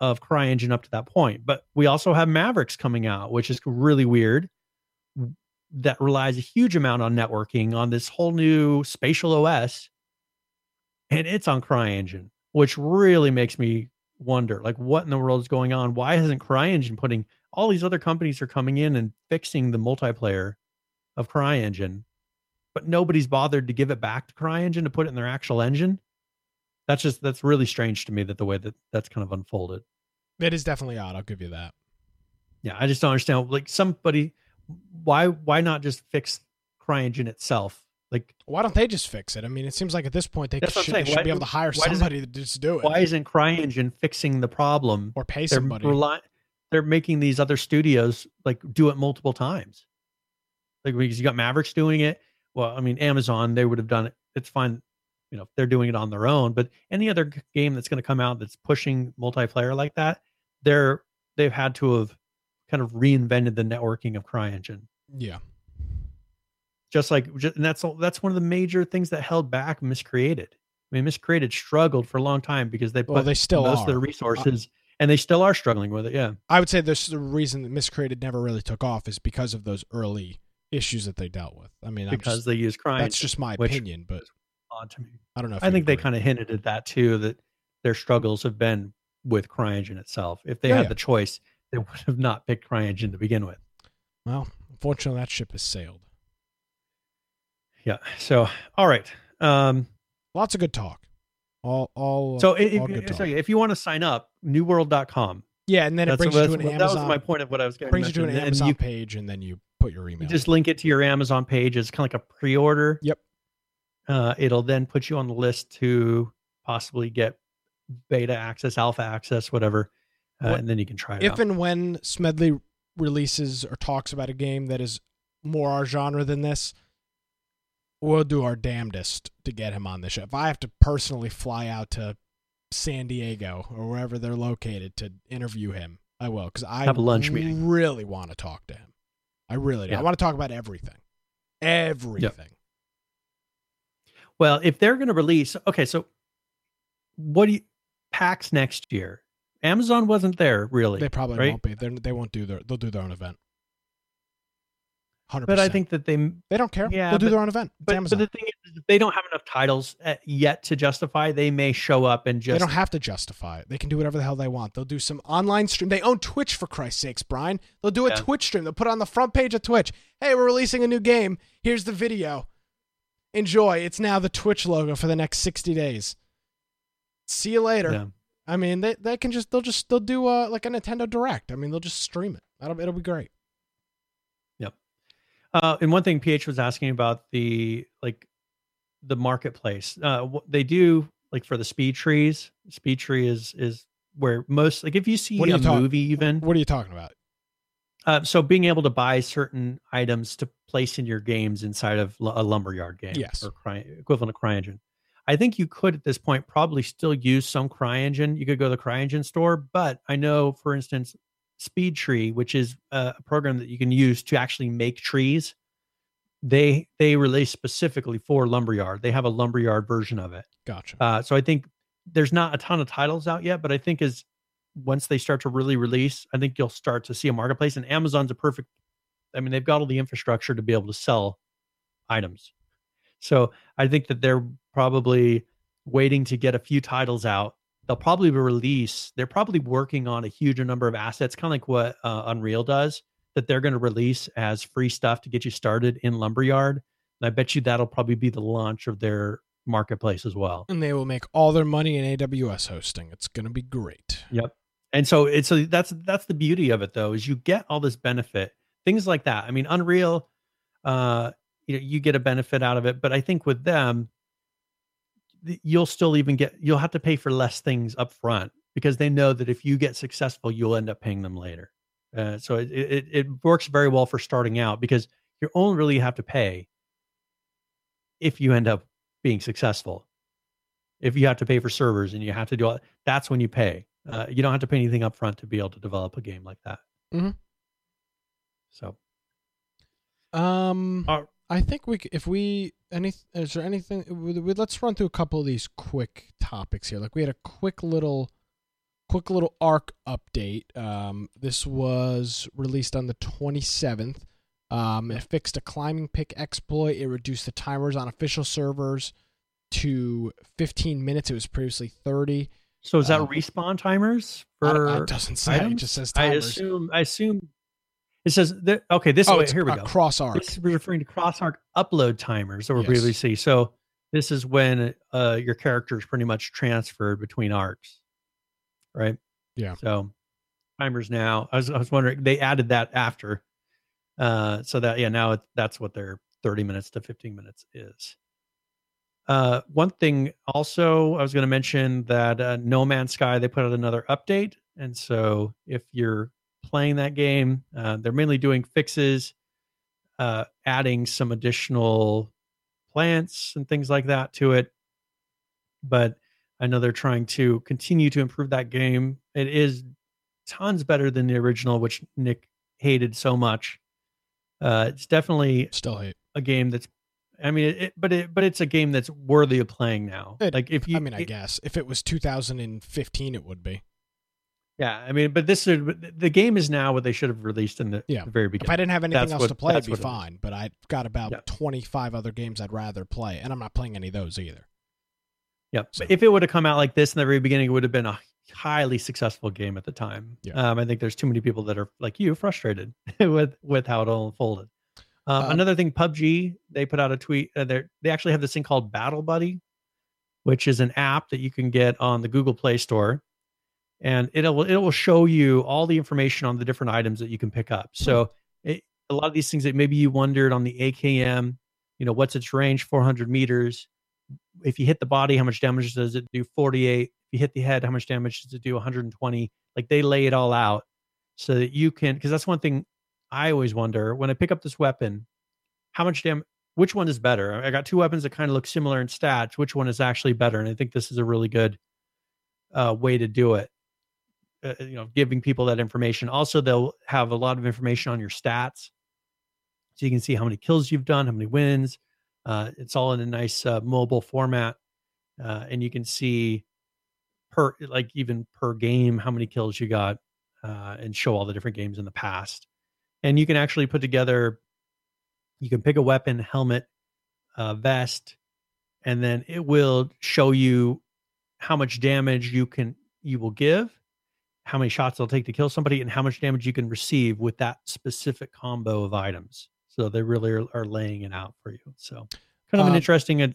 of CryEngine up to that point. But we also have Mavericks coming out, which is really weird. That relies a huge amount on networking on this whole new SpatialOS, and it's on CryEngine, which really makes me wonder like what in the world is going on? Why hasn't CryEngine putting all these other companies are coming in and fixing the multiplayer of CryEngine, but nobody's bothered to give it back to CryEngine to put it in their actual engine? That's just that's really strange to me that the way that that's kind of unfolded. It is definitely odd. I'll give you that. Yeah, I just don't understand. Like somebody, why why not just fix CryEngine itself? Like Why don't they just fix it? I mean, it seems like at this point they That's what I'm should, should Why- be able to hire somebody to just do it why isn't CryEngine fixing the problem? or pay They're somebody. rely- they're making these other studios like do it multiple times. Like because you got Mavericks doing it. Well, I mean Amazon, they would have done it. It's fine, you know, if they're doing it on their own. But any other game that's going to come out that's pushing multiplayer like that, they're they've had to have kind of reinvented the networking of CryEngine. yeah. just like ju- and that's all that's one of the major things that held back miscreated i mean miscreated struggled for a long time because they put Well, they still most of their are. resources and they still are struggling with it yeah I would say this the reason that Miscreated never really took off is because of those early issues that they dealt with. I mean, because just, they use crime that's just my opinion, but odd to me I don't know. I think they kind of hinted at that too that their struggles have been with CryEngine itself if they Yeah, had yeah. the choice they would have not picked CryEngine to begin with Well, unfortunately, that ship has sailed. yeah so all right um Lots of good talk. All, all. so if, all good if, talk. so if you want to sign up newworld.com yeah, and then it brings you to an that was my point of what i was going brings you to an mention. Amazon you page, and then you put your email. You just link it to your Amazon page. It's kind of like a pre-order. Yep. Uh, it'll then put you on the list to possibly get beta access, alpha access, whatever, uh, What- and then you can try it if out. and when Smedley releases or talks about a game that is more our genre than this, we'll do our damnedest to get him on the show. If I have to personally fly out to San Diego or wherever they're located to interview him, I will because I Have a lunch meeting. really want to talk to him. I really do. Yeah. I want to talk about everything, everything. well, if they're going to release, okay, so what do you PAX next year? Amazon wasn't there really, They probably right? won't be. They're, they won't do their. They'll do their own event. Hundred but I think that they they don't care. Yeah, they'll do but, their own event. But, but, the thing is, they don't have enough titles uh, yet to justify, they may show up and just they don't have to justify it. They can do whatever the hell they want. They'll do some online stream. They own Twitch for Christ's sakes, Brian. They'll do a Yeah. Twitch stream. They'll put it on the front page of Twitch. Hey, we're releasing a new game. Here's the video. Enjoy. It's now the Twitch logo for the next 60 days. See you later. Yeah. I mean, they they can just they'll just they'll do uh like a Nintendo Direct. I mean, they'll just stream it. That'll it'll be great. Uh, and one thing PH was asking about the like the marketplace. Uh, they do like for the speed trees. Speed tree is is where most like if you see What are a you talk- movie even. What are you talking about? Uh, so being able to buy certain items to place in your games inside of l- a lumberyard game, Yes. or cry, equivalent of CryEngine. I think you could at this point probably still use some CryEngine. You could go to the CryEngine store, but I know, for instance, Speed Tree, which is a program that you can use to actually make trees. They they release specifically for lumberyard. They have a lumberyard version of it. Gotcha. Uh, so I think there's not a ton of titles out yet, but I think as once they start to really release, I think you'll start to see a marketplace. And Amazon's a perfect. I mean, they've got all the infrastructure to be able to sell items. So I think that they're probably waiting to get a few titles out. They'll probably release. They're probably working on a huge number of assets, kind of like what uh, Unreal does. That they're going to release as free stuff to get you started in Lumberyard. And I bet you that'll probably be the launch of their marketplace as well. and they will make all their money in AWS hosting. It's going to be great. Yep. And so it's so that's that's the beauty of it though is you get all this benefit things like that. I mean Unreal, uh, you know, you get a benefit out of it, but I think with them, th- you'll still even get you'll have to pay for less things up front because they know that if you get successful, you'll end up paying them later. Uh, so it, it it works very well for starting out because you only really have to pay if you end up being successful. If you have to pay for servers and you have to do all that's when you pay. Uh, you don't have to pay anything up front to be able to develop a game like that. Mhm. So Um, Uh, I think we if we any is there anything let's run through a couple of these quick topics here. Like we had a quick little quick little ARK update. Um, this was released on the 27th. Um, it fixed a climbing pick exploit. It reduced the timers on official servers to 15 minutes. It was previously 30. So is that Um, respawn timers for it doesn't say. It just says I timers. assume. I assume it says that. Okay, this. oh, it's here we go. cross ARK. This is referring to cross ARK upload timers that were Yes. previously. So this is when uh, your character is pretty much transferred between ARKs, right? Yeah. So timers now. I was I was wondering they added that after, uh, so that yeah now it, that's what their thirty minutes to fifteen minutes is. Uh, one thing also I was going to mention that uh, No Man's Sky they put out another update, and so if you're playing that game, uh, they're mainly doing fixes, uh, adding some additional plants and things like that to it. But I know they're trying to continue to improve that game. It is tons better than the original, which Nick hated so much. Uh, it's definitely Still hate. a game that's I mean it, but it but it's a game that's worthy of playing now. It- like if you I mean, I it- guess if it was 2015, it would be. Yeah, I mean but this is the game is now what they should have released in the, Yeah. the very beginning. If. I didn't have anything That's else what- to play, it'd be what it fine. But I've got about Yeah. 25 other games I'd rather play, and I'm not playing any of those either. Yeah, So- if it would have come out like this in the very beginning, it would have been a highly successful game at the time. Yeah. Um, I think there's too many people that are like you, frustrated with with how it all unfolded. Um, Um, another thing, PUBG, they put out a tweet. Uh, they they actually have this thing called Battle Buddy, which is an app that you can get on the Google Play Store, and it'll it will show you all the information on the different items that you can pick up. So it, a lot of these things that maybe you wondered on the AKM, you know, what's its range? 400 meters. If you hit the body, how much damage does it do? 48. If you hit the head, how much damage does it do? 120. Like they lay it all out so that you can, because that's one thing I always wonder when I pick up this weapon, how much damage, which one is better? I got two weapons that kind of look similar in stats. Which one is actually better? And I think this is a really good uh, way to do it. Uh, you know, giving people that information. Also, they'll have a lot of information on your stats, so you can see how many kills you've done, how many wins. Uh, it's all in a nice uh, mobile format, uh, and you can see per like even per game how many kills you got, uh, and show all the different games in the past. And you can actually put together. You can pick a weapon, helmet, uh, vest, and then it will show you how much damage you can you will give, how many shots it'll take to kill somebody, and how much damage you can receive with that specific combo of items. So they really are, are laying it out for you. So kind of an Um, interesting. And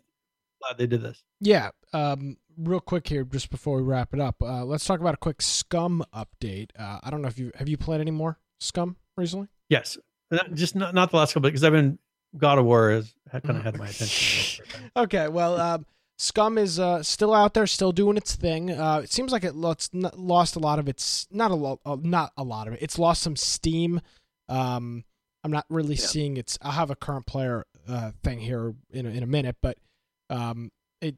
glad they did this. Yeah. Um, real quick here, just before we wrap it up, uh, let's talk about a quick Scum update. Uh, I don't know if you have you played any more Scum recently. Yes, Not- just not not the last couple because I've been God of War has had kind of had my attention. Okay, well, um, Scum is uh, still out there, still doing its thing. Uh, it seems like it lost, lost a lot of its not a lot, uh, not a lot of it. It's lost some steam. Um, I'm not really Yeah. seeing its. I'll have a current player uh, thing here in a, in a minute, but um, it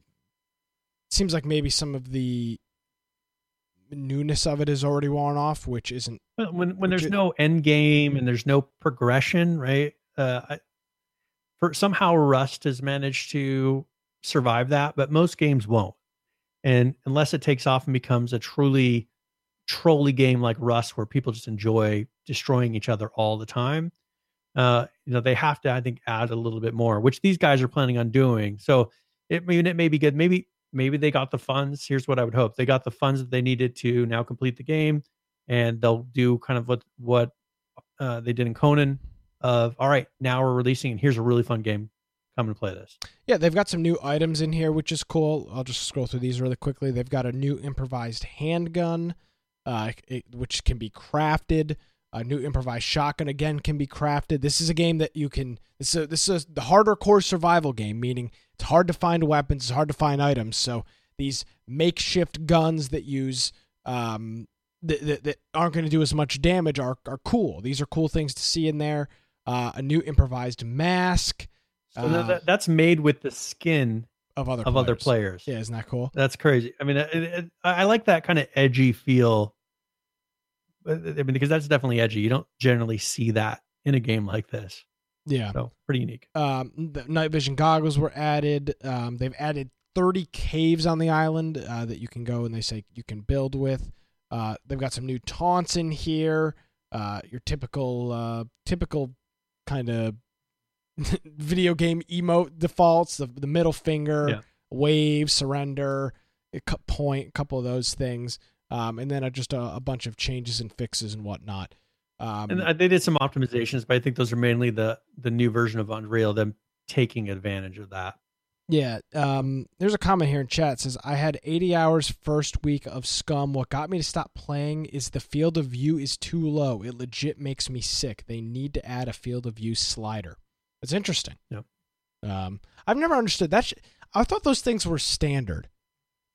seems like maybe some of the newness of it is already worn off, which isn't. Well, when when there's it- no end game and there's no progression, right? Uh, I, for somehow Rust has managed to survive that, but most games won't. And unless it takes off and becomes a truly trolly game like Rust, where people just enjoy destroying each other all the time, uh, you know, they have to, I think, add a little bit more, which these guys are planning on doing. So it, I mean, it may be good. Maybe maybe they got the funds. Here's what I would hope: they got the funds that they needed to now complete the game and they'll do kind of what what uh, they did in Conan. Of all right, now we're releasing, and here's a really fun game. Come and play this. Yeah, they've got some new items in here, which is cool. I'll just scroll through these really quickly. They've got a new improvised handgun, uh, it, which can be crafted. A new improvised shotgun again can be crafted. This is a game that you can. This is a, this is the harder core survival game, meaning it's hard to find weapons, it's hard to find items. So these makeshift guns that use um, that, that, that aren't going to do as much damage are are cool. These are cool things to see in there. Uh, a new improvised mask So Uh, that- that's made with the skin of other of other players. Yeah, isn't that cool? That's crazy. I mean, it, it, I like that kind of edgy feel. I mean, because that's definitely edgy. You don't generally see that in a game like this. Yeah. So pretty unique. Um, the night vision goggles were added. Um, they've added 30 caves on the island uh, that you can go and they say you can build with. Uh, they've got some new taunts in here. Uh, your typical, uh, typical kind of video game emote defaults. The the middle finger, Yeah. wave, surrender. point, a couple of those things, um, and then just a, a bunch of changes and fixes and whatnot. Um, And uh, they did some optimizations, but I think those are mainly the the new version of Unreal, them taking advantage of that. Yeah, um, there's a comment here in chat says I had 80 hours first week of Scum. What got me to stop playing is the field of view is too low. It legit makes me sick. They need to add a field of view slider. It's interesting. Yep. Um, I've never understood that. Sh- I thought those things were standard.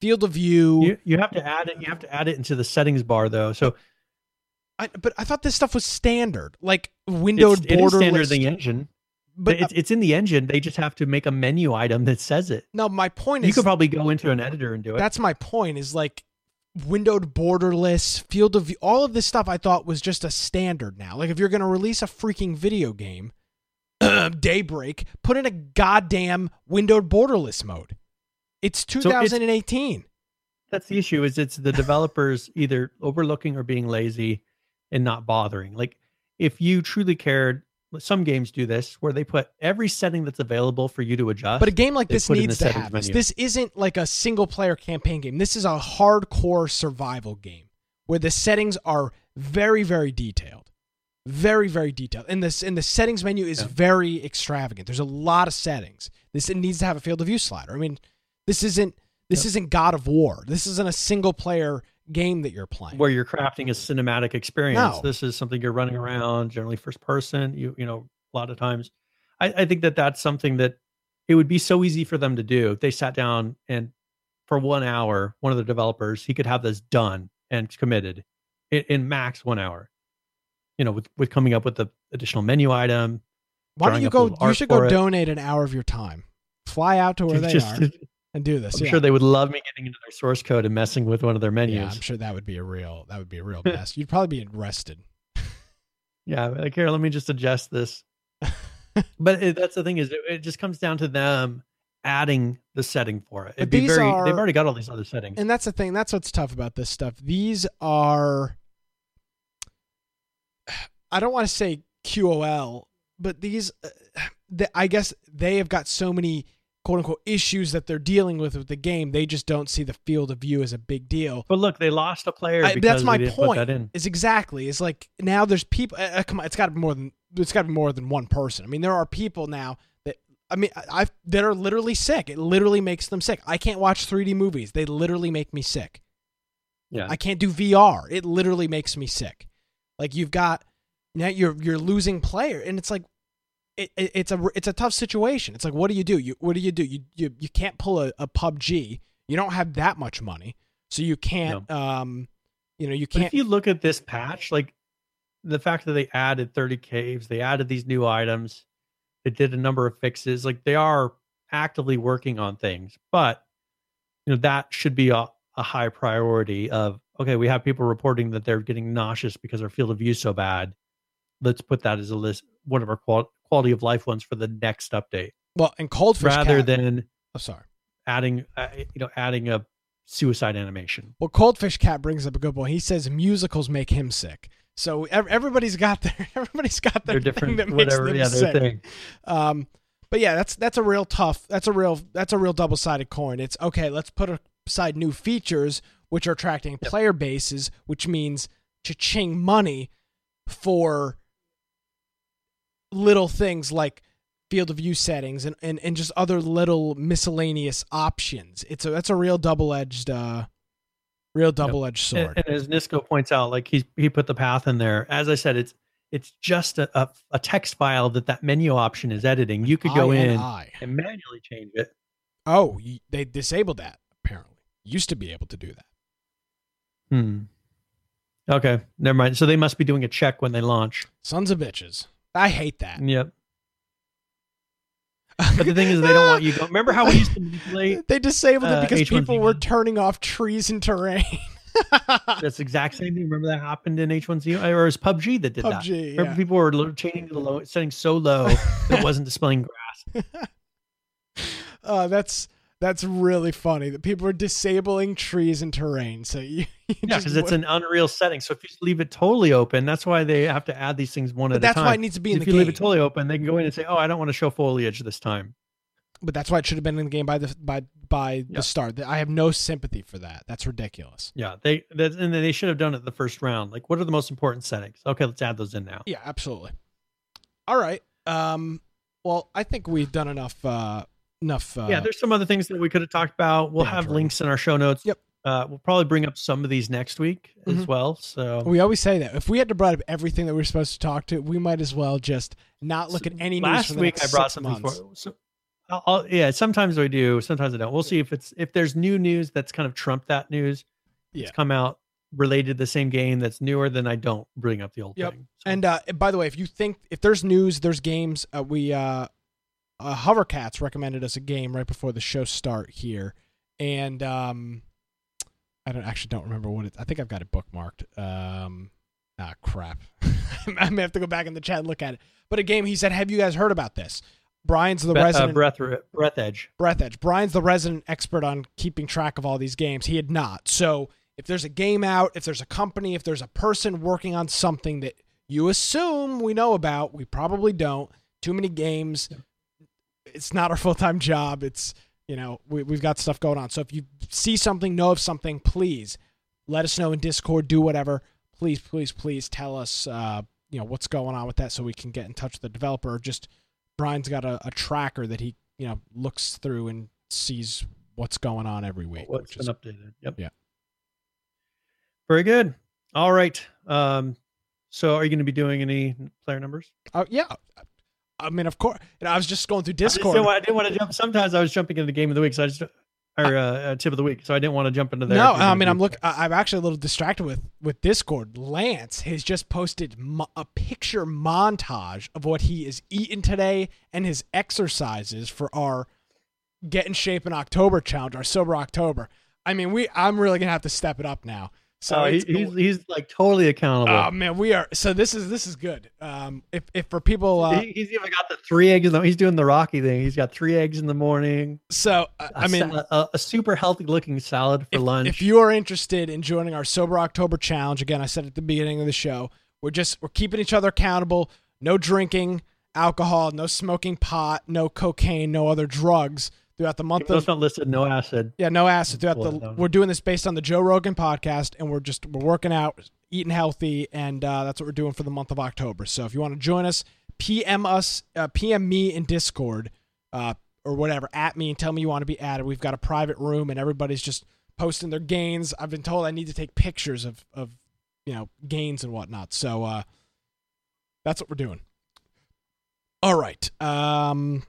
Field of view. You you have to add it. You have to add it into the settings bar though. So I, but I thought this stuff was standard, like windowed it's, it is border standard list. in the engine. But But it's it's in the engine. They just have to make a menu item that says it. no, my point You is you could probably go into an editor and do it. That's my point. Is like windowed borderless field of view. All of this stuff I thought was just a standard now. Like if you're going to release a freaking video game, Um, daybreak, put in a goddamn windowed borderless mode. It's it's- 2018. That's the issue. Is it's the developers either overlooking or being lazy and not bothering. Like if you truly cared, some games do this where they put every setting that's available for you to adjust. but a game like this needs to have this. This isn't like a single player campaign game. This is a hardcore survival game where the settings are very, very detailed. Very, very detailed. And this and the settings menu is Yeah. very extravagant. There's a lot of settings. This it needs to have a field of view slider. I mean, this isn't this isn't God of War. This isn't a single player game that you're playing. where you're crafting a cinematic experience. No. This is something you're running around, generally first person. You you know a lot of times, I, I think that that's something that it would be so easy for them to do. If they sat down and for one hour, one of the developers, he could have this done and committed in, in max one hour. You know, with with coming up with the additional menu item. Why don't you go? You should go it. donate an hour of your time. Fly out to where they Just- are and do this. I'm yeah. sure they would love me getting into their source code and messing with one of their menus. Yeah, I'm sure that would be a real that would be a real mess. You'd probably be arrested. Yeah, like here, let me just adjust this. but it, that's the thing is, it, it just comes down to them adding the setting for it. It'd be very. are- they've already got all these other settings. And that's the thing. That's what's tough about this stuff. These are I don't want to say QOL, but these uh, the, I guess they have got so many quote unquote issues that they're dealing with with the game. They just don't see the field of view as a big deal. but look, they lost a player. I- because that's my point. that. Is exactly is like now there's people. Uh, uh, come on, it's got to be more than it's got to be more than one person. I mean, there are people now that I mean, I I've, that are literally sick. It literally makes them sick. I can't watch 3D movies. They literally make me sick. Yeah, I can't do VR. It literally makes me sick. Like you've got now you're you're losing player, and it's like it, it, it's a it's a tough situation. It's like what do you do? You what do you do? You you you can't pull a, a PUBG. You don't have that much money, so you can't. Um, you know you can't. if you look at this patch, like the fact that they added 30 caves, they added these new items, they did a number of fixes. Like they are actively working on things, but you know that should be a, a high priority. Of okay, we have people reporting that they're getting nauseous because our field of view is so bad. Let's put that as a list, one of our qual- quality of life ones for the next update, well, and Coldfish rather Cat, than oh sorry. adding, uh, you know, adding a suicide animation. Well, Coldfish Cat brings up a good point. He says musicals make him sick. So everybody's got their everybody's got their They're different, that makes whatever. Yeah, sick. their thing. Um, but yeah, that's that's a real tough. That's a real that's a real double sided coin. It's okay. Let's put aside new features which are attracting player bases, which means cha-ching money for little things like field of view settings and, and, and just other little miscellaneous options. It's a that's a real double edged uh real double edged sword. and as Nisco points out, like he's he put the path in there. As I said, it's it's just a, a, a text file that that menu option is editing. You could go I in I. and manually change it. Oh, they disabled that apparently. Used to be able to do that. Hmm. Okay, never mind. So they must be doing a check when they launch. Sons of bitches. I hate that. Yep. But the thing is, they don't want you go. Remember how we used to manipulate? They disabled Uh, it because H1Z1. people were turning off trees and terrain. That's the exact same thing. Remember that happened in H1Z1, or it was PUBG that did that. Remember yeah. people were changing the low, setting so low that it wasn't displaying grass. uh, that's that's really funny that people are disabling trees and terrain. So you, you Yeah, because it's an unreal setting. So if you leave it totally open, that's why they have to add these things one But at a time. That's why it needs to be in if the game. If you leave it totally open, they can go in and say, "Oh, I don't want to show foliage this time." but that's why it should have been in the game by the by by Yeah. the start. I have no sympathy for that. That's ridiculous. Yeah, they that, and they should have done it the first round. Like, what are the most important settings? Okay, let's add those in now. Yeah, absolutely. All right. Um. Well, I think we've done enough. Uh, enough. Uh, yeah, there's some other things that we could have talked about. We'll have links in our show notes. Yep. Uh, we'll probably bring up some of these next week as Mhm. well. So We always say that if we had to bring up everything that we are supposed to talk to, we might as well just not look at any news last week I brought something months. for. So, I'll, I'll- yeah, sometimes we do, sometimes I don't. We'll see if it's if there's new news that's kind of trumped that news. Yeah. It's come out related to the same game that's newer. Then I don't bring up the old Yep. thing. So- And uh, by the way, if you think if there's news, there's games. Uh, we uh, uh, Hovercats recommended us a game right before the show start here, and um, I don't actually don't remember what it. I think I've got it bookmarked. Um, ah, crap. I may have to go back in the chat and look at it. But a game he said, "Have you guys heard about this?" Brian's the Be- uh, resident breath breath edge. Breathedge. Brian's the resident expert on keeping track of all these games. He had not. So if there's a game out, if there's a company, if there's a person working on something that you assume we know about, we probably don't. Too many games. It's not our full time job. It's you know we we've got stuff going on. So if you see something, know of something, please let us know in Discord. Do whatever. Please, please, please tell us. Uh, you know what's going on with that, so we can get in touch with the developer. Or just Brian's got a, a tracker that he you know looks through and sees what's going on every week. What's which been is- updated? Yep. Yeah. Very good. All right. Um, so are you going to be doing any player numbers? uh, yeah. I mean, of course. I was just going through I Discord. didn't, I didn't want to jump. Sometimes I was jumping into the game of the week, so I just or uh, uh, tip of the week. So I didn't want to jump into there. No, I mean, I'm look. I- I'm actually a little distracted with with Discord. Lance has just posted mo- a picture montage of what he is eating today and his exercises for our get in shape in October challenge, our sober October. I mean, we. I'm really gonna have to step it up now. So Oh, he, he's he's like totally accountable. Oh man, we are. So this is this is good. Um, if if for people, uh, he, he's even got the three eggs. In the, he's doing the Rocky thing. He's got three eggs in the morning. so uh, I mean, a, a super healthy looking salad for if, lunch. If you are interested in joining our Sober October challenge, again, I said at the beginning of the show, we're just we're keeping each other accountable. No drinking alcohol, no smoking pot, no cocaine, no other drugs throughout the month Those of not listed. No acid. yeah, no acid throughout Well the. We're doing this based on the Joe Rogan podcast, and we're just we're working out, eating healthy, and uh, that's what we're doing for the month of October. So if you want to join us, PM us, uh, PM me in Discord, uh, or whatever, at me and tell me you want to be added. We've got a private room, and everybody's just posting their gains. I've been told I need to take pictures of of you know gains and whatnot. So uh, that's what we're doing. All right. Um,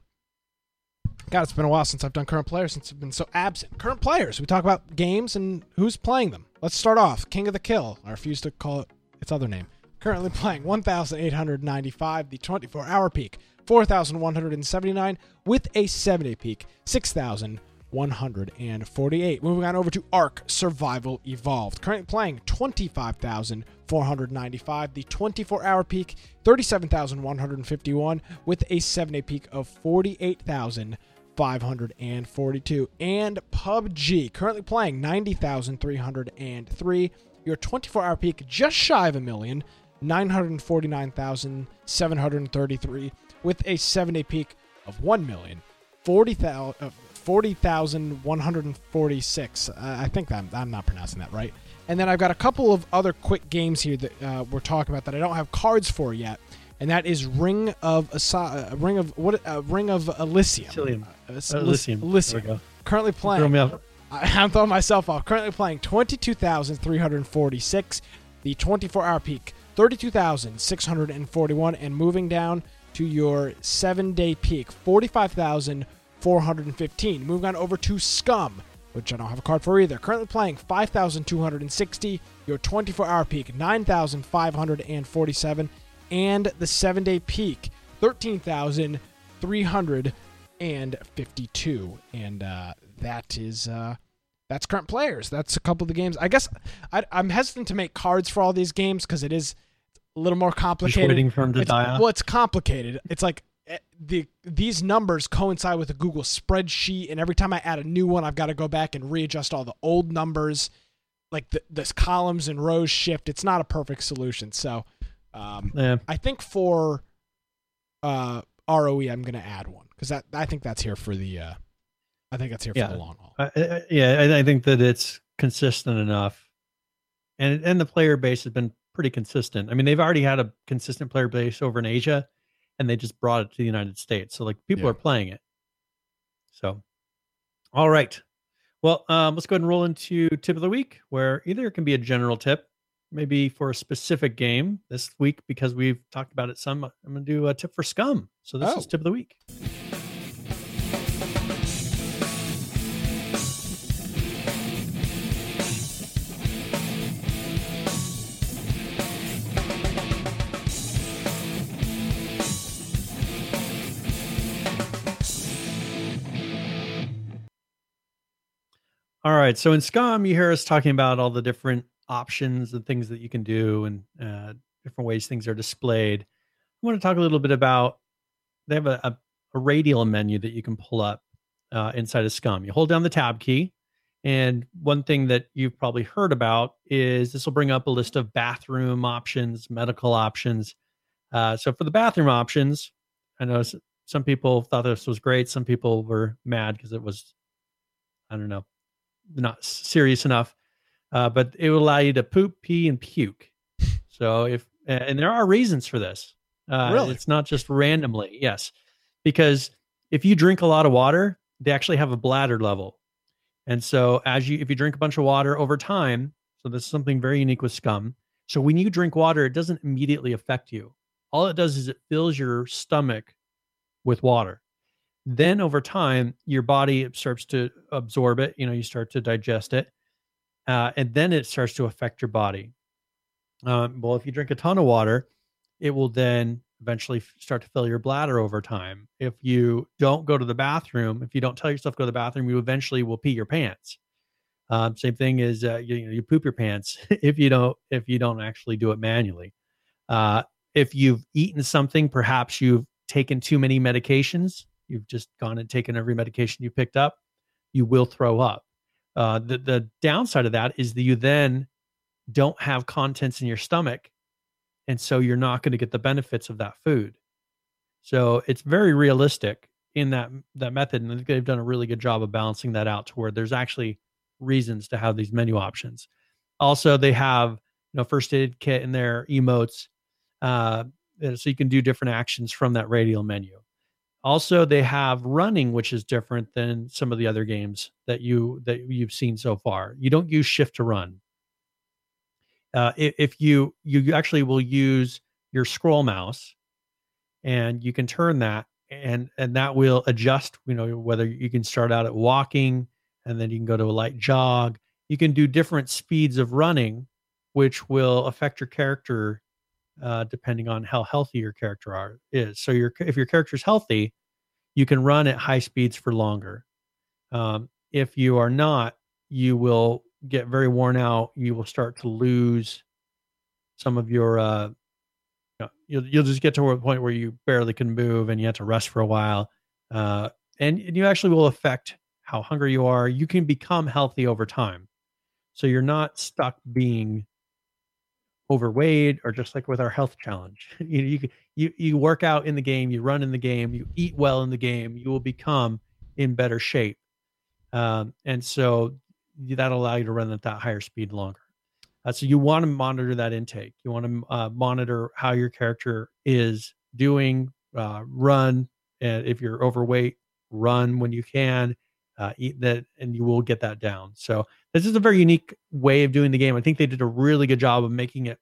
God, it's been a while since I've done current players since I've been so absent. Current players. We talk about games and who's playing them. Let's start off. King of the Kill. I refuse to call it its other name. Currently playing 1,895, the 24 hour peak, 4,179, with a 7 day peak, 6,148. Moving on over to Ark Survival Evolved. Currently playing 25,495, the 24 hour peak, 37,151, with a 7 day peak of 48,000. 542 and PUBG currently playing 90,303 your 24-hour peak just shy of a million 949,733 with a 7-day peak of 1 million 40,000 uh, 40,146 uh, I think I'm, I'm not pronouncing that right. And then I've got a couple of other quick games here that uh, we're talking about that I don't have cards for yet and that is Ring of Asa- uh, Ring of what uh, Ring of Elysium Elysium. uh, Uh, Elysium. Elysium. Currently playing. I- I'm throwing myself off. Currently playing 22,346. The 24 hour peak, 32,641. And moving down to your seven day peak, 45,415. Moving on over to Scum, which I don't have a card for either. Currently playing 5,260. Your 24 hour peak, 9,547. And the seven day peak, 13,352. And uh, that is. Uh, that's current players. That's a couple of the games. I guess I, I'm hesitant to make cards for all these games because it is a little more complicated. waiting for 'em to It's- die off? Well, it's complicated. It's like eh, the these numbers coincide with a Google spreadsheet, and every time I add a new one, I've got to go back and readjust all the old numbers. Like the this columns and rows shift. It's not a perfect solution. So, um, Yeah. I think for uh ROE, I'm going to add one because that I think that's here for the. Uh, I think that's here for the long haul. Uh, yeah, I, I think that it's consistent enough, and and the player base has been pretty consistent. I mean, they've already had a consistent player base over in Asia, and they just brought it to the United States. So like people Yeah. are playing it. So, all right, well, um, let's go ahead and roll into tip of the week, where either it can be a general tip, maybe for a specific game. This week, because we've talked about it some, I'm going to do a tip for Scum. So this Oh. is tip of the week. All right. So in Scum, you hear us talking about all the different options and things that you can do and uh, different ways things are displayed. I want to talk a little bit about they have a, a, a radial menu that you can pull up uh, inside of Scum. You hold down the tab key. And one thing that you've probably heard about is this will bring up a list of bathroom options, medical options. Uh, so for the bathroom options, I know some people thought this was great. Some people were mad because it was, I don't know, not serious enough. Uh, but it will allow you to poop, pee, and puke. So if and there are reasons for this. Uh, Really? It's not just randomly. Yes, because if you drink a lot of water, they actually have a bladder level, and so as you if you drink a bunch of water over time, so this is something very unique with scum. So when you drink water, it doesn't immediately affect you. All it does is it fills your stomach with water. Then over time, your body starts to absorb it. You know, you start to digest it, uh, and then it starts to affect your body. Um, well, if you drink a ton of water, it will then eventually start to fill your bladder over time. If you don't go to the bathroom, if you don't tell yourself to go to the bathroom, you eventually will pee your pants. Um, same thing is uh, you, you poop your pants if you don't if you don't actually do it manually. Uh, if you've eaten something, perhaps you've taken too many medications. You've just gone and taken every medication you picked up. You will throw up. Uh, the the downside of that is that you then don't have contents in your stomach, and so you're not going to get the benefits of that food. So it's very realistic in that that method, and they've done a really good job of balancing that out to where there's actually reasons to have these menu options. Also, they have you know first aid kit in their emotes, uh, so you can do different actions from that radial menu. Also, they have running, which is different than some of the other games that you that you've seen so far. You don't use shift to run. Uh, if you you actually will use your scroll mouse, and you can turn that, and and that will adjust. You know whether you can start out at walking, and then you can go to a light jog. You can do different speeds of running, which will affect your character uh, depending on how healthy your character are is. So your if your character's healthy, you can run at high speeds for longer. Um, if you are not, you will get very worn out. You will start to lose some of your. Uh, you know, you'll you'll just get to a point where you barely can move and you have to rest for a while, uh, and, and you actually will affect how hungry you are. You can become healthy over time, so you're not stuck being overweight or just like with our health challenge. You know you you you work out in the game you run in the game you eat well in the game you will become in better shape. Um, and so that'll allow you to run at that higher speed longer. Uh, so you want to monitor that intake. You want to uh, monitor how your character is doing uh, run and if you're overweight run when you can uh, that and you will get that down so this is a very unique way of doing the game. I think they did a really good job of making it,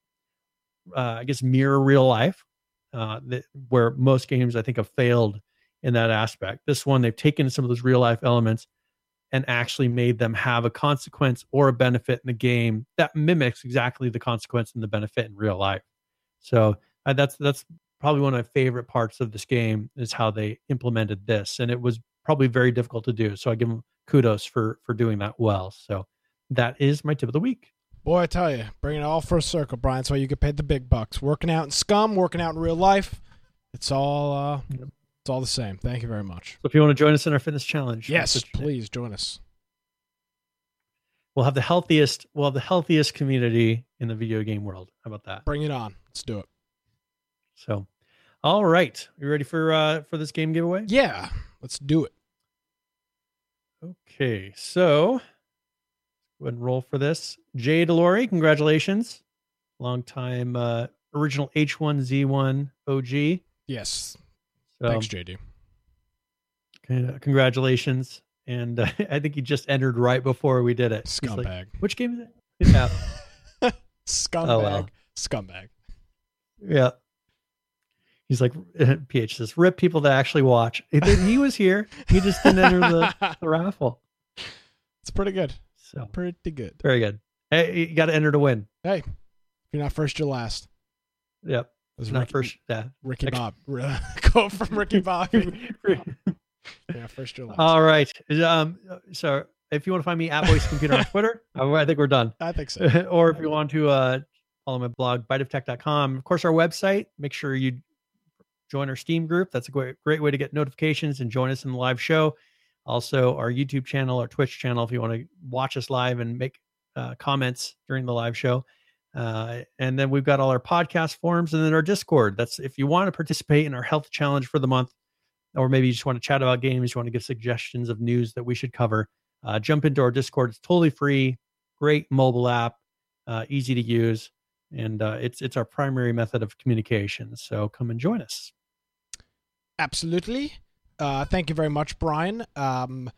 uh, I guess, mirror real life, uh, that, where most games I think have failed in that aspect. This one, they've taken some of those real life elements and actually made them have a consequence or a benefit in the game that mimics exactly the consequence and the benefit in real life. So uh, that's that's probably one of my favorite parts of this game is how they implemented this, and it was probably very difficult to do. So I give them kudos for for doing that well. So that is my tip of the week. Boy, I tell you, bring it all full circle, Brian. So you get paid the big bucks. Working out in scum, working out in real life. It's all uh, Yep. it's all the same. Thank you very much. So if you want to join us in our fitness challenge, Yes, that's what you're saying. please join us. We'll have the healthiest. We'll have the healthiest community in the video game world. How about that? Bring it on. Let's do it. So, All right. You ready for uh for this game giveaway? Yeah, let's do it. Okay, so go ahead and roll for this. Jay Delori, congratulations. Long time uh original H1Z1 OG. Yes. So, Thanks, JD. con- congratulations. And uh, I think he just entered right before we did it. He's like, Scumbag. Which game is it? Yeah. Scumbag. Oh, well. Scumbag. yeah. He's like, PH says, rip people that actually watch. He was here. He just didn't enter the, the raffle. It's pretty good. So Pretty good. very good. Hey, you got to enter to win. Hey, if you're not first, you're last. Yep. It was Not Ricky, first. Yeah. Ricky Next- Bob. Go from Ricky Bobby. yeah, first, you're last. All right. Um, so if you want to find me at Voice Computer on Twitter, I I think we're done. I think so. or if you want to uh, follow my blog, biteoftech.com. Of course, our website. Make sure you join our Steam group. That's a great, great way to get notifications and join us in the live show. Also, our YouTube channel, our Twitch channel, if you want to watch us live and make uh, comments during the live show. Uh, and then we've got all our podcast forums and then our Discord. That's if you want to participate in our health challenge for the month, or maybe you just want to chat about games, you want to give suggestions of news that we should cover, uh, jump into our Discord. It's totally free, great mobile app, uh, easy to use, and uh, it's it's our primary method of communication. So come and join us. Absolutely. Uh, thank you very much, Brian. Um,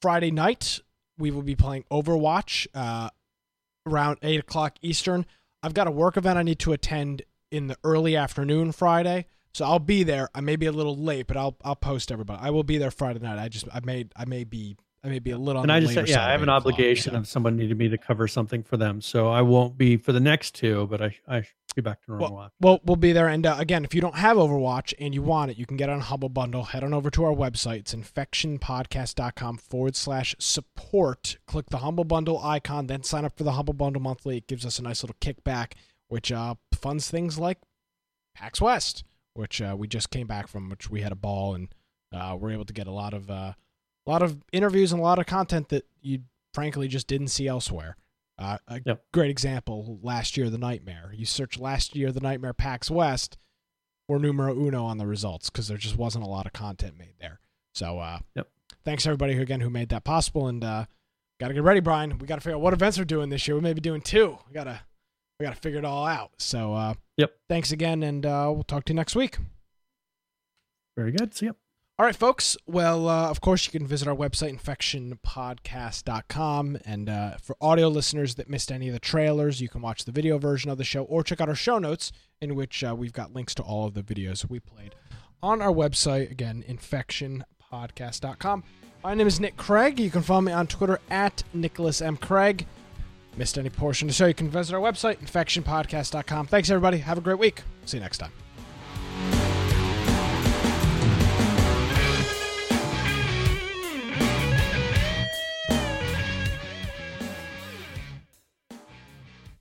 Friday night, we will be playing Overwatch uh, around 8 o'clock Eastern. I've got a work event I need to attend in the early afternoon Friday. So I'll be there. I may be a little late, but I'll I'll post everybody. I will be there Friday night. I just I may I may be I may be a little. and I just said, yeah, I have an 8 o'clock, obligation so. of someone needed me to cover something for them, so I won't be for the next two, but I I should be back to normal. after. Well, we'll be there. And uh, again, if you don't have Overwatch and you want it, you can get it on Humble Bundle. Head on over to our website. It's infectionpodcast.com forward slash support. Click the Humble Bundle icon, then sign up for the Humble Bundle monthly. It gives us a nice little kickback, which uh, funds things like PAX West, which uh, we just came back from, which we had a ball and uh, we're able to get a lot of uh, a lot of interviews and a lot of content that you frankly just didn't see elsewhere. Uh, a Yep. great example last year, the Nightmare. You search last year, the Nightmare PAX West, we're numero uno on the results because there just wasn't a lot of content made there. So, uh, Yep. thanks everybody who again who made that possible. And uh, got to get ready, Brian. We got to figure out what events we're doing this year. We may be doing two. We gotta we gotta figure it all out. So, uh, Yep. Thanks again, and uh, we'll talk to you next week. Very good. See ya. All right, folks. Well, uh, of course, you can visit our website, infectionpodcast.com. And uh, for audio listeners that missed any of the trailers, you can watch the video version of the show or check out our show notes, in which uh, we've got links to all of the videos we played on our website. Again, infectionpodcast.com. My name is Nick Craig. You can follow me on Twitter at Nicholas M. Craig. Missed any portion of the show, you can visit our website, infectionpodcast.com. Thanks, everybody. Have a great week. See you next time.